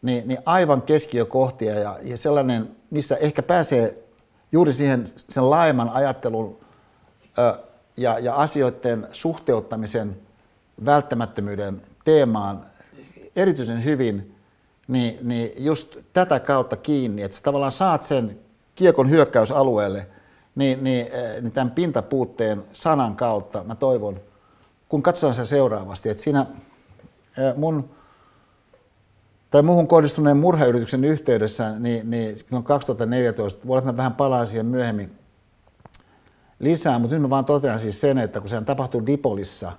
niin, niin aivan keskiökohtia ja, ja sellainen, missä ehkä pääsee juuri siihen sen laajemman ajattelun ää, ja, ja asioiden suhteuttamisen välttämättömyyden teemaan erityisen hyvin, niin, niin just tätä kautta kiinni, että sä tavallaan saat sen kiekon hyökkäysalueelle, niin, niin, niin tämän pintapuutteen sanan kautta. Mä toivon, kun katsotaan sen seuraavasti, että siinä mun tai muuhun kohdistuneen murhayrityksen yhteydessä, niin, niin 2014, voi olla, että mä vähän palaan siihen myöhemmin, lisää, mutta nyt mä vaan totean siis sen, että kun se tapahtui Dipolissa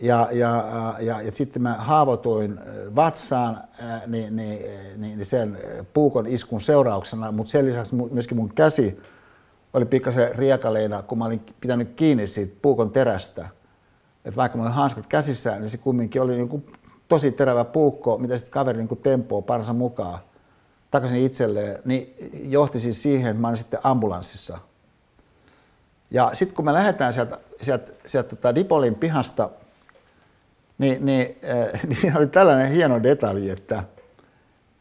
ja, ja, ja, ja sitten mä haavoituin vatsaan niin, niin, niin, niin sen puukon iskun seurauksena, mutta sen lisäksi myöskin mun käsi oli pikkasen riekaleina, kun mä olin pitänyt kiinni siitä puukon terästä. Et vaikka mulla oli hanskat käsissä, niin se kumminkin oli niin kuin tosi terävä puukko, mitä sitten kaveri niin tempoo parsa mukaan takaisin itselleen, niin johti siis siihen, että mä olin sitten ambulanssissa – ja sitten kun me lähdetään sieltä, sieltä, sieltä tota Dipolin pihasta, niin, niin, äh, <laughs> niin siinä oli tällainen hieno detalji, että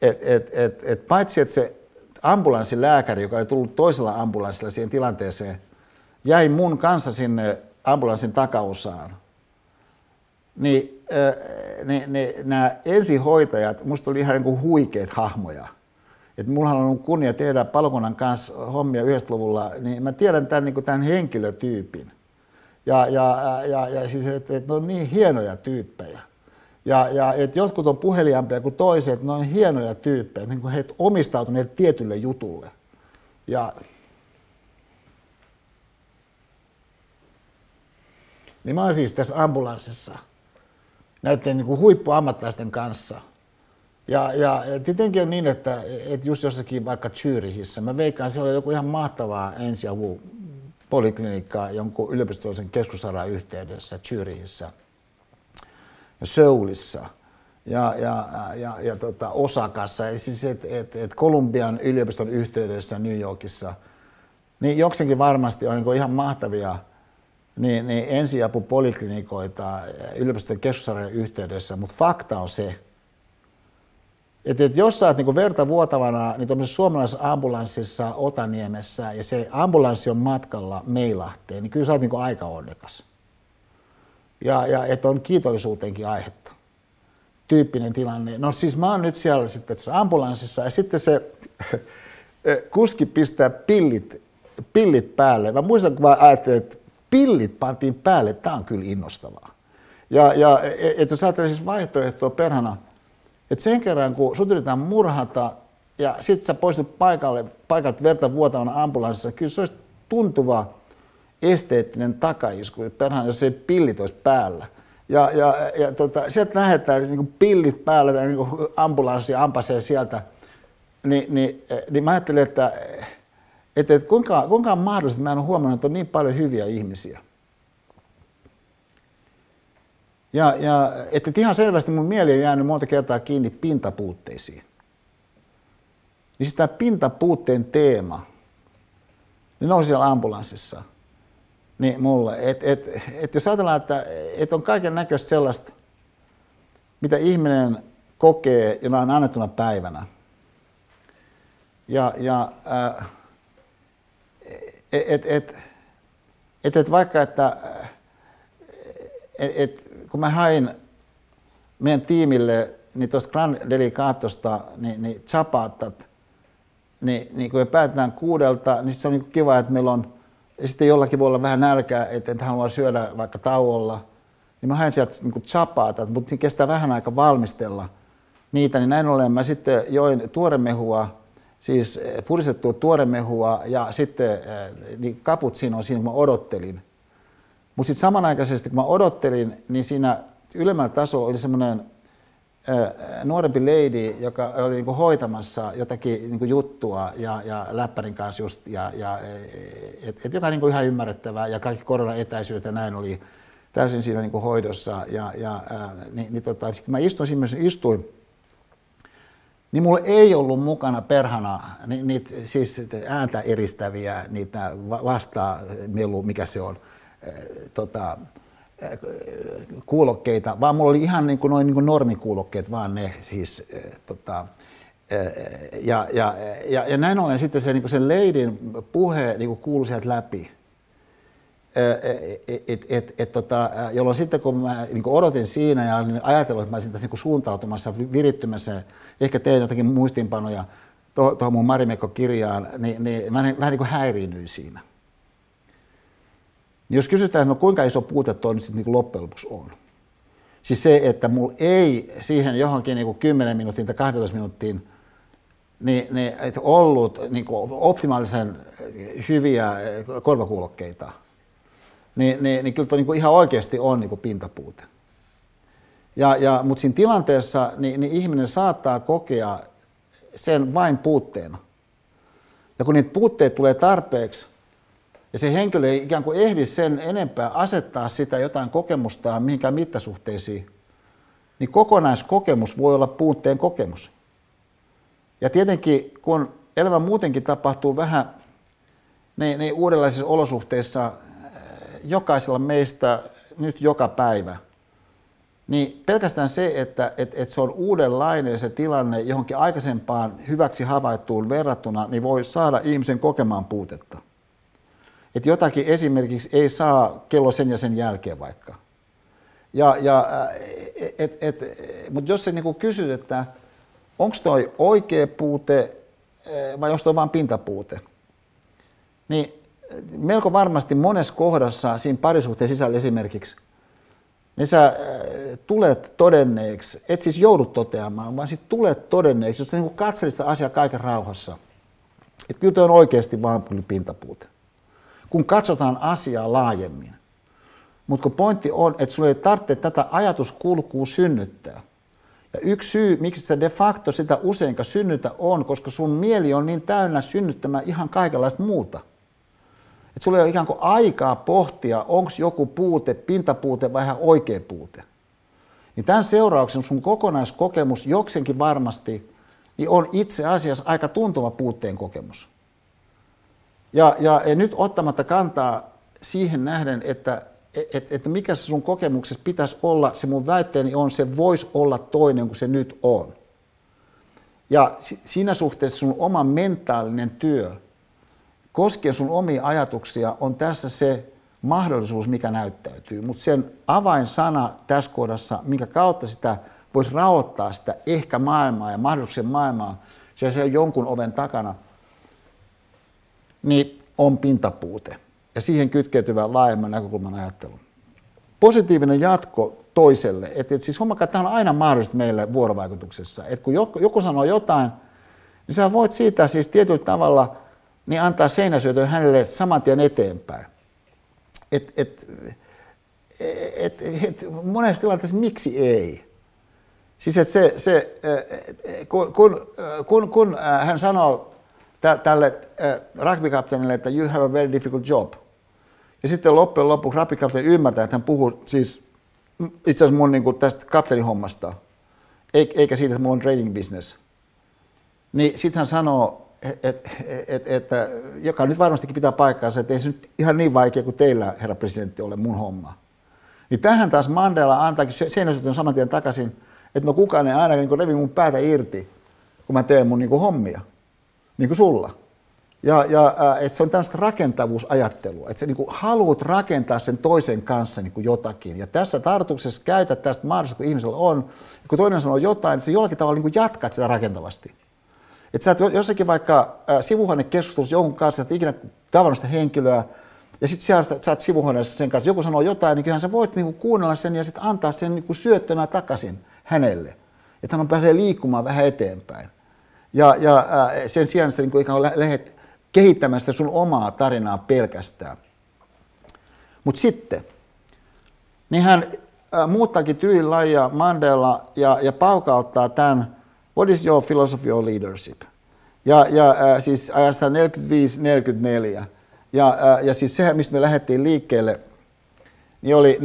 et, et, et, et paitsi että se ambulanssilääkäri, joka oli tullut toisella ambulanssilla siihen tilanteeseen, jäi mun kanssa sinne ambulanssin takaosaan, niin, äh, niin, niin nämä ensihoitajat, musta oli ihan niin kuin huikeat hahmoja. Et mullahan on kunnia tehdä palokunnan kanssa hommia 90-luvulla, niin mä tiedän tämän, niin tämän henkilötyypin. Ja, ja, ja, ja siis, että et ne on niin hienoja tyyppejä. Ja, ja että jotkut on puheliaampia kuin toiset, ne on hienoja tyyppejä, niin kuin he omistautuneet tietylle jutulle. Ja niin mä oon siis tässä ambulanssissa näiden niin kuin huippuammattilaisten kanssa. Ja, ja tietenkin on niin, että, että just jossakin vaikka Zyrihissä, mä veikkaan, siellä on joku ihan mahtavaa ensiavu poliklinikkaa jonkun yliopistollisen keskussairaalan yhteydessä Zyrihissä ja Soulissa ja, ja, ja, ja tota Osakassa, ja siis et, et, et Kolumbian yliopiston yhteydessä New Yorkissa, niin jokseenkin varmasti on niin ihan mahtavia niin, niin ensiapupoliklinikoita yliopiston keskussairaalan yhteydessä, mutta fakta on se, että, että jos sä oot niin verta vuotavana niin suomalaisessa ambulanssissa Otaniemessä ja se ambulanssi on matkalla Meilahteen, niin kyllä sä oot niin aika onnekas. Ja, ja että on kiitollisuuteenkin aihetta. Tyyppinen tilanne. No siis mä oon nyt siellä sitten tässä ambulanssissa ja sitten se <laughs> kuski pistää pillit, pillit päälle. Mä muistan, kun mä ajattelin, että pillit pantiin päälle, tämä on kyllä innostavaa. Ja, ja että jos ajattelee siis vaihtoehtoa perhana, että sen kerran kun sut yritetään murhata ja sitten sä poistut paikalle, paikalta verta vuotavana ambulanssissa, kyllä se olisi tuntuva esteettinen takaisku, perhana, jos ei pillit olisi päällä. Ja, ja, ja tota, sieltä lähdetään niin pillit päällä tai niin ambulanssi ampasee sieltä, niin, niin, niin mä ajattelin, että, että, että kuinka, kuinka on mahdollista, että mä en ole huomannut, että on niin paljon hyviä ihmisiä. Ja, ja että ihan selvästi mun mieli on jäänyt monta kertaa kiinni pintapuutteisiin. Niin sitä pintapuutteen teema, niin nousi siellä ambulanssissa. Niin mulle, että et, et jos ajatellaan, että et on kaiken näköistä sellaista, mitä ihminen kokee jonain annettuna päivänä. Ja, ja äh, et, et, et, et vaikka, että et, et, kun mä hain meidän tiimille niin tuosta Grand Delicatosta niin, niin chapatat, niin, niin kun me päätetään kuudelta, niin se on niin kiva, että meillä on, ja sitten jollakin voi olla vähän nälkää, että, että haluaa syödä vaikka tauolla, niin mä hain sieltä niin chapatat, mutta siinä kestää vähän aika valmistella niitä, niin näin ollen mä sitten join tuoremehua, siis puristettua tuoremehua ja sitten niin kaput siinä on siinä, kun mä odottelin. Mutta sitten samanaikaisesti, kun mä odottelin, niin siinä ylemmällä tasolla oli semmoinen nuorempi lady, joka oli niinku hoitamassa jotakin niinku juttua ja, ja läppärin kanssa just, ja, ja et, et joka niinku ihan ymmärrettävää ja kaikki koronaetäisyydet ja näin oli täysin siinä niinku hoidossa. Ja, ja, ää, niin, niin tota, kun mä istuin istuin, niin mulla ei ollut mukana perhana ni, niitä siis ääntä eristäviä, niitä vastaa melu, mikä se on, tota, kuulokkeita, vaan mulla oli ihan niin kuin noin niin kuin normikuulokkeet, vaan ne siis tota, ja, ja, ja, ja näin ollen sitten se, niin sen leidin puhe niin kuului sieltä läpi. Et, et, et, tota, jolloin sitten kun mä niin odotin siinä ja olin ajatellut, että mä olisin tässä niin suuntautumassa, virittymässä, ehkä tein jotakin muistinpanoja tuohon mun Marimekko-kirjaan, niin, niin mä vähän niin kuin siinä. Niin jos kysytään, että no kuinka iso puute tuo nyt sitten niin loppujen lopuksi on. Siis se, että mulla ei siihen johonkin niin kuin 10 minuuttiin tai 12 minuuttiin niin, niin, että ollut niin kuin optimaalisen hyviä korvakuulokkeita, niin, niin, niin kyllä tuo niin ihan oikeasti on niin pintapuute. Ja, ja, mutta siinä tilanteessa niin, niin ihminen saattaa kokea sen vain puutteena. Ja kun niitä puutteet tulee tarpeeksi, ja se henkilö ei ikään kuin ehdi sen enempää asettaa sitä jotain kokemustaan mihinkään mittasuhteisiin, niin kokonaiskokemus voi olla puutteen kokemus. Ja tietenkin, kun elämä muutenkin tapahtuu vähän niin, niin uudenlaisissa olosuhteissa, jokaisella meistä nyt joka päivä, niin pelkästään se, että et, et se on uudenlainen se tilanne johonkin aikaisempaan hyväksi havaittuun verrattuna, niin voi saada ihmisen kokemaan puutetta. Että jotakin esimerkiksi ei saa kello sen ja sen jälkeen vaikka. Ja, ja, et, et, mutta jos sä niinku kysyt, että onko toi oikea puute vai onko toi vain pintapuute, niin melko varmasti monessa kohdassa siinä parisuhteen sisällä esimerkiksi, niin sä tulet todenneeksi, et siis joudu toteamaan, vaan sitten tulet todenneeksi, jos sä niin katselit sitä asiaa kaiken rauhassa, että kyllä on oikeasti vaan pintapuute. Kun katsotaan asiaa laajemmin. Mutta kun pointti on, että sulla ei tarvitse tätä ajatuskulkua synnyttää. Ja yksi syy, miksi sä de facto sitä useinkaan synnytä on, koska sun mieli on niin täynnä synnyttämään ihan kaikenlaista muuta. Että sulla ei ole ikään kuin aikaa pohtia, onko joku puute, pintapuute vai ihan oikea puute. Niin tämän seurauksen sun kokonaiskokemus joksenkin varmasti niin on itse asiassa aika tuntuva puutteen kokemus. Ja, ja, ja nyt ottamatta kantaa siihen nähden, että että et mikä se sun kokemuksessa pitäisi olla, se mun väitteeni on, se voisi olla toinen kuin se nyt on. Ja siinä suhteessa sun oma mentaalinen työ, koskien sun omia ajatuksia, on tässä se mahdollisuus, mikä näyttäytyy. Mutta sen avainsana tässä kohdassa, minkä kautta sitä voisi raottaa sitä ehkä maailmaa ja mahdollisuuksien maailmaa, se se on jonkun oven takana, niin on pintapuute ja siihen kytkeytyvä laajemman näkökulman ajattelu. Positiivinen jatko toiselle, että et siis hommakaa, tämä on aina mahdollista meille vuorovaikutuksessa, että kun joku, joku sanoo jotain, niin sä voit siitä siis tietyllä tavalla niin antaa seinäsyötön hänelle saman tien eteenpäin. Et, et, et, et, monessa tilanteessa miksi ei? Siis että se, se kun, kun, kun, kun hän sanoo tälle rugbykapteenille, että you have a very difficult job – ja sitten loppujen lopuksi rapikapteeni ymmärtää, että hän puhuu siis itse asiassa mun niin kuin tästä kapteenihommasta, eikä siitä, että mulla on trading business. Niin sitten hän sanoo, et, et, et, joka nyt varmastikin pitää paikkaansa, että ei se nyt ihan niin vaikea kuin teillä, herra presidentti, ole mun homma. Niin tähän taas Mandela antaakin seinäsytön saman tien takaisin, että no kukaan ei aina niin revi mun päätä irti, kun mä teen mun niin kuin hommia, niin kuin sulla. Ja, ja että se on tämmöistä rakentavuusajattelua, että sä niin haluat rakentaa sen toisen kanssa niin kuin jotakin. Ja tässä tarkoituksessa käytät tästä mahdollisuutta, kun ihmisellä on, kun toinen sanoo jotain, niin sä jollakin tavalla niin jatkat sitä rakentavasti. Että sä et jossakin vaikka sivuhuonekeskustelussa jonkun kanssa, että ikinä tavannut sitä henkilöä, ja sitten siellä sä oot sivuhuoneessa sen kanssa, joku sanoo jotain, niin kyllähän sä voit niin kuin kuunnella sen ja sitten antaa sen niin kuin syöttönä takaisin hänelle. Että hän pääsee liikkumaan vähän eteenpäin. Ja, ja sen sijaan, että niin kuin ikään kuin lähet kehittämään sitä sun omaa tarinaa pelkästään. Mutta sitten, niin hän äh, muuttaakin tyylilajia Mandela ja, ja paukauttaa tämän What is your philosophy of leadership? Ja, ja äh, siis ajassa 45-44. Ja, äh, ja siis sehän, mistä me lähdettiin liikkeelle, niin oli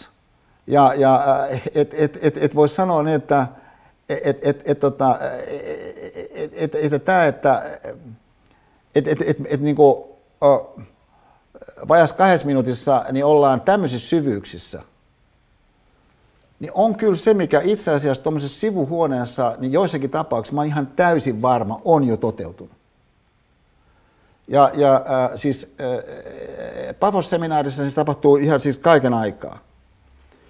43-52. Ja, ja et, et, et, et voisi sanoa niin, että et, et, et, tota, et, et, et, et, tämä, että et, et, et, et, niin kuin, uh, vajas kahdessa minuutissa niin ollaan tämmöisissä syvyyksissä, niin on kyllä se, mikä itse asiassa tuommoisessa sivuhuoneessa, niin joissakin tapauksissa mä olen ihan täysin varma, on jo toteutunut. Ja, ja äh, siis äh, Pafos-seminaarissa siis tapahtuu ihan siis kaiken aikaa.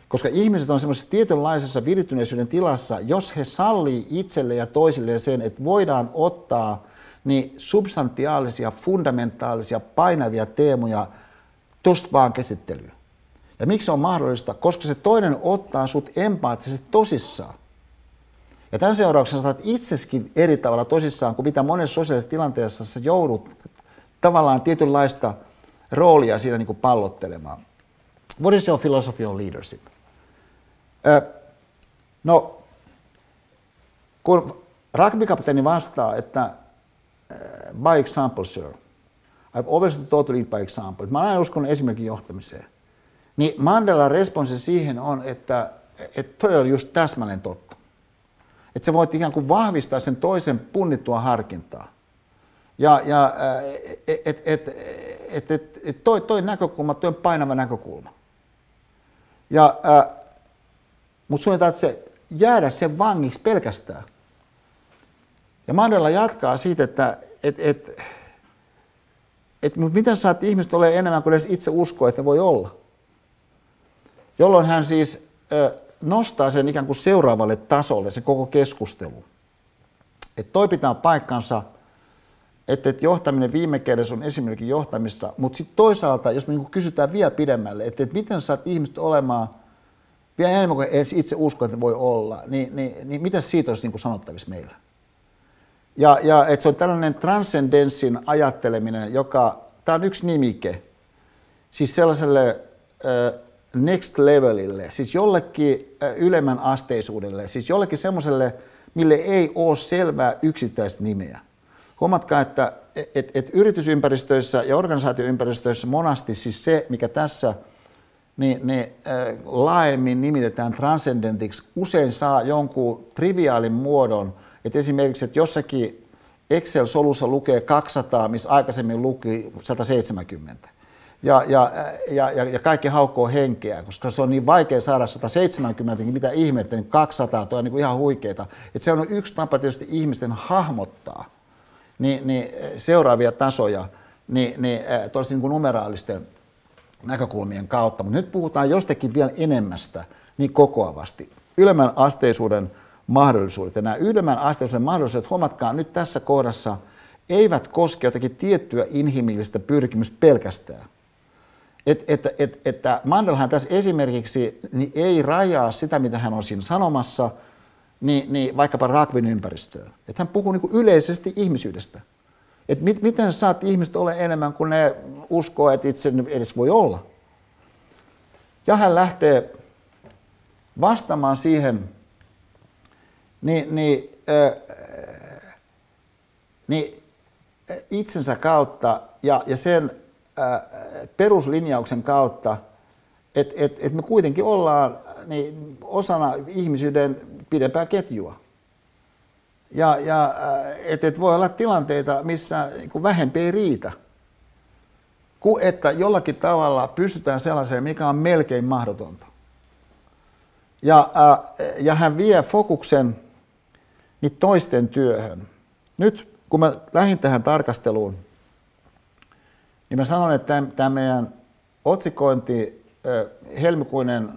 Koska ihmiset on semmoisessa tietynlaisessa virittyneisyyden tilassa, jos he sallii itselle ja toisille sen, että voidaan ottaa niin substantiaalisia, fundamentaalisia, painavia teemoja tuosta vaan käsittelyyn. Ja miksi se on mahdollista? Koska se toinen ottaa sut empaattisesti tosissaan. Ja tämän seurauksena saat itseskin eri tavalla tosissaan kuin mitä monessa sosiaalisessa tilanteessa sä joudut tavallaan tietynlaista roolia siinä niin kuin pallottelemaan. What is your philosophy of leadership? no, kun rugbykapteeni vastaa, että by example, sir. I've always thought to lead by example. Mä aina uskonut esimerkin johtamiseen. Niin Mandelan responssi siihen on, että, että toi on just täsmälleen totta. Että sä voit ikään kuin vahvistaa sen toisen punnittua harkintaa. Ja, ja että et, et, et, et, toi, toi näkökulma, toi on painava näkökulma. Ja mutta sun tarvitse jäädä sen vangiksi pelkästään. Ja Mandela jatkaa siitä, että et, et, et, miten saat ihmiset ole enemmän kuin edes itse uskoa, että voi olla. Jolloin hän siis ö, nostaa sen ikään kuin seuraavalle tasolle, se koko keskustelu. Että toi pitää paikkansa, että, että johtaminen viime kädessä on esimerkiksi johtamista, mutta sitten toisaalta, jos me niin kysytään vielä pidemmälle, että, että miten saat ihmiset olemaan vielä enemmän kuin itse usko, että voi olla, niin, niin, niin mitä siitä olisi niin kuin sanottavissa meillä? Ja, ja että se on tällainen transcendenssin ajatteleminen, joka, tämä on yksi nimike, siis sellaiselle uh, next levelille, siis jollekin uh, ylemmän asteisuudelle, siis jollekin semmoiselle, mille ei ole selvää yksittäistä nimeä. Huomatkaa, että et, et yritysympäristöissä ja organisaatioympäristöissä monasti siis se, mikä tässä niin, niin, äh, laajemmin nimitetään transcendentiksi, usein saa jonkun triviaalin muodon, että esimerkiksi, että jossakin Excel-solussa lukee 200, missä aikaisemmin luki 170. Ja, ja, ja, ja, ja kaikki haukkoo henkeä, koska se on niin vaikea saada 170, niin mitä ihmettä, niin 200, tuo on niin ihan huikeeta. Että se on yksi tapa tietysti ihmisten hahmottaa niin, niin seuraavia tasoja niin, niin, tosi niin kuin numeraalisten näkökulmien kautta. Mutta nyt puhutaan jostakin vielä enemmästä niin kokoavasti. Ylemmän asteisuuden mahdollisuudet. Ja nämä ylemmän asteisuuden mahdollisuudet, huomatkaa nyt tässä kohdassa, eivät koske jotakin tiettyä inhimillistä pyrkimystä pelkästään. Et, et, et, että Mandelhan tässä esimerkiksi niin ei rajaa sitä, mitä hän on siinä sanomassa, niin, niin vaikkapa ragbin ympäristöön. Että hän puhuu niin yleisesti ihmisyydestä. Että mit, miten saat ihmiset ole enemmän kuin ne uskoo, että itse edes voi olla. Ja hän lähtee vastaamaan siihen niin, niin, äh, niin itsensä kautta ja, ja sen äh, peruslinjauksen kautta, että et, et me kuitenkin ollaan niin, osana ihmisyyden pidempää ketjua. Ja, ja että et voi olla tilanteita, missä niin vähempi ei riitä. Kuin että jollakin tavalla pystytään sellaiseen, mikä on melkein mahdotonta. Ja, ja hän vie fokuksen niin toisten työhön. Nyt kun mä lähdin tähän tarkasteluun, niin mä sanon, että tämä meidän otsikointi, helmikuinen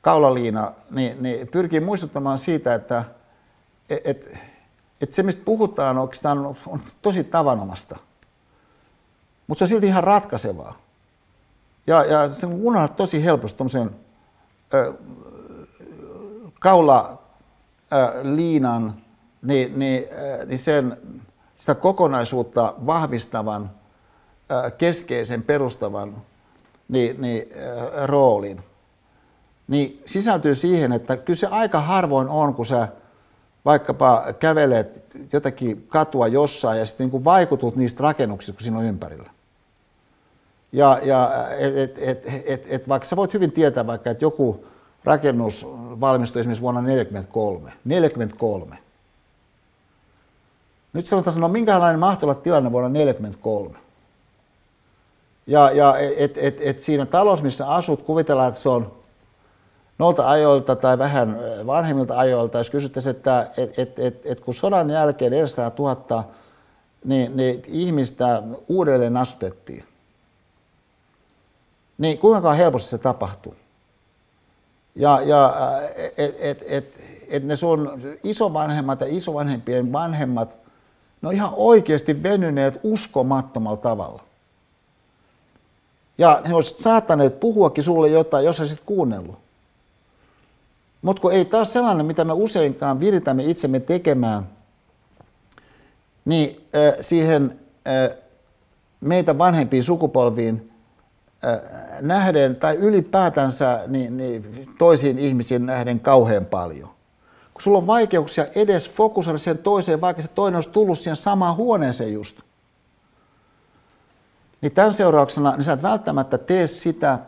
kaulaliina, niin, niin pyrkii muistuttamaan siitä, että et, et, et se, mistä puhutaan, oikeastaan on, tosi tavanomasta. Mutta se on silti ihan ratkaisevaa. Ja, ja se unohdat tosi helposti tuommoisen kaulaliinan, niin, niin, niin sen, sitä kokonaisuutta vahvistavan, keskeisen, perustavan niin, niin, roolin. Niin sisältyy siihen, että kyllä se aika harvoin on, kun sä vaikkapa kävelet jotakin katua jossain ja sitten niin vaikutut niistä rakennuksista, kun siinä on ympärillä. Ja, ja et, et, et, et, vaikka sä voit hyvin tietää vaikka, että joku rakennus valmistui esimerkiksi vuonna 1943. 43. Nyt sanotaan, no minkälainen mahtoi olla tilanne vuonna 1943. Ja, ja et, et, et siinä talossa, missä asut, kuvitellaan, että se on noilta ajoilta tai vähän vanhemmilta ajoilta, jos kysyttäisiin, että et, et, et, et kun sodan jälkeen 400 000 niin, niin ihmistä uudelleen asutettiin, niin kuinka helposti se tapahtuu? Ja, ja että et, et, et ne sun isovanhemmat ja isovanhempien vanhemmat, ne on ihan oikeasti venyneet uskomattomalla tavalla. Ja he olisivat saattaneet puhuakin sulle jotain, jos olisit kuunnellut. Mutta kun ei taas sellainen, mitä me useinkaan viritämme itsemme tekemään, niin äh, siihen äh, meitä vanhempiin sukupolviin äh, nähden tai ylipäätänsä niin, niin toisiin ihmisiin nähden kauhean paljon. Kun sulla on vaikeuksia edes fokusoida sen toiseen, vaikka se toinen olisi tullut siihen samaan huoneeseen just. Niin tämän seurauksena niin sä et välttämättä tee sitä,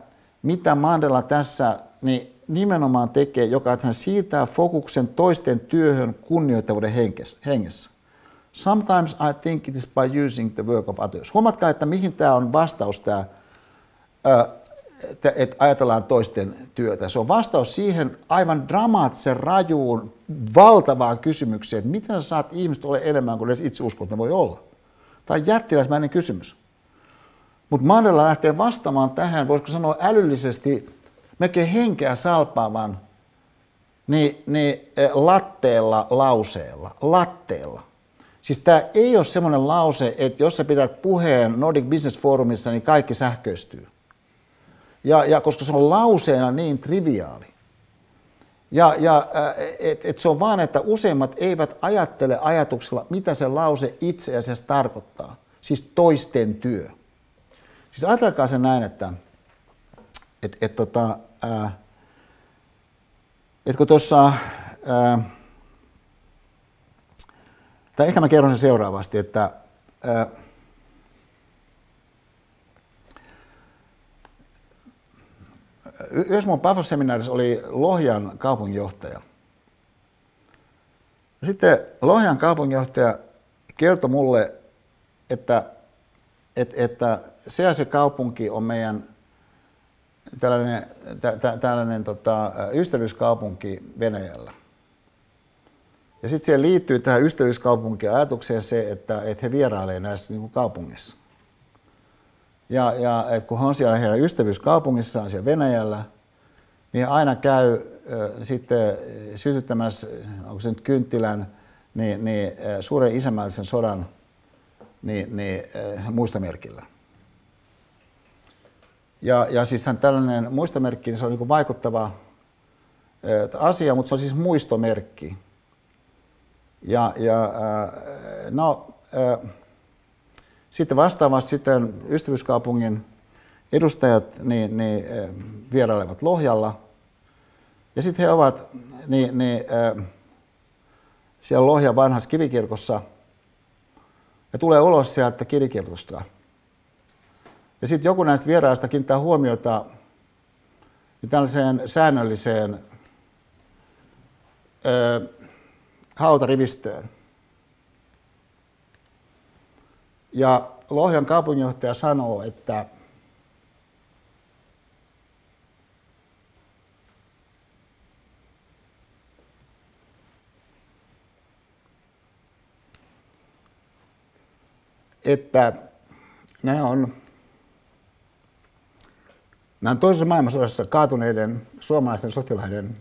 mitä Mandela tässä niin nimenomaan tekee, joka että hän siirtää fokuksen toisten työhön kunnioittavuuden hengessä. Sometimes I think it is by using the work of others. Huomatkaa, että mihin tämä on vastaus tämä, että, että ajatellaan toisten työtä. Se on vastaus siihen aivan dramaattisen rajuun, valtavaan kysymykseen, että miten sä saat ihmiset ole enemmän kuin edes itse uskot, ne voi olla. Tämä on jättiläismäinen kysymys. Mutta Mandela lähtee vastaamaan tähän, voisiko sanoa älyllisesti, melkein henkeä salpaavan, niin, niin eh, latteella lauseella, latteella. Siis tämä ei ole semmoinen lause, että jos sä pidät puheen Nordic Business Forumissa, niin kaikki sähköistyy. Ja, ja koska se on lauseena niin triviaali. Ja, ja et, et se on vaan, että useimmat eivät ajattele ajatuksella, mitä se lause itse asiassa tarkoittaa. Siis toisten työ. Siis ajatelkaa se näin, että et, et, tota, ää, et kun tuossa, tai ehkä mä kerron sen seuraavasti, että ää, yhdessä mun Pafos-seminaarissa oli Lohjan kaupunginjohtaja. Sitten Lohjan kaupunginjohtaja kertoi mulle, että, että, että se ja se kaupunki on meidän tällainen, tä, tä, tällainen tota, ystävyyskaupunki Venäjällä. Ja sitten siihen liittyy tähän ystävyyskaupunkiin ajatukseen se, että, että he vierailevat näissä niin kuin kaupungissa. Ja, ja että kun on siellä heidän ystävyyskaupungissaan siellä Venäjällä, niin aina käy äh, sitten sytyttämässä, onko se nyt kynttilän, niin, niin äh, suuren isämällisen sodan niin, niin, äh, muistomerkillä. Ja, ja siis tällainen muistomerkki, niin se on niin vaikuttava äh, asia, mutta se on siis muistomerkki. Ja, ja äh, no, äh, sitten vastaavasti sitten ystävyyskaupungin edustajat niin, niin, vierailevat Lohjalla. Ja sitten he ovat niin, niin, siellä Lohjan vanhassa kivikirkossa ja tulee ulos sieltä kivikirkosta. Ja sitten joku näistä vieraista kiinnittää huomiota niin tällaiseen säännölliseen ö, hautarivistöön. Ja Lohjan kaupunginjohtaja sanoo, että että nämä on, nämä on toisessa maailmansodassa kaatuneiden suomalaisten sotilaiden,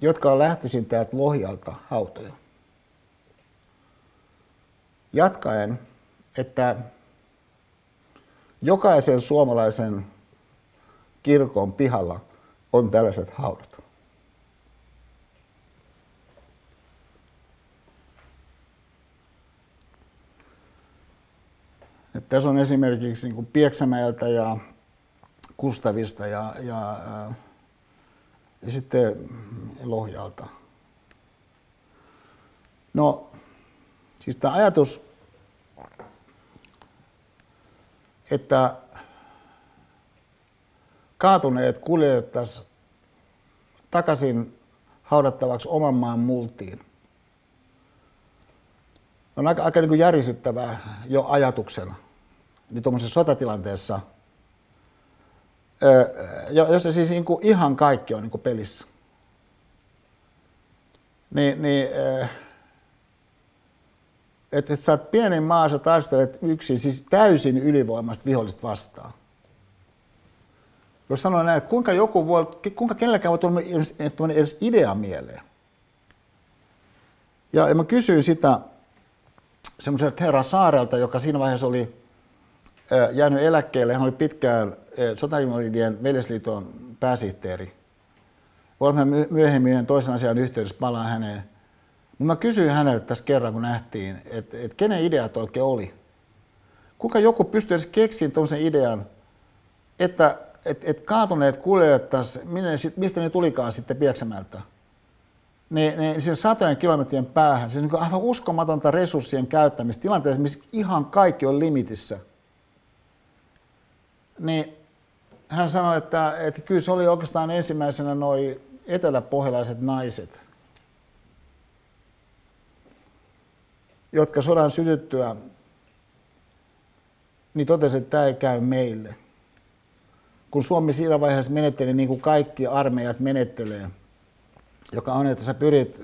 jotka on lähtöisin täältä Lohjalta hautoja jatkaen, että jokaisen suomalaisen kirkon pihalla on tällaiset haudat. Että tässä on esimerkiksi niin kuin Pieksämäeltä ja Kustavista ja, ja, ja sitten Lohjalta. No, Siis tämä ajatus, että kaatuneet kuljetettaisiin takaisin haudattavaksi oman maan multiin. On aika, aika niin kuin järisyttävää jo ajatuksena niin tuommoisessa sotatilanteessa, jos se siis niin kuin ihan kaikki on niin kuin pelissä. Niin, niin että sä oot pienen maa, sä taistelet yksin, siis täysin ylivoimasta vihollista vastaan. Jos sanoo näin, että kuinka joku voi, kuinka kenelläkään voi tulla edes, edes idea mieleen. Ja, mä kysyin sitä semmoiselta herra Saarelta, joka siinä vaiheessa oli jäänyt eläkkeelle. Hän oli pitkään Sotainvalidien veljesliiton pääsihteeri. Olemme myöhemmin toisen asian yhteydessä palaan häneen. Mä kysyin häneltä tässä kerran, kun nähtiin, että, että kenen ideat oikein oli. Kuka joku pystyy edes keksimään tuollaisen idean, että et, et kaatuneet kuljettaisiin, mistä ne tulikaan sitten Pieksämältä, niin, niin sen satojen kilometrien päähän, on niin aivan uskomatonta resurssien käyttämistä tilanteessa, missä ihan kaikki on limitissä. Niin hän sanoi, että, että kyllä se oli oikeastaan ensimmäisenä noin eteläpohjalaiset naiset – jotka sodan sytyttyä niin totesi, että tämä ei käy meille. Kun Suomi siinä vaiheessa menetteli niin kuin kaikki armeijat menettelee, joka on, että sä pyrit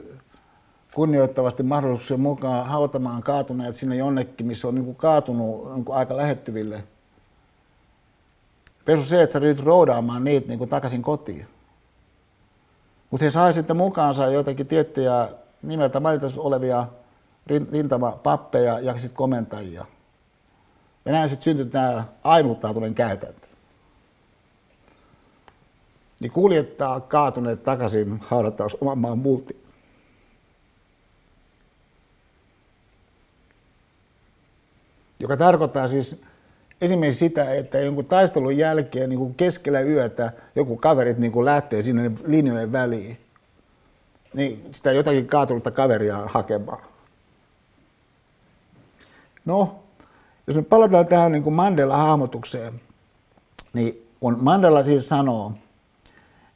kunnioittavasti mahdollisuuksien mukaan hautamaan kaatuneet sinne jonnekin, missä on niin kuin kaatunut niin kuin aika lähettyville. Pesu se, että sä ryhdyt roudaamaan niitä niin kuin takaisin kotiin. Mutta he sai sitten mukaansa joitakin tiettyjä nimeltä mainita olevia rintamapappeja ja sitten komentajia. Ja näin sitten syntyi tämä ainutlaatuinen käytäntö. Niin kuljettaa kaatuneet takaisin haudattaus oman maan multi. Joka tarkoittaa siis esimerkiksi sitä, että jonkun taistelun jälkeen niin kuin keskellä yötä joku kaverit niin kuin lähtee sinne linjojen väliin, niin sitä jotakin kaatunutta kaveria hakemaan. No, jos me palataan tähän niin kuin Mandela-hahmotukseen, niin kun Mandela siis sanoo,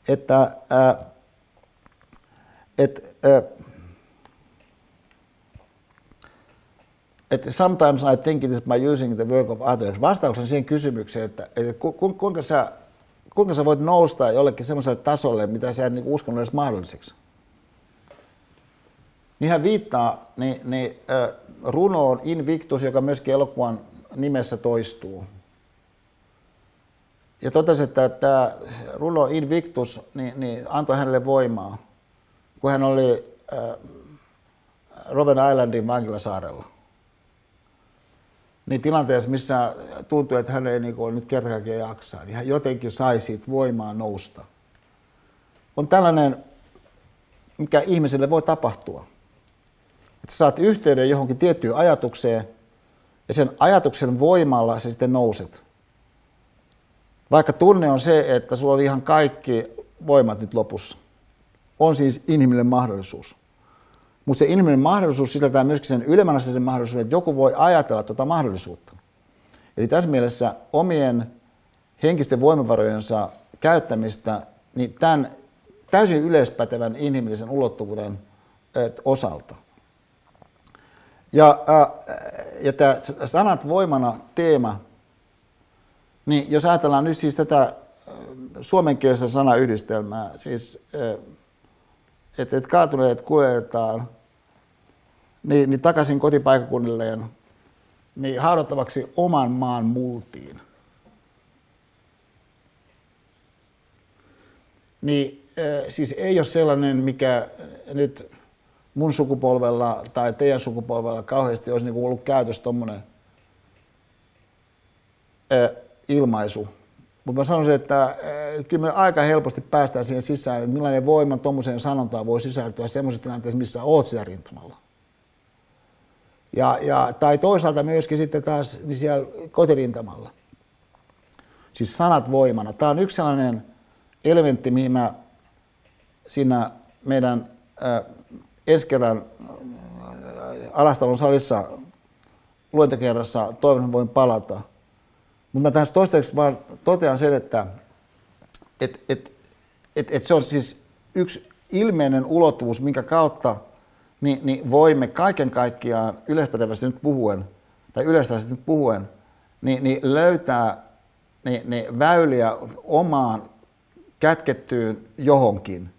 että, ää, että ää, että sometimes I think it is by using the work of others. Vastauksen siihen kysymykseen, että, että ku, ku, kuinka, sä, kuinka sä voit nousta jollekin semmoiselle tasolle, mitä sä et niin uskonut edes mahdolliseksi. Niin hän viittaa niin, niin, äh, runoon Invictus, joka myöskin elokuvan nimessä toistuu. Ja totesi, että tämä runo Invictus niin, niin antoi hänelle voimaa, kun hän oli äh, Robben Islandin vankilasaarella niin tilanteessa, missä tuntuu, että hän ei niin kuin, nyt kertakaikkiaan jaksaa, niin hän jotenkin sai siitä voimaa nousta. On tällainen, mikä ihmiselle voi tapahtua. Että saat yhteyden johonkin tiettyyn ajatukseen, ja sen ajatuksen voimalla sä sitten nouset. Vaikka tunne on se, että sulla oli ihan kaikki voimat nyt lopussa. On siis inhimillinen mahdollisuus. Mutta se inhimillinen mahdollisuus sisältää myöskin sen ylemmän mahdollisuuden, että joku voi ajatella tuota mahdollisuutta. Eli tässä mielessä omien henkisten voimavarojensa käyttämistä niin tämän täysin yleispätevän inhimillisen ulottuvuuden osalta. Ja, ja tämä sanat voimana teema, niin jos ajatellaan nyt siis tätä suomenkielistä sanayhdistelmää, siis että et kaatuneet kuljetetaan niin, niin takaisin kotipaikakunnilleen niin haudattavaksi oman maan multiin. Niin siis ei ole sellainen, mikä nyt mun sukupolvella tai teidän sukupolvella kauheasti olisi niinku ollut käytössä tuommoinen ilmaisu. Mutta mä sanoisin, että kyllä me aika helposti päästään siihen sisään, että millainen voima tuommoiseen sanontaan voi sisältyä semmoisessa tilanteessa, missä oot siellä rintamalla. Ja, ja, tai toisaalta myöskin sitten taas niin siellä kotirintamalla. Siis sanat voimana. Tämä on yksi sellainen elementti, mihin mä siinä meidän ensi kerran äh, Alastalon salissa luentokerrassa toivon, että voin palata. Mutta mä tässä toistaiseksi vaan totean sen, että et, et, et, et se on siis yksi ilmeinen ulottuvuus, minkä kautta – niin, niin voimme kaiken kaikkiaan yleispätevästi nyt puhuen, tai yleistävästi nyt puhuen, niin, niin löytää niin, niin väyliä omaan kätkettyyn johonkin.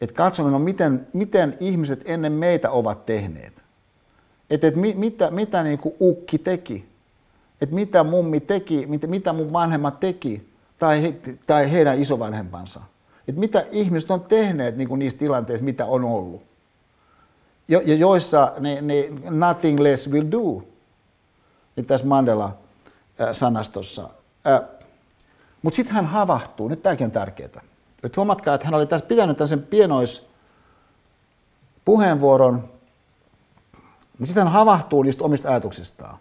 Että katsomme, no miten, miten ihmiset ennen meitä ovat tehneet. Että et mit, mitä, mitä niin kuin ukki teki. Että mitä mummi teki, mitä, mitä mun vanhemmat teki, tai, he, tai heidän isovanhempansa. Että mitä ihmiset on tehneet niin kuin niissä tilanteissa, mitä on ollut jo, jo, joissa ne, ne nothing less will do, niin tässä Mandela-sanastossa. Mutta sitten hän havahtuu, nyt tämäkin on tärkeää. Et huomatkaa, että hän oli tässä pitänyt tämmöisen pienois puheenvuoron, mutta sitten hän havahtuu niistä omista ajatuksistaan,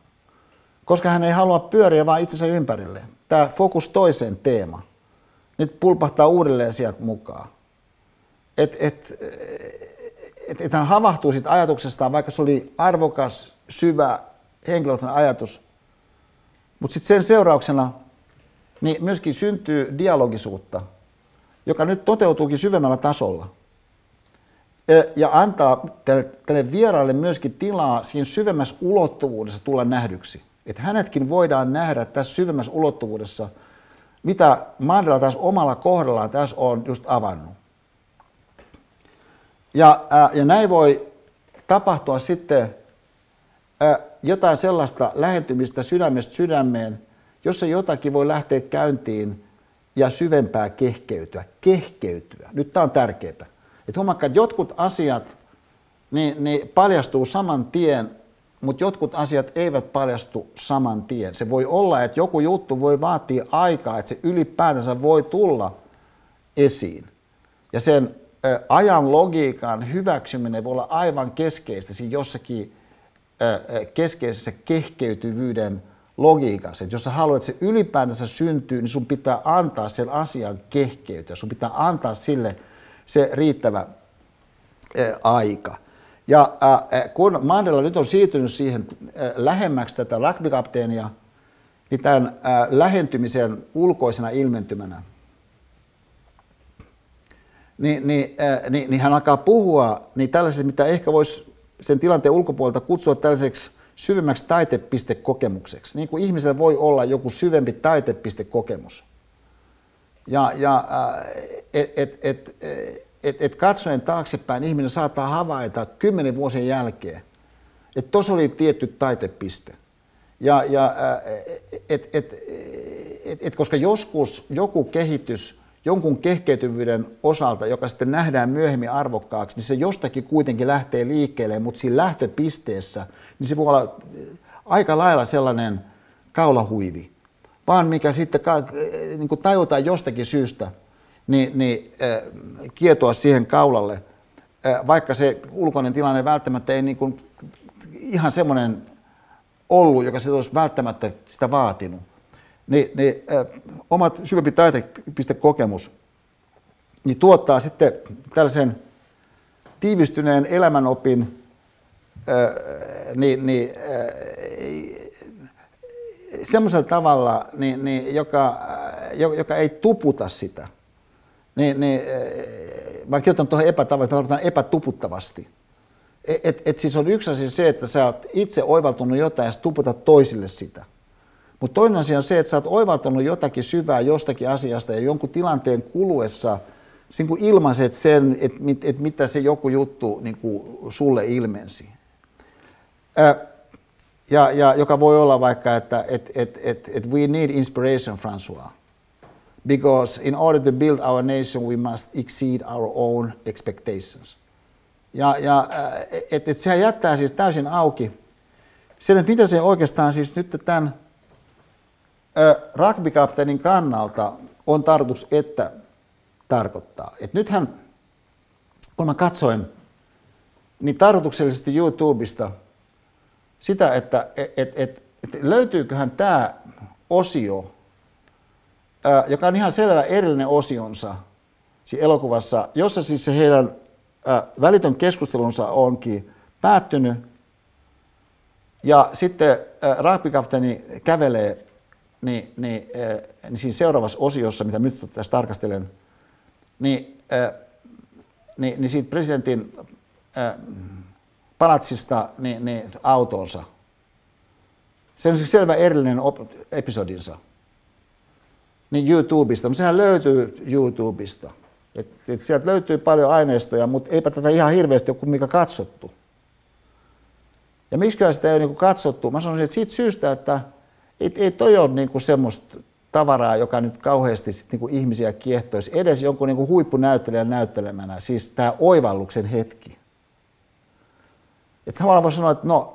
koska hän ei halua pyöriä vaan itsensä ympärille. Tämä fokus toiseen teema nyt pulpahtaa uudelleen sieltä mukaan. Et, et, että et hän havahtui siitä ajatuksestaan, vaikka se oli arvokas, syvä, henkilökohtainen ajatus. Mutta sitten sen seurauksena niin myöskin syntyy dialogisuutta, joka nyt toteutuukin syvemmällä tasolla. Ja antaa tälle, vieraalle myöskin tilaa siinä syvemmässä ulottuvuudessa tulla nähdyksi. Että hänetkin voidaan nähdä tässä syvemmässä ulottuvuudessa, mitä Mandela taas omalla kohdallaan tässä on just avannut. Ja, ää, ja näin voi tapahtua sitten ää, jotain sellaista lähentymistä sydämestä sydämeen, jossa jotakin voi lähteä käyntiin ja syvempää kehkeytyä. Kehkeytyä. Nyt tämä on tärkeää. Että huomakka, että jotkut asiat niin, niin paljastuu saman tien, mutta jotkut asiat eivät paljastu saman tien. Se voi olla, että joku juttu voi vaatia aikaa, että se ylipäätänsä voi tulla esiin. Ja sen ajan logiikan hyväksyminen voi olla aivan keskeistä siinä jossakin keskeisessä kehkeytyvyyden logiikassa. Että jos sä haluat, että se ylipäätänsä syntyy, niin sun pitää antaa sen asian kehkeytyä. Sun pitää antaa sille se riittävä aika. Ja kun Mandela nyt on siirtynyt siihen äh, lähemmäksi tätä rugbykapteenia, niin tämän äh, lähentymisen ulkoisena ilmentymänä, niin, niin, niin, niin hän alkaa puhua niin tällaisesta, mitä ehkä voisi sen tilanteen ulkopuolelta kutsua tällaiseksi syvemmäksi taitepistekokemukseksi. Niin kuin ihmisellä voi olla joku syvempi taitepistekokemus. Ja, ja äh, et, et, et, et, et katsoen taaksepäin ihminen saattaa havaita kymmenen vuosien jälkeen, että tuossa oli tietty taitepiste. Ja, ja et, et, et, et, koska joskus joku kehitys jonkun kehkeytyvyyden osalta, joka sitten nähdään myöhemmin arvokkaaksi, niin se jostakin kuitenkin lähtee liikkeelle, mutta siinä lähtöpisteessä, niin se voi olla aika lailla sellainen kaulahuivi, vaan mikä sitten niin kuin tajutaan jostakin syystä, niin, niin äh, kietoa siihen kaulalle, äh, vaikka se ulkoinen tilanne välttämättä ei niin kuin, ihan semmoinen ollut, joka se olisi välttämättä sitä vaatinut. Niin, niin äh, omat syvempi taitepistekokemus niin tuottaa sitten tällaisen tiivistyneen elämänopin äh, niin, niin, äh, semmoisella tavalla, niin, niin, joka, joka ei tuputa sitä – niin, niin eh, mä kirjoitan tuohon epätavallisesti, mä epätuputtavasti. Et, et, et siis on yksi asia se, että sä oot itse oivaltunut jotain ja tuputat toisille sitä. Mutta toinen asia on se, että sä oot oivaltanut jotakin syvää jostakin asiasta ja jonkun tilanteen kuluessa niin kuin ilmaiset sen, että et, et mitä se joku juttu niin kuin sulle ilmensi. Ä, ja, ja joka voi olla vaikka, että et, et, et, et we need inspiration, François because in order to build our nation we must exceed our own expectations. Ja, ja äh, et, et sehän jättää siis täysin auki sen, että mitä se oikeastaan siis nyt tämän rugbykapteenin kannalta on tarkoitus, että tarkoittaa. Et nythän, kun mä katsoin, niin tarkoituksellisesti YouTubesta sitä, että et, et, et, et löytyyköhän tämä osio joka on ihan selvä erillinen osionsa siinä elokuvassa, jossa siis se heidän välitön keskustelunsa onkin päättynyt. Ja sitten raapikapteeni kävelee niin, niin, niin siinä seuraavassa osiossa, mitä nyt tässä tarkastelen, niin, niin, niin siitä presidentin palatsista niin, niin autonsa. Se on siis selvä erillinen episodinsa niin YouTubesta, mutta sehän löytyy YouTubesta. Et, et sieltä löytyy paljon aineistoja, mutta eipä tätä ihan hirveästi ole mikä katsottu. Ja miksi sitä ei ole niin katsottu? Mä sanoisin, että siitä syystä, että ei, ei toi ole niin kuin semmoista tavaraa, joka nyt kauheasti sit niin kuin ihmisiä kiehtoisi, edes jonkun niin kuin huippunäyttelijän näyttelemänä, siis tämä oivalluksen hetki. Että tavallaan voi sanoa, että no,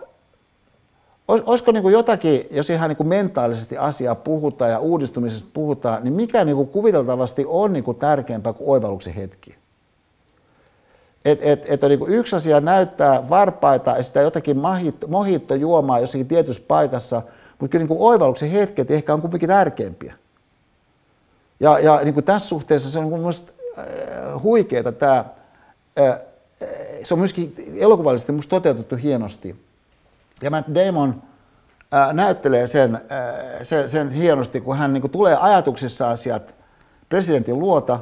olisiko niin kuin jotakin, jos ihan niin kuin mentaalisesti asiaa puhutaan ja uudistumisesta puhutaan, niin mikä niin kuin kuviteltavasti on niin kuin tärkeämpää kuin oivalluksen hetki? Et, et, et on niin kuin yksi asia näyttää varpaita ja sitä jotakin mohitto juomaa jossakin tietyssä paikassa, mutta kyllä niin kuin oivalluksen hetket ehkä on kuitenkin tärkeämpiä. Ja, ja niin kuin tässä suhteessa se on niin minusta äh, huikeaa tämä, äh, se on myöskin elokuvallisesti minusta toteutettu hienosti ja Matt Damon ää, näyttelee sen, sen, sen hienosti, kun hän niin kuin, tulee ajatuksissaan sieltä presidentin luota,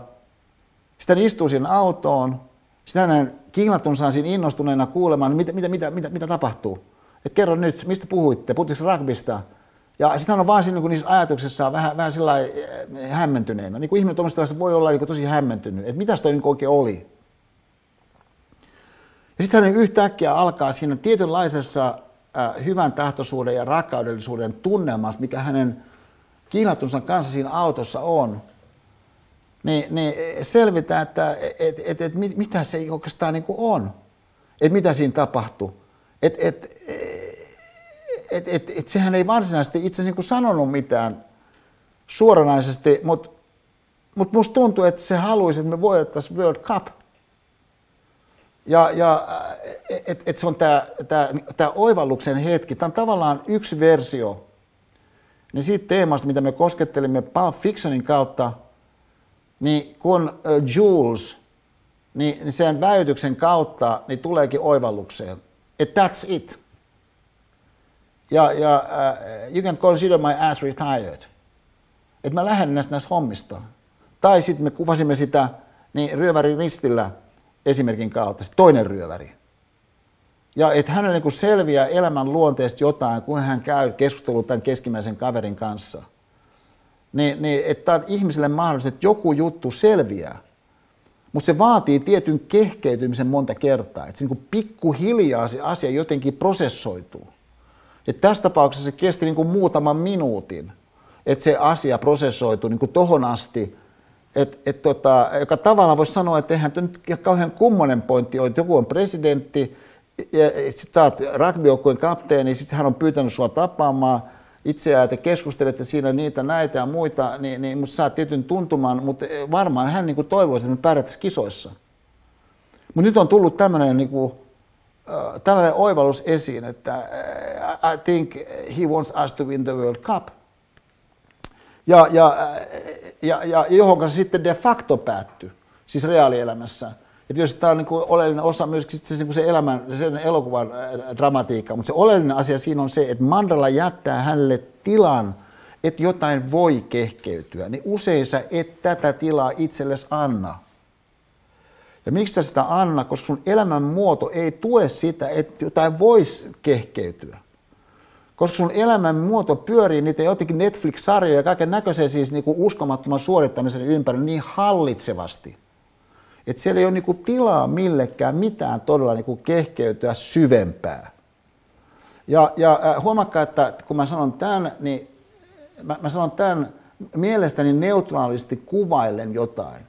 sitten hän istuu siinä autoon, sitten hänen kinglatunsa siinä innostuneena kuulemaan, mitä, mitä, mitä, mitä, mitä tapahtuu. Et kerro nyt, mistä puhuitte, puhutteko rugbysta? Ja sitten hän on vaan siinä niin niissä ajatuksissa vähän, vähän sillä hämmentyneenä. Niin kuin ihminen voi olla niin tosi hämmentynyt, että mitäs toi niin oikein oli. Ja sitten hän yhtäkkiä alkaa siinä tietynlaisessa äh, hyvän tahtoisuuden ja rakkaudellisuuden tunnelmassa, mikä hänen kiinattunsa kanssa siinä autossa on, niin, niin selvitä, että et, et, et, mit, mitä se oikeastaan niin on. Että mitä siinä tapahtuu. Että et, et, et, et, sehän ei varsinaisesti itse niin sanonut mitään suoranaisesti, mutta mut musta tuntuu, että se haluaisi, että me voitettaisiin World Cup. Ja, ja että et se on tämä oivalluksen hetki. Tämä on tavallaan yksi versio niin siitä teemasta, mitä me koskettelimme Pulp Fictionin kautta, niin kun Jules, niin, niin sen väytyksen kautta niin tuleekin oivallukseen, että that's it. Ja, ja uh, you can consider my ass retired. Että mä lähden näistä, näistä hommista. Tai sitten me kuvasimme sitä niin ryöväri ristillä esimerkin kautta, se toinen ryöväri. Ja että hänelle niin selviää elämän luonteesta jotain, kun hän käy keskustelua tämän keskimmäisen kaverin kanssa. Niin, niin että on ihmiselle mahdollista, että joku juttu selviää. Mutta se vaatii tietyn kehkeytymisen monta kertaa. Että se niin pikkuhiljaa se asia jotenkin prosessoituu. Et tässä tapauksessa se kesti niin kuin muutaman minuutin, että se asia prosessoituu niin kuin tohon asti, et, et tota, joka tavallaan voisi sanoa, että eihän nyt kauhean kummonen pointti ole, että joku on presidentti, ja sitten sä oot kapteeni, sitten hän on pyytänyt sua tapaamaan itseään, että keskustelette siinä niitä, näitä ja muita, niin, niin musta saat tietyn tuntumaan, mutta varmaan hän niin toivoisi, että me pärjättäisiin kisoissa. Mutta nyt on tullut tämmöinen niin kuin, tällainen oivallus esiin, että äh, I think he wants us to win the World Cup. Ja, ja, äh, ja, ja johon se sitten de facto päättyi, siis reaalielämässä. Että jos tämä on niin kuin oleellinen osa myöskin se, niin se elämän, sen elokuvan dramatiikka, mutta se oleellinen asia siinä on se, että Mandala jättää hänelle tilan, että jotain voi kehkeytyä, niin usein sä et tätä tilaa itsellesi anna. Ja miksi sä sitä anna? Koska sun elämän muoto ei tue sitä, että jotain voisi kehkeytyä. Koska sun elämän muoto pyörii niitä jotenkin Netflix-sarjoja ja kaiken näköisen siis niin kuin uskomattoman suorittamisen ympärillä niin hallitsevasti, että siellä ei ole niin tilaa millekään mitään todella niin kehkeytyä syvempää. Ja, ja äh, huomakkaa, että kun mä sanon tämän, niin mä, mä sanon tämän mielestäni neutraalisti kuvaillen jotain.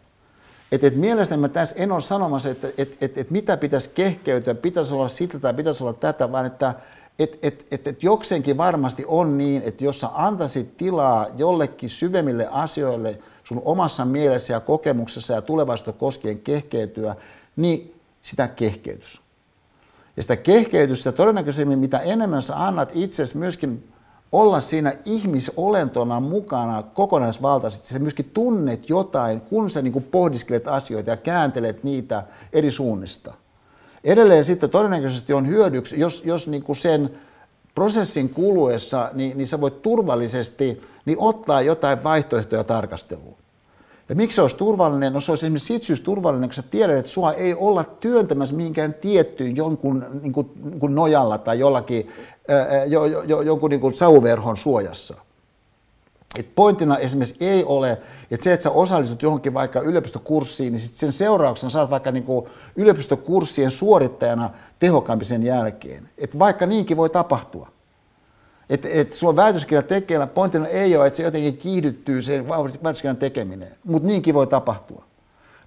Että et mielestäni mä tässä en ole sanomassa, että et, et, et mitä pitäisi kehkeytyä, pitäisi olla sitä tai pitäisi olla tätä, vaan että et, et, et, et jokseenkin varmasti on niin, että jos sä antaisit tilaa jollekin syvemmille asioille – sun omassa mielessä ja kokemuksessa ja tulevaisuutta koskien kehkeytyä, niin sitä kehkeytys. Ja sitä kehkeytystä todennäköisemmin, mitä enemmän sä annat itsesi myöskin olla siinä ihmisolentona mukana kokonaisvaltaisesti, sä myöskin tunnet jotain, kun sä niin pohdiskelet asioita ja kääntelet niitä eri suunnista. Edelleen sitten todennäköisesti on hyödyksi, jos, jos niin kuin sen prosessin kuluessa, niin, niin sä voit turvallisesti niin ottaa jotain vaihtoehtoja tarkasteluun. Ja miksi se olisi turvallinen? No se olisi esimerkiksi siitä syystä turvallinen, kun sä tiedät, että sua ei olla työntämässä mihinkään tiettyyn jonkun niin kuin, niin kuin nojalla tai jollakin, jo, jo, jo, jonkun niin kuin sauverhon suojassa. Et pointtina esimerkiksi ei ole, että se, että sä osallistut johonkin vaikka yliopistokurssiin, niin sit sen seurauksena saat vaikka niin kuin yliopistokurssien suorittajana tehokkaampi sen jälkeen. Et vaikka niinkin voi tapahtua. Että et sulla on väitöskirja tekeillä, pointtina ei ole, että se jotenkin kiihdyttyy se väitöskirjan tekeminen, mutta niinkin voi tapahtua.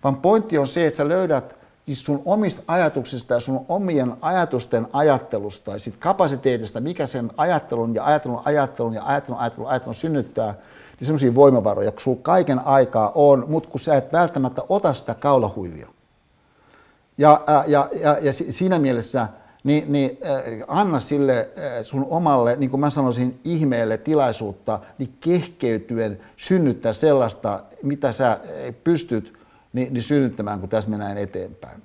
Vaan pointti on se, että sä löydät siis sun omista ajatuksista ja sun omien ajatusten ajattelusta ja sit kapasiteetista, mikä sen ajattelun ja ajattelun, ajattelun ja ajattelun, ajattelun, ajattelun synnyttää, niin semmoisia voimavaroja, kun sulla kaiken aikaa on, mutta kun sä et välttämättä ota sitä kaulahuivia. Ja, ja, ja, ja siinä mielessä niin, niin äh, anna sille äh, sun omalle, niin kuin mä sanoisin, ihmeelle tilaisuutta, niin kehkeytyen synnyttää sellaista, mitä sä äh, pystyt niin, niin synnyttämään, kun tässä mennään eteenpäin.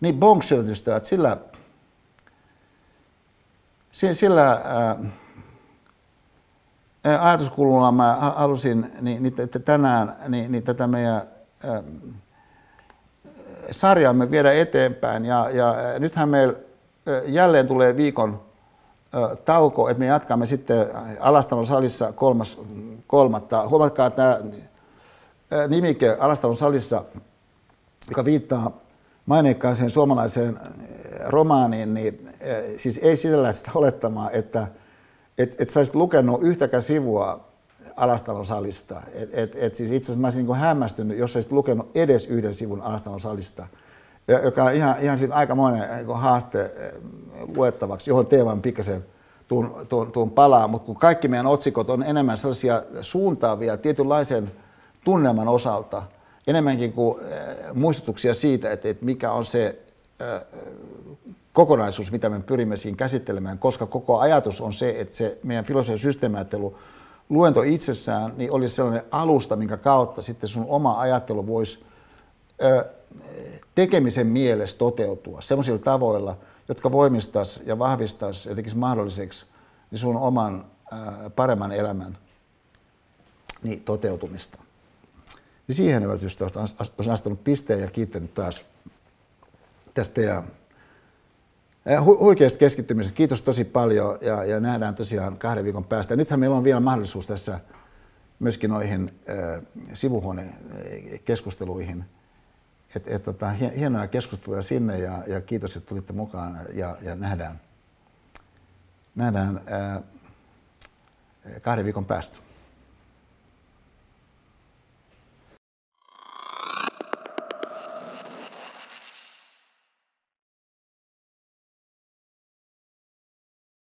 Niin bonksiystävät, sillä, sillä ää, ajatuskululla mä halusin niin, niin, että tänään niin, niin tätä meidän ää, sarjaamme viedä eteenpäin. Ja, ja nythän meillä jälleen tulee viikon tauko, että me jatkamme sitten Alastalon salissa kolmas, kolmatta. Huomatkaa tämä nimike Alastalon salissa, joka viittaa maineikkaaseen suomalaiseen romaaniin, niin siis ei sisällä sitä olettamaa, että et, et sä olisit lukenut yhtäkään sivua Alastalon salista. Et, et, et siis itse asiassa mä olisin niin hämmästynyt, jos olisit lukenut edes yhden sivun Alastalon salista, joka on ihan, ihan aika aikamoinen niin haaste luettavaksi, johon teeman pikkasen tuun, tuun, tuun palaa, mutta kun kaikki meidän otsikot on enemmän sellaisia suuntaavia tietynlaisen tunnelman osalta, enemmänkin kuin muistutuksia siitä, että, että mikä on se kokonaisuus, mitä me pyrimme siinä käsittelemään, koska koko ajatus on se, että se meidän filosofian systeemiajattelu, luento itsessään, niin olisi sellainen alusta, minkä kautta sitten sun oma ajattelu voisi tekemisen mielessä toteutua sellaisilla tavoilla, jotka voimistaisi ja vahvistaisi ja tekisi mahdolliseksi niin sun oman ää, paremman elämän niin, toteutumista. Niin siihen hyvät ystävät olisin astanut pisteen ja kiittänyt taas tästä ja hu- huikeasta keskittymisestä. Kiitos tosi paljon ja, ja nähdään tosiaan kahden viikon päästä. Ja nythän meillä on vielä mahdollisuus tässä myöskin noihin äh, sivuhuonekeskusteluihin – et, et, tota, hienoja keskusteluja sinne ja, ja kiitos, että tulitte mukaan ja, ja nähdään, nähdään ää, kahden viikon päästä.